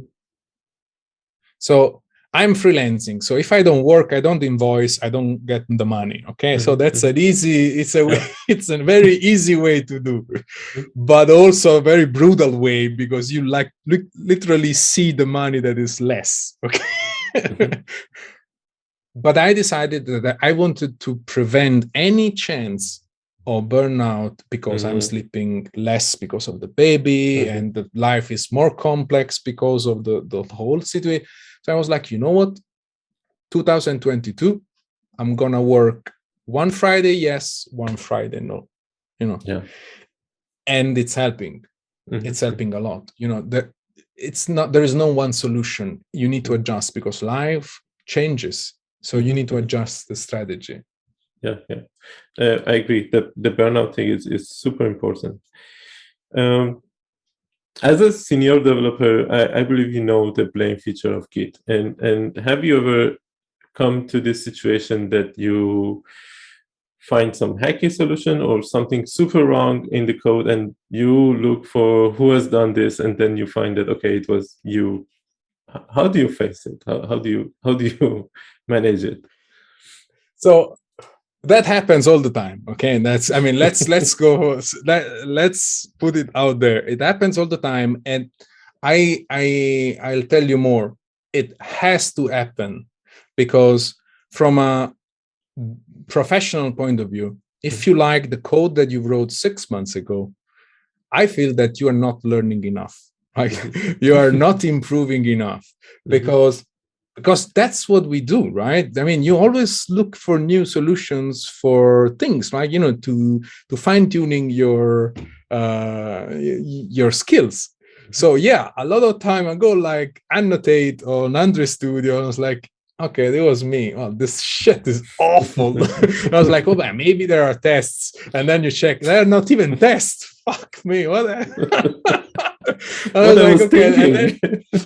So I'm freelancing, so if I don't work, I don't invoice, I don't get the money. Okay, mm-hmm. so that's an easy. It's a way, it's a very easy way to do, mm-hmm. but also a very brutal way because you like li- literally see the money that is less. Okay. Mm-hmm. but I decided that I wanted to prevent any chance or burnout because mm-hmm. I'm sleeping less because of the baby mm-hmm. and the life is more complex because of the, the whole situation. So I was like, you know what? 2022, I'm gonna work one Friday, yes, one Friday, no. You know. Yeah. And it's helping. Mm-hmm. It's helping a lot. You know, that it's not there is no one solution. You need to adjust because life changes. So you need to adjust the strategy yeah, yeah. Uh, I agree. The the burnout thing is is super important. Um, as a senior developer, I, I believe you know the blame feature of Git. And and have you ever come to this situation that you find some hacky solution or something super wrong in the code and you look for who has done this and then you find that okay it was you. How do you face it? How, how do you how do you manage it? So that happens all the time okay? And that's i mean let's let's go let, let's put it out there. It happens all the time and i i i'll tell you more. It has to happen because from a professional point of view if you like the code that you wrote six months ago i feel that you are not learning enough right? You are not improving enough mm-hmm. because because that's what we do right? I mean you always look for new solutions for things right? You know to to fine tuning your uh your skills. So yeah a lot of time ago like annotate on android studio and i was like okay that was me. Oh this shit is awful. I was like oh man, maybe there are tests. And then you check they're not even tests. Fuck me what I was like, okay,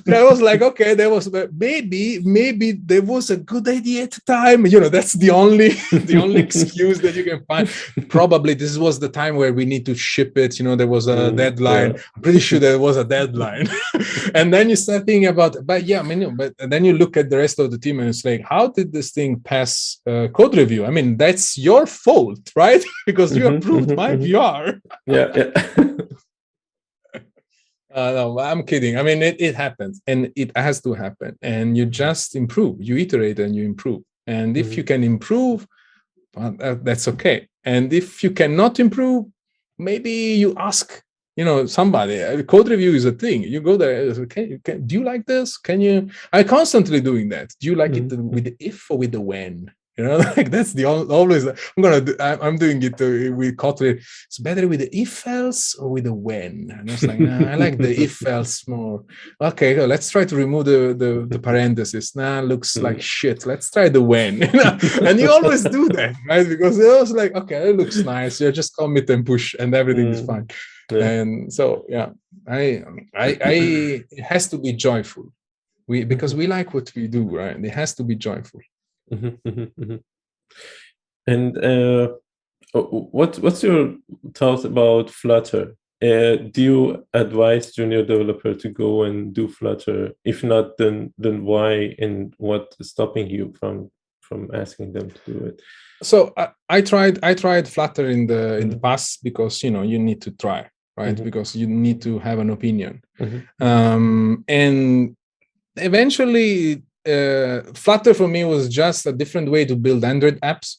then I was like, okay, there was maybe, maybe there was a good idea at the time. You know, that's the only, the only excuse that you can find. Probably this was the time where we need to ship it. You know, there was a mm, deadline. Yeah. I'm pretty sure there was a deadline. and then you start thinking about, but yeah, I mean, but then you look at the rest of the team and it's like, how did this thing pass uh, code review? I mean, that's your fault, right? because you mm-hmm, approved mm-hmm, my mm-hmm. PR. yeah. yeah. Uh, no, I'm kidding. I mean, it, it happens and it has to happen. And you just improve, you iterate and you improve. And if mm-hmm. you can improve, well, that, that's okay. And if you cannot improve, maybe you ask, you know, somebody. Uh, code review is a thing. You go there, okay, can, do you like this? Can you? I constantly doing that. Do you like mm-hmm. it with the if or with the when? You know, like that's the always. I'm gonna. Do, I'm doing it uh, with Kotlin. It's better with the if else or with the when. And I was like, nah, I like the if else more. Okay, so let's try to remove the the, the parenthesis. Nah, looks hmm. like shit. Let's try the when. and you always do that, right? Because it was like, okay, it looks nice. You just commit and push, and everything mm. is fine. Yeah. And so, yeah, I, I, I, it has to be joyful. We because we like what we do, right? It has to be joyful. Mm-hmm, mm-hmm, mm-hmm. And uh, what what's your thoughts about Flutter? Uh, do you advise junior developer to go and do Flutter? If not, then then why and what is stopping you from from asking them to do it? So I, I tried I tried Flutter in the in the past because you know you need to try right mm-hmm. because you need to have an opinion mm-hmm. um, and eventually uh, Flutter for me was just a different way to build Android apps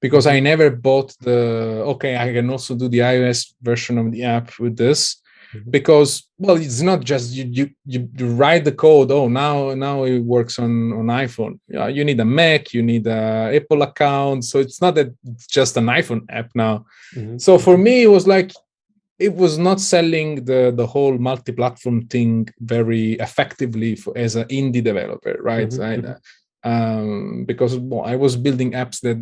because I never bought the okay, I can also do the iOS version of the app with this. Mm-hmm. Because well, it's not just you, you you write the code. Oh, now now it works on on iPhone. Yeah, you need a Mac, you need a Apple account. So it's not that it's just an iPhone app now. Mm-hmm. So for me, it was like it was not selling the the whole multi-platform thing very effectively for, as an indie developer right mm-hmm. I, um, because well, i was building apps that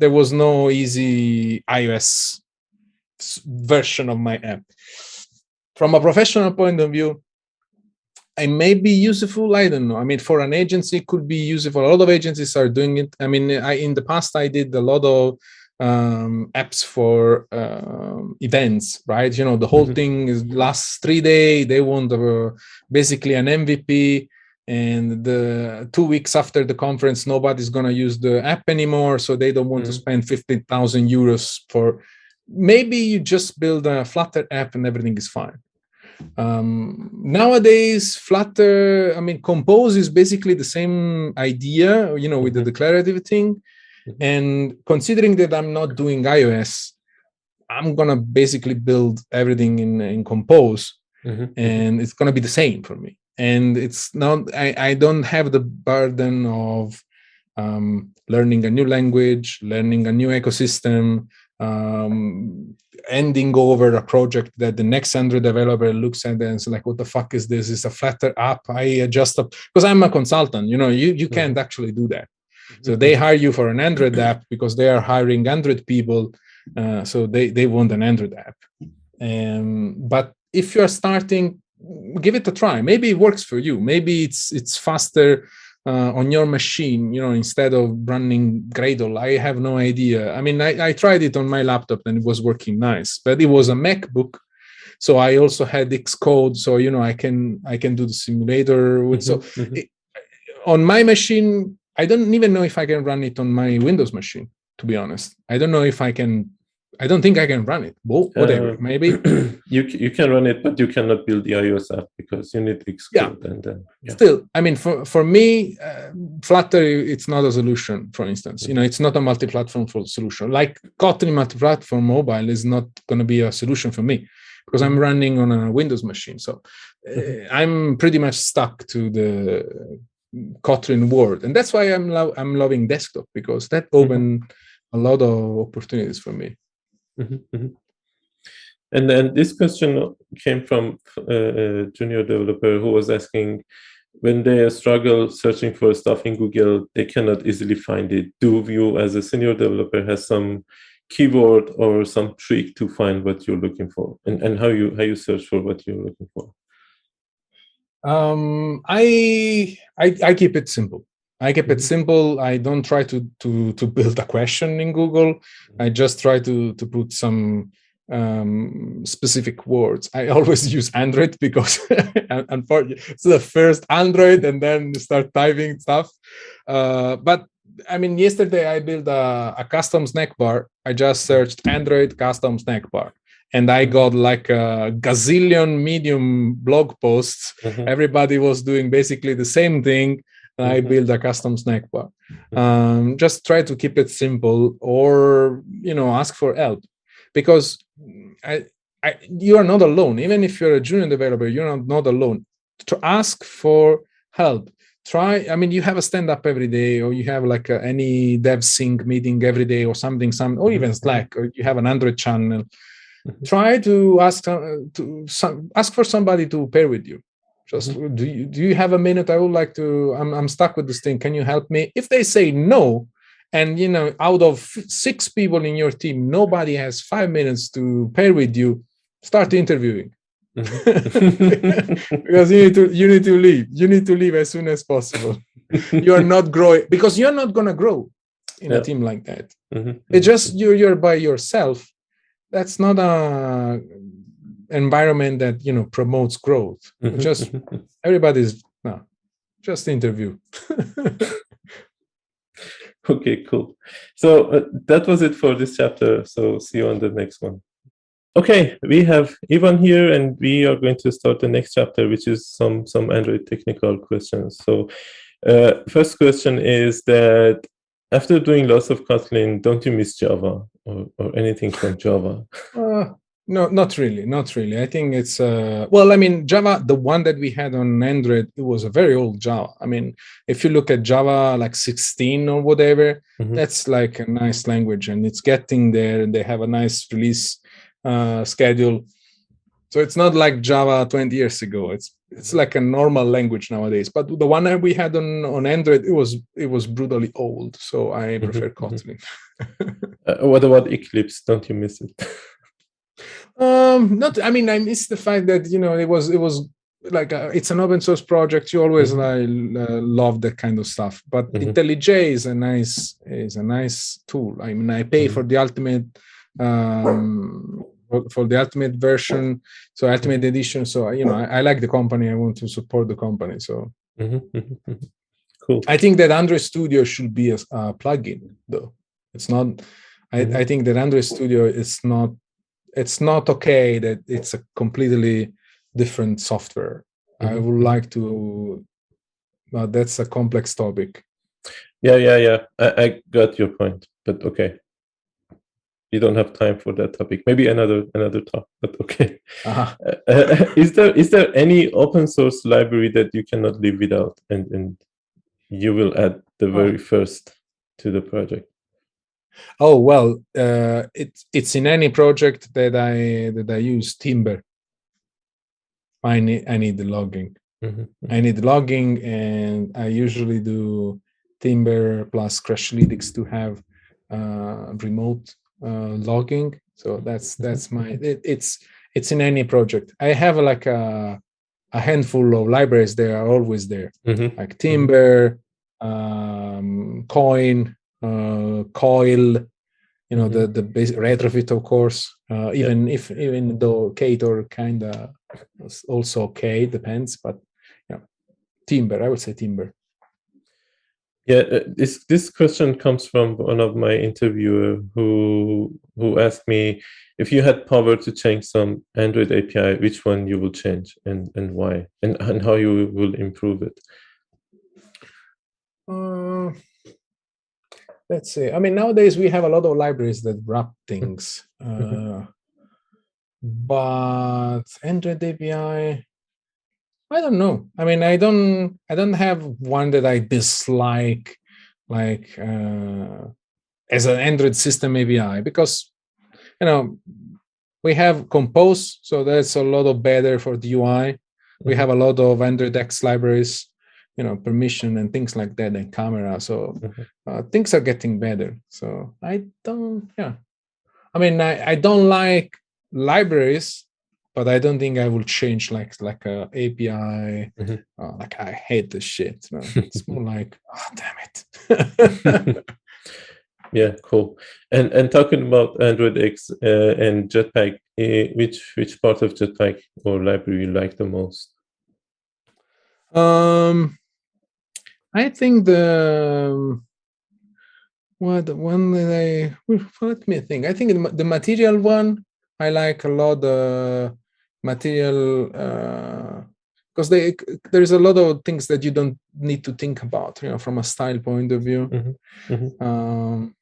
there was no easy ios version of my app from a professional point of view I may be useful. I don't know. I mean, for an agency, could be useful. A lot of agencies are doing it. I mean, I in the past I did a lot of um, apps for um, events, right? You know, the whole mm-hmm. thing is last three day. They want uh, basically an MVP, and the two weeks after the conference nobody's going to use the app anymore so they don't want mm. to spend 15000 euros for maybe you just build a flutter app and everything is fine um, nowadays flutter i mean compose is basically the same idea you know with the mm-hmm. declarative thing mm-hmm. And considering that i'm not doing ios i'm gonna basically build everything in in compose mm-hmm. and it's gonna be the same for me and it's not i, I don't have the burden of um, learning a new language learning a new ecosystem um, ending over a project that the next Android developer looks at and is like, "What the fuck is this? It's a Flutter app." I adjust up because I'm a consultant. You know, you you can't mm-hmm. actually do that. So they hire you for an Android app because they are hiring Android people. Uh, so they they want an Android app. Um, but if you're starting, give it a try. Maybe it works for you. Maybe it's it's faster uh, on your machine, you know, instead of running Gradle. I have no idea. I mean, I, I tried it on my laptop and it was working nice, but it was a MacBook. So I also had Xcode, so you know I can I can do the simulator. With, mm-hmm, so mm-hmm. It, on my machine, I don't even know if I can run it on my Windows machine. To be honest, I don't know if I can I don't think I can run it. Well, whatever, uh, maybe. you you can run it, but you cannot build the iOS app because you need Xcode. Yeah. And then, yeah. Still, I mean, for for me, uh, Flutter it's not a solution. For instance, you know, it's not a multi-platform solution. Like Kotlin multi-platform mobile is not going to be a solution for me because I'm running on a Windows machine. So uh, I'm pretty much stuck to the Kotlin world, and that's why I'm lo- I'm loving desktop because that opened mm-hmm. a lot of opportunities for me. Mm-hmm, mm-hmm. And then this question came from uh, a junior developer who was asking when they struggle searching for stuff in Google, they cannot easily find it. Do you, as a senior developer, has some keyword or some trick to find what you're looking for, and, and how you how you search for what you're looking for? Um, I, I I keep it simple. I keep it mm-hmm. simple. I don't try to to to build a question in Google. I just try to to put some um, specific words. I always use Android because unfortunately it's the first Android, and then start typing stuff. Uh, but I mean, yesterday I built a, a custom snack bar. I just searched Android custom snack bar and I got like a gazillion medium blog posts. Mm-hmm. Everybody was doing basically the same thing. I mm-hmm. build a custom snack bar. Mm-hmm. Um, just try to keep it simple, or you know, ask for help, because I, I, you are not alone. Even if you're a junior developer, you're not, not alone. To ask for help. Try. I mean, you have a stand up every day, or you have like a, any dev sync meeting every day, or something, some, or even mm-hmm. Slack, or you have an Android channel. Try to ask uh, to some, ask for somebody to pair with you just mm-hmm. do you do you have a minute i would like to i'm, I'm stuck with this thing can you help me if they say no and you know out of six people in your team nobody has five minutes to pair with you start interviewing mm-hmm. because you need to you need to leave you need to leave as soon as possible you are not growing because you're not going to grow in yeah. a team like that mm-hmm. it's just you're you're by yourself that's not a environment that you know promotes growth. Mm-hmm. just everybody's no just interview. Okay cool. So uh, that was it for this chapter. So see you on the next one. Okay we have ivan here and we are going to start the next chapter which is some some android technical questions. So uh, first question is that after doing lots of kotlin don't you miss java or, or anything from java uh, no, not really, not really. I think it's uh, well, I mean, Java, the one that we had on Android, it was a very old Java. I mean, if you look at Java like 16 or whatever, mm-hmm. that's like a nice language, and it's getting there. And they have a nice release uh, schedule. So it's not like Java 20 years ago. It's it's like a normal language nowadays. But the one that we had on on Android, it was it was brutally old. So I mm-hmm, prefer mm-hmm. Kotlin. uh, what about Eclipse? Don't you miss it? Um, not. I mean, I miss the fact that you know it was it was like a, it's an open source project. You always mm-hmm. uh, love that kind of stuff. But mm-hmm. IntelliJ is a nice is a nice tool. I mean, I pay mm-hmm. for the ultimate um, for the ultimate version, so ultimate edition. So you know, I, I like the company. I want to support the company. So Mm-hmm. mm-hmm. Cool. I think that Android Studio should be a, a plugin, though. It's not. I, mm-hmm. I think that Android Studio is not. It's not okay that it's a completely different software. Mm-hmm. I would like to. Well, that's a complex topic. Yeah, yeah, yeah. I, I got your point, but okay you don't have time for that topic maybe another another talk but okay uh-huh. uh, is there is there any open source library that you cannot live without and and you will add the oh. very first to the project oh well uh, it's it's in any project that i that i use timber i need i need the logging mm-hmm. i need logging and i usually do timber plus crashlytics to have uh, remote uh, logging so that's mm-hmm. that's my it, it's it's in any project i have like a a handful of libraries that are always there mm-hmm. like timber um, Koin uh, coil you know mm-hmm. the the basic retrofit of course uh, even yeah. if even though Ktor kind of also okay depends but yeah timber i would say timber yeah, uh, this this question comes from one of my interviewer who who asked me if you had power to change some Android API, which one you will change and and why, and and how you will improve it. Uh, let's see. I mean, nowadays we have a lot of libraries that wrap things, uh, but Android API. I don't know. I mean, I don't I don't have one that I dislike like uh, as an Android system API because you know we have Compose, so that's a lot of better for the UI. We mm-hmm. have a lot of Android X libraries, you know, permission and things like that, and camera. So mm-hmm. uh, things are getting better. So I don't, yeah. I mean, I, I don't like libraries but I don't think I will change like like a API. Mm-hmm. Oh, like I hate this shit. Man. It's more like, oh damn it. yeah, cool. And and talking about Android X uh, and Jetpack, uh, which which part of Jetpack or library you like the most? Um, I think the um, what one that I let me think. I think the material one I like a lot the material because uh, there's a lot of things that you don't need to think about, you know, from a style point of view. Mm-hmm. Mm-hmm. Um,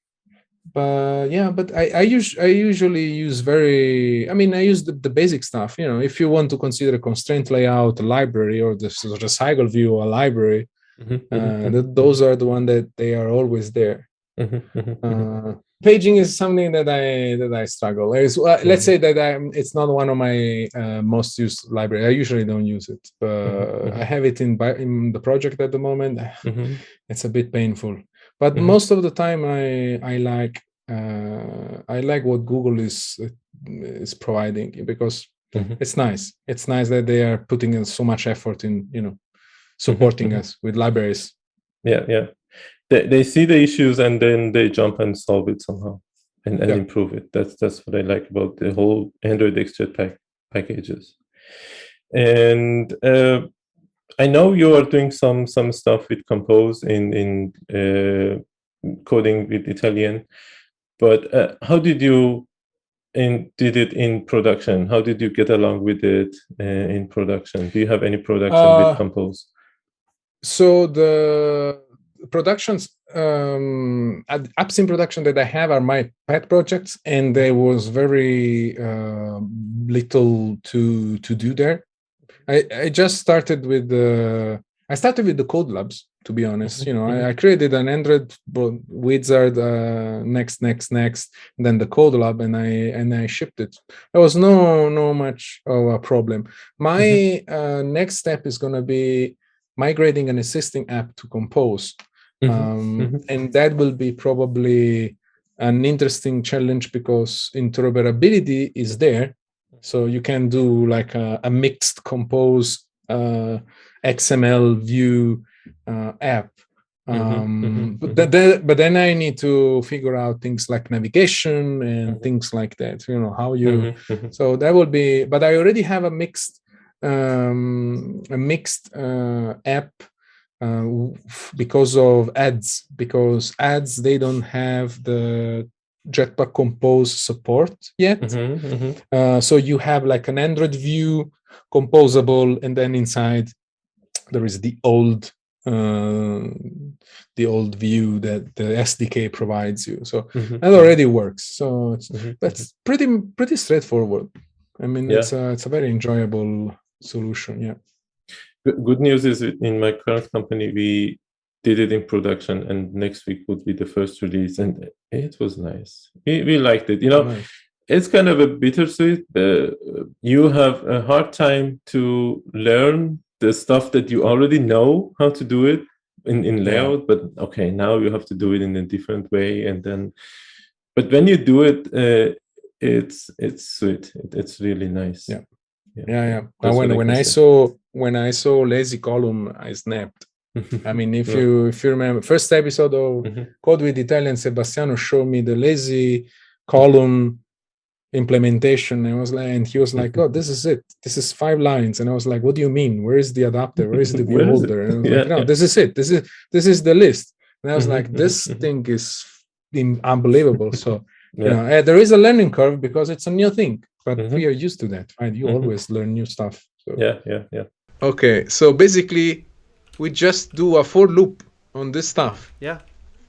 but yeah, but I I, us- I usually use very I mean I use the, the basic stuff. You know, if you want to consider constraint layout a library or the RecyclerView a library, mm-hmm. uh, mm-hmm. those are the one that they are always there. Mm-hmm. Mm-hmm. Uh, paging is something that I that I struggle. Uh, let's say that I'm it's not one of my uh, most used library. I usually don't use it, but mm-hmm. I have it in in the project at the moment. Mm-hmm. It's a bit painful, but mm-hmm. most of the time I I like uh, I like what Google is is providing because mm-hmm. it's nice. It's nice that they are putting in so much effort in you know supporting mm-hmm. us with libraries. Yeah, yeah they, they see the issues and then they jump and solve it somehow and, and yeah. improve it. That's that's what I like about the whole Android X Jetpack packages. And uh, I know you are doing some some stuff with Compose in in uh, coding with Italian, but uh, how did you in did it in production? How did you get along with it uh, in production? Do you have any production with uh, Compose? So the productions um apps in production that i have are my pet projects and there was very uh, little to to do there i i just started with the i started with the code labs to be honest you know I. I, created an android wizard uh, next next next then the code lab and i and i shipped it there was no no much of a problem my mm-hmm. uh, next step is going to be migrating an existing app to compose Mm-hmm. Um, mm-hmm. And that will be probably an interesting challenge because interoperability is there. So you can do like a, a mixed compose uh, XML view uh, app. Mm-hmm. Um, mm-hmm. but, mm-hmm. but then I need to figure out things like navigation and mm-hmm. things like that. You know how you. So that will be. But I already have a mixed um, a mixed uh, app uh, because of ads because ads they don't have the jetpack compose support yet mm-hmm, mm-hmm. Uh, so you have like an android view composable and then inside there is the old uh, the old view that the sdk provides you so mm-hmm. that already works so it's mm-hmm, that's mm-hmm. pretty pretty straightforward i mean yeah. it's a it's a very enjoyable solution yeah good news is in my current company we did it in production and next week would be the first release and it was nice we, we liked it you know nice. it's kind of a bittersweet uh, you have a hard time to learn the stuff that you already know how to do it in, in layout yeah. but okay now you have to do it in a different way and then but when you do it uh, it's it's sweet it, it's really nice yeah yeah yeah, when, when i saw when i saw lazy column i snapped. I mean if yeah. you if you remember first episode of mm-hmm. code with italian sebastiano showed me the lazy column implementation. And I was like and he was like oh this is it. This is five lines. And I was like what do you mean? Where is the adapter? Where is the view holder? And I was yeah, like no this is it. This is this is the list. And I was mm-hmm, like this mm-hmm. thing is unbelievable. So yeah. you know uh, there is a learning curve because it's a new thing but mm-hmm. we are used to that right you mm-hmm. always learn new stuff so. yeah yeah yeah okay so basically we just do a for loop on this stuff yeah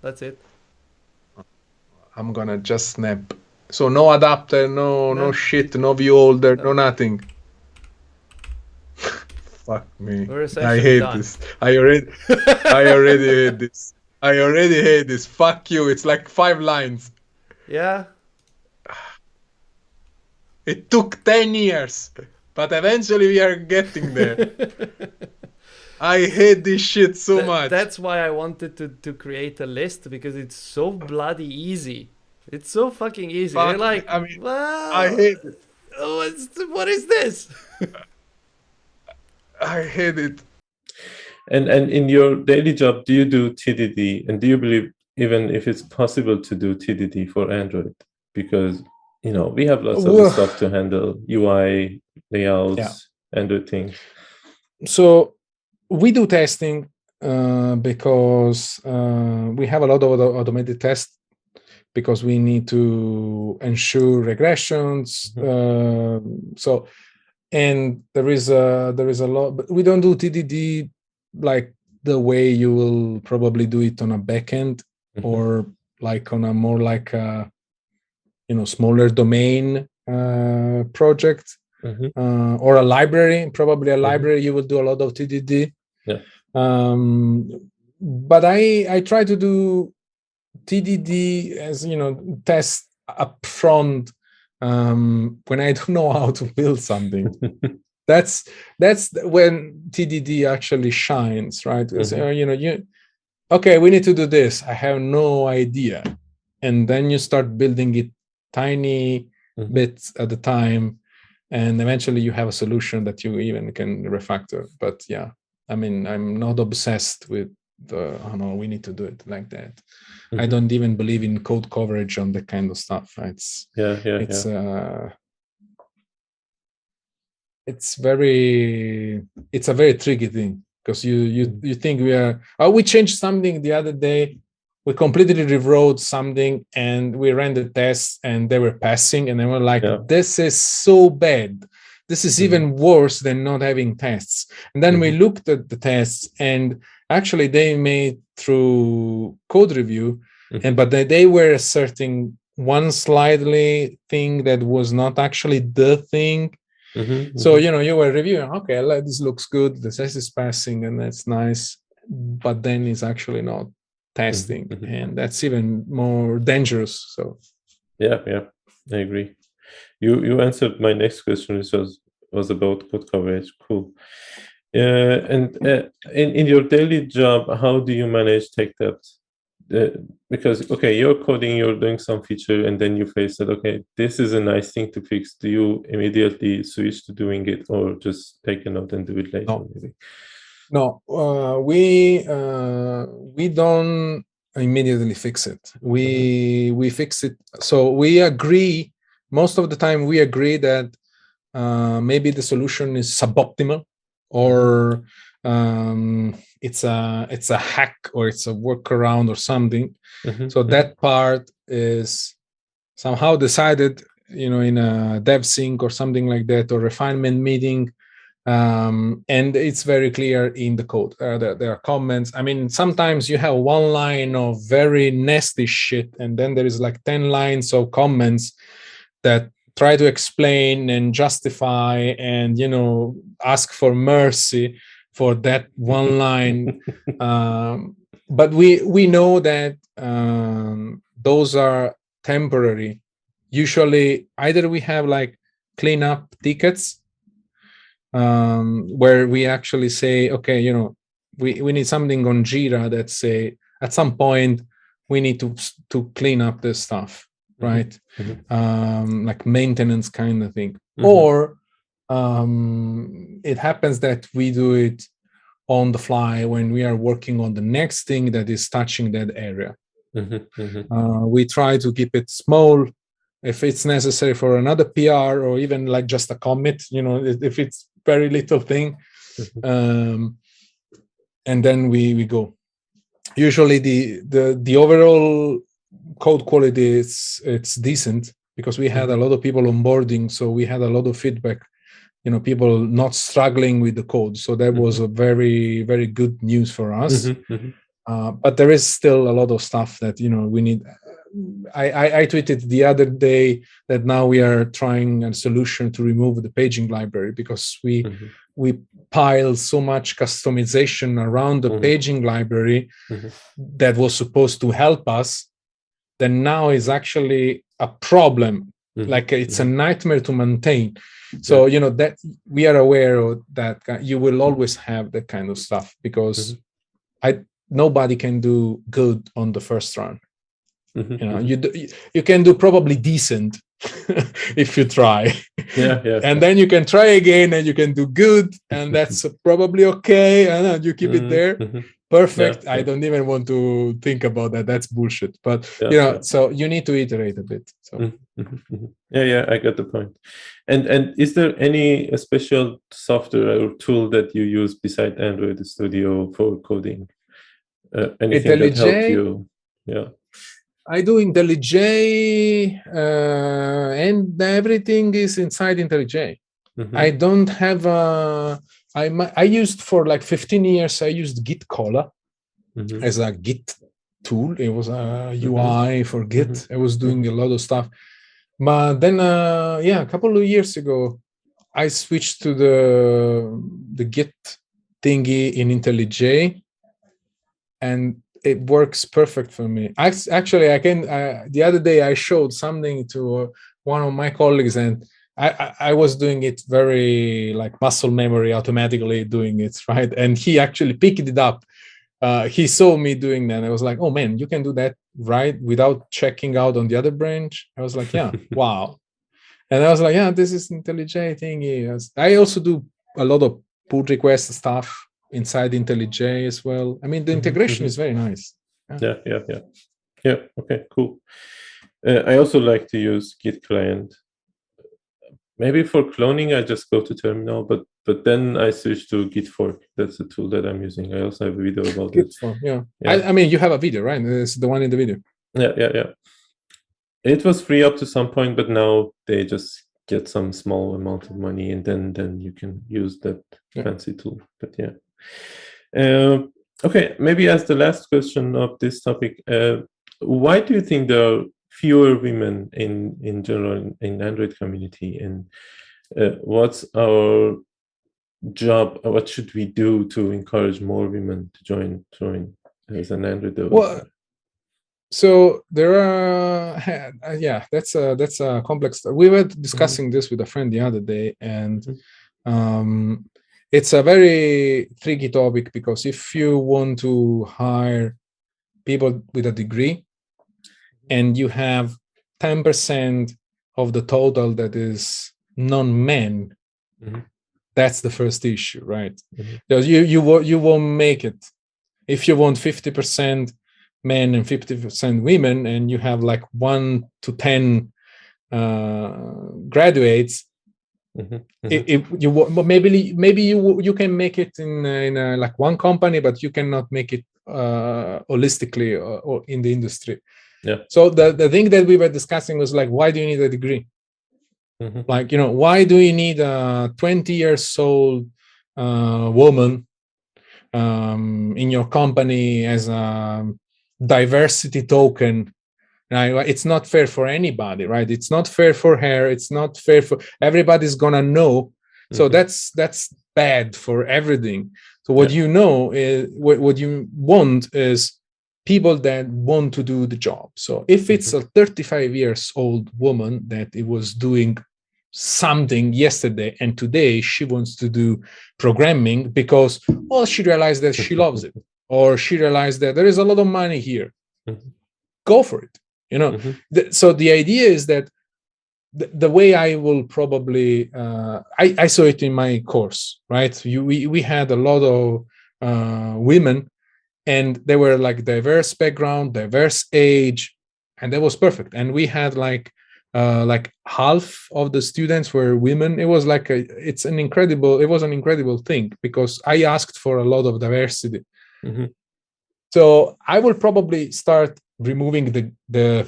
that's it I'm gonna just snap so no adapter, no no, no shit, no view holder, no, no nothing. Fuck me. I hate done. this. I already I already hate this. I already hate this. Fuck you. It's like five lines. Yeah. It took 10 years, but eventually we are getting there. I hate this shit so Th- much. That's why I wanted to, to create a list because it's so bloody easy. It's so fucking easy. Fuck, You're like, I mean, I hate it. What's, what is this? I hate it. And and in your daily job, do you do TDD? And do you believe even if it's possible to do TDD for Android? Because you know we have lots of stuff to handle, UI layouts, yeah. Android things. So we do testing uh, because uh, we have a lot of automated tests because we need to ensure regressions. Mm-hmm. Uh, so, and there is a there is a lot, but we don't do TDD like the way you will probably do it on a backend mm-hmm. or like on a more like a you know smaller domain uh, project mm-hmm. uh, or a library. Probably a mm-hmm. library you will do a lot of TDD. Yeah. Um, but I I try to do TDD as you know test upfront um, when I don't know how to build something. that's that's when TDD actually shines, right? Mm-hmm. Uh, you know, you okay, we need to do this. I have no idea, and then you start building it tiny mm-hmm. bits at a time, and eventually you have a solution that you even can refactor. But yeah, I mean, I'm not obsessed with the oh no, we need to do it like that. Mm-hmm. I don't even believe in code coverage on that kind of stuff. It's yeah, yeah, it's yeah. uh it's very it's a very tricky thing because you you mm-hmm. you think we are oh we changed something the other day we completely rewrote something and we ran the tests and they were passing and they were like yeah. this is so bad this is mm-hmm. even worse than not having tests and then mm-hmm. we looked at the tests and actually they made through code review mm-hmm. and but they, they were asserting one slightly thing that was not actually the thing mm-hmm, so mm-hmm. you know you were reviewing okay this looks good the test is passing and that's nice but then it's actually not testing mm-hmm. mm-hmm. and that's even more dangerous so yeah yeah i agree you you answered my next question which was was about code coverage cool uh, and uh, in, in your daily job, how do you manage tech debt? Uh, because okay, you're coding, you're doing some feature, and then you face that okay, this is a nice thing to fix. Do you immediately switch to doing it, or just take a note and do it later? No, maybe? No uh, we uh, we don't immediately fix it. We mm-hmm. we fix it. So we agree. Most of the time, we agree that uh, maybe the solution is suboptimal or um, it's a it's a hack or it's a workaround or something. Mm-hmm. So that part is somehow decided, you know, in a dev sync or something like that, or refinement meeting. Um, and it's very clear in the code. Uh, there, there, are comments. I mean, sometimes you have one line of very nasty shit, and then there is like 10 lines of comments that try to explain and justify and, you know, ask for mercy for that one line. um, but we we know that um, those are temporary. Usually, either we have like cleanup tickets um, where we actually say, okay, you know, we, we need something on Jira that say at some point we need to to clean up this stuff, mm-hmm. right? Mm-hmm. Um, like maintenance kind of thing, mm-hmm. or um, it happens that we do it on the fly when we are working on the next thing that is touching that area. Mm-hmm, mm-hmm. Uh, we try to keep it small. If it's necessary for another PR or even like just a commit, you know, if it's very little thing, mm-hmm. um, and then we we go. Usually the the the overall code quality is it's decent because we had a lot of people onboarding, so we had a lot of feedback you know people not struggling with the code so that mm-hmm. was a very very good news for us mm-hmm, mm-hmm. Uh, but there is still a lot of stuff that you know we need I, I, I tweeted the other day that now we are trying a solution to remove the paging library because we mm-hmm. we pile so much customization around the mm-hmm. paging library mm-hmm. that was supposed to help us that now is actually a problem like it's a nightmare to maintain so yeah. you know that we are aware of that you will always have that kind of stuff because mm-hmm. i nobody can do good on the first run mm-hmm. you know mm-hmm. you do, you can do probably decent if you try. Yeah, yeah and then you can try again and you can do good and that's probably okay. And you keep mm-hmm. it there. mm-hmm. perfect. Yeah, i don't even want to think about that. That's bullshit. But you know so you need to iterate a bit so. Mm-hmm. yeah yeah i got the point. And and is there any special software or tool that you use beside android studio for coding? Uh, anything IntelliJ, that helped you? Yeah I do IntelliJ, uh, and everything is inside IntelliJ. Mm-hmm. I don't have a. I I used for like 15 years. I used Git Cola mm-hmm. as a Git tool. It was a UI mm-hmm. for Git. Mm-hmm. I was doing a lot of stuff. But then, uh, yeah, a couple of years ago, I switched to the the Git thingy in IntelliJ, and it works perfect for me. I, actually, I can. Uh, the other day, I showed something to one of my colleagues, and I, I, I, was doing it very like muscle memory, automatically doing it right, and he actually picked it up. Uh, he saw me doing that. I was like, "Oh man, you can do that right without checking out on the other branch." I was like, "Yeah, wow," and I was like, "Yeah, this is IntelliJ thingy." I also do a lot of pull request stuff inside IntelliJ as well. I mean, the mm-hmm, integration mm-hmm. is very nice. Yeah, yeah, yeah, yeah. yeah okay, cool. Uh, I also like to use Git client. Maybe for cloning, I just go to terminal, but but then I switch to Git fork. That's the tool that I'm using. I also have a video about Git it. Fork, yeah. yeah. I, I, mean, you have a video, right? It's the one in the video. Yeah, yeah, yeah. It was free up to some point, but now they just get some small amount of money, and then then you can use that yeah. fancy tool. But yeah. Uh, okay, maybe as the last question of this topic, uh, why do you think there are fewer women in in general in, in Android community, and uh, what's our job? What should we do to encourage more women to join join as an Android developer? Well, so there are uh, yeah that's a that's a complex we were discussing mm-hmm. this with a friend the other day and mm-hmm. um it's a very tricky topic because if you want to hire people with a degree and you have 10% of the total that is non-men mm-hmm. that's the first issue right mm-hmm. because you you you won't make it if you want 50% men and 50% women and you have like 1 to 10 uh, graduates Mm-hmm. Mm-hmm. If you maybe maybe you you can make it in in a, like one company, but you cannot make it uh, holistically or, uh, or in the industry. Yeah. So the the thing that we were discussing was like, why do you need a degree? Mm-hmm. Like you know, why do you need a 20 years old uh, woman um, in your company as a diversity token Right? It's not fair for anybody, right? It's not fair for her. It's not fair for everybody's gonna know. So mm-hmm. that's that's bad for everything. So what yeah. you know is what, what you want is people that want to do the job. So if it's mm-hmm. a 35 years old woman that it was doing something yesterday and today she wants to do programming because well she realized that she loves it or she realized that there is a lot of money here mm-hmm. go for it you know mm-hmm. the, so the idea is that the, the way i will probably uh, I, I saw it in my course right you, we, we had a lot of uh, women and they were like diverse background diverse age and that was perfect and we had like uh, like half of the students were women it was like a it's an incredible it was an incredible thing because i asked for a lot of diversity mm-hmm. So i will probably start removing the the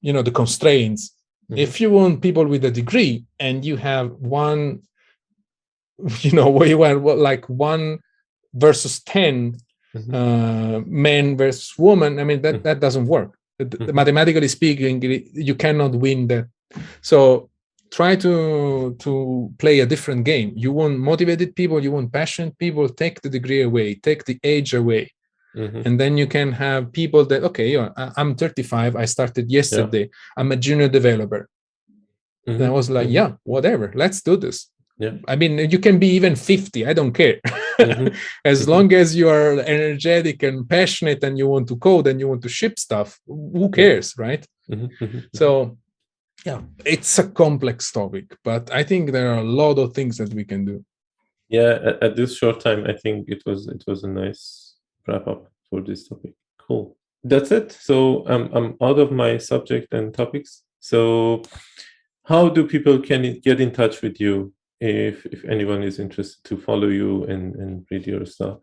you know the constraints mm-hmm. if you want people with a degree and you have one you know where you want like one versus 10 mm-hmm. uh, men versus woman i mean that mm-hmm. that doesn't work mm-hmm. mathematically speaking you cannot win that so try to to play a different game you want motivated people you want passionate people take the degree away take the age away Mm-hmm. And then you can have people that, okay, you know, I'm 35, I started yesterday, yeah. I'm a junior developer. Mm-hmm. And I was like, mm-hmm. yeah, whatever, let's do this. Yeah. I mean, you can be even 50, I don't care. Mm-hmm. as mm-hmm. long as you are energetic and passionate and you want to code and you want to ship stuff, who cares, right? Mm-hmm. So, yeah, it's a complex topic, but I think there are a lot of things that we can do. Yeah, at, at this short time, I think it was it was a nice wrap up for this topic. Cool. That's it. So I'm I'm out of my subject and topics. So how do people can get in touch with you if if anyone is interested to follow you and and read your stuff?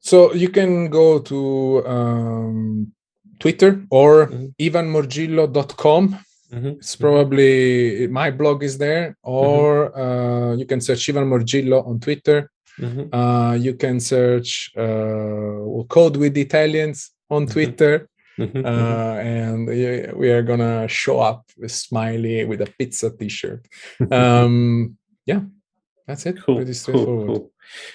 So you can go to um, Twitter or mm-hmm. ivanmorgillo.com. Mm-hmm. It's probably my blog is there, or mm-hmm. uh, you can search Ivan Morgillo on Twitter. Mm-hmm. Uh, you can search uh, Code with Italians on mm-hmm. Twitter. Mm-hmm. Uh, and we are gonna show up with Smiley with a pizza T-shirt. Um, yeah, that's it. Cool, Pretty straightforward. Cool, cool.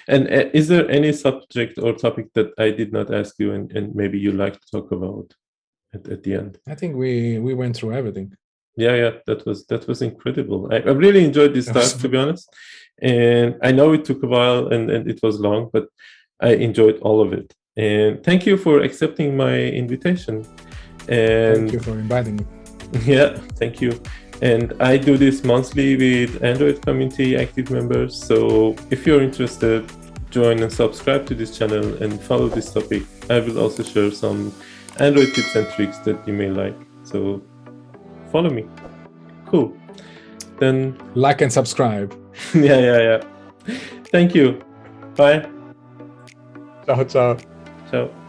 And uh, is there any subject or topic that I did not ask you, and, and maybe you like to talk about at, at the end? I think we we went through everything. Yeah, yeah, that was that was incredible. I, I really enjoyed this talk, to be honest. And I know it took a while and, and it was long, but I enjoyed all of it. And thank you for accepting my invitation. And thank you for inviting me. Yeah, thank you. And I do this monthly with Android community active members. So if you're interested, join and subscribe to this channel and follow this topic. I will also share some Android tips and tricks that you may like. So follow me. Cool. Then like and subscribe. yeah, yeah, yeah. Thank you. Bye. Ciao, ciao. Ciao.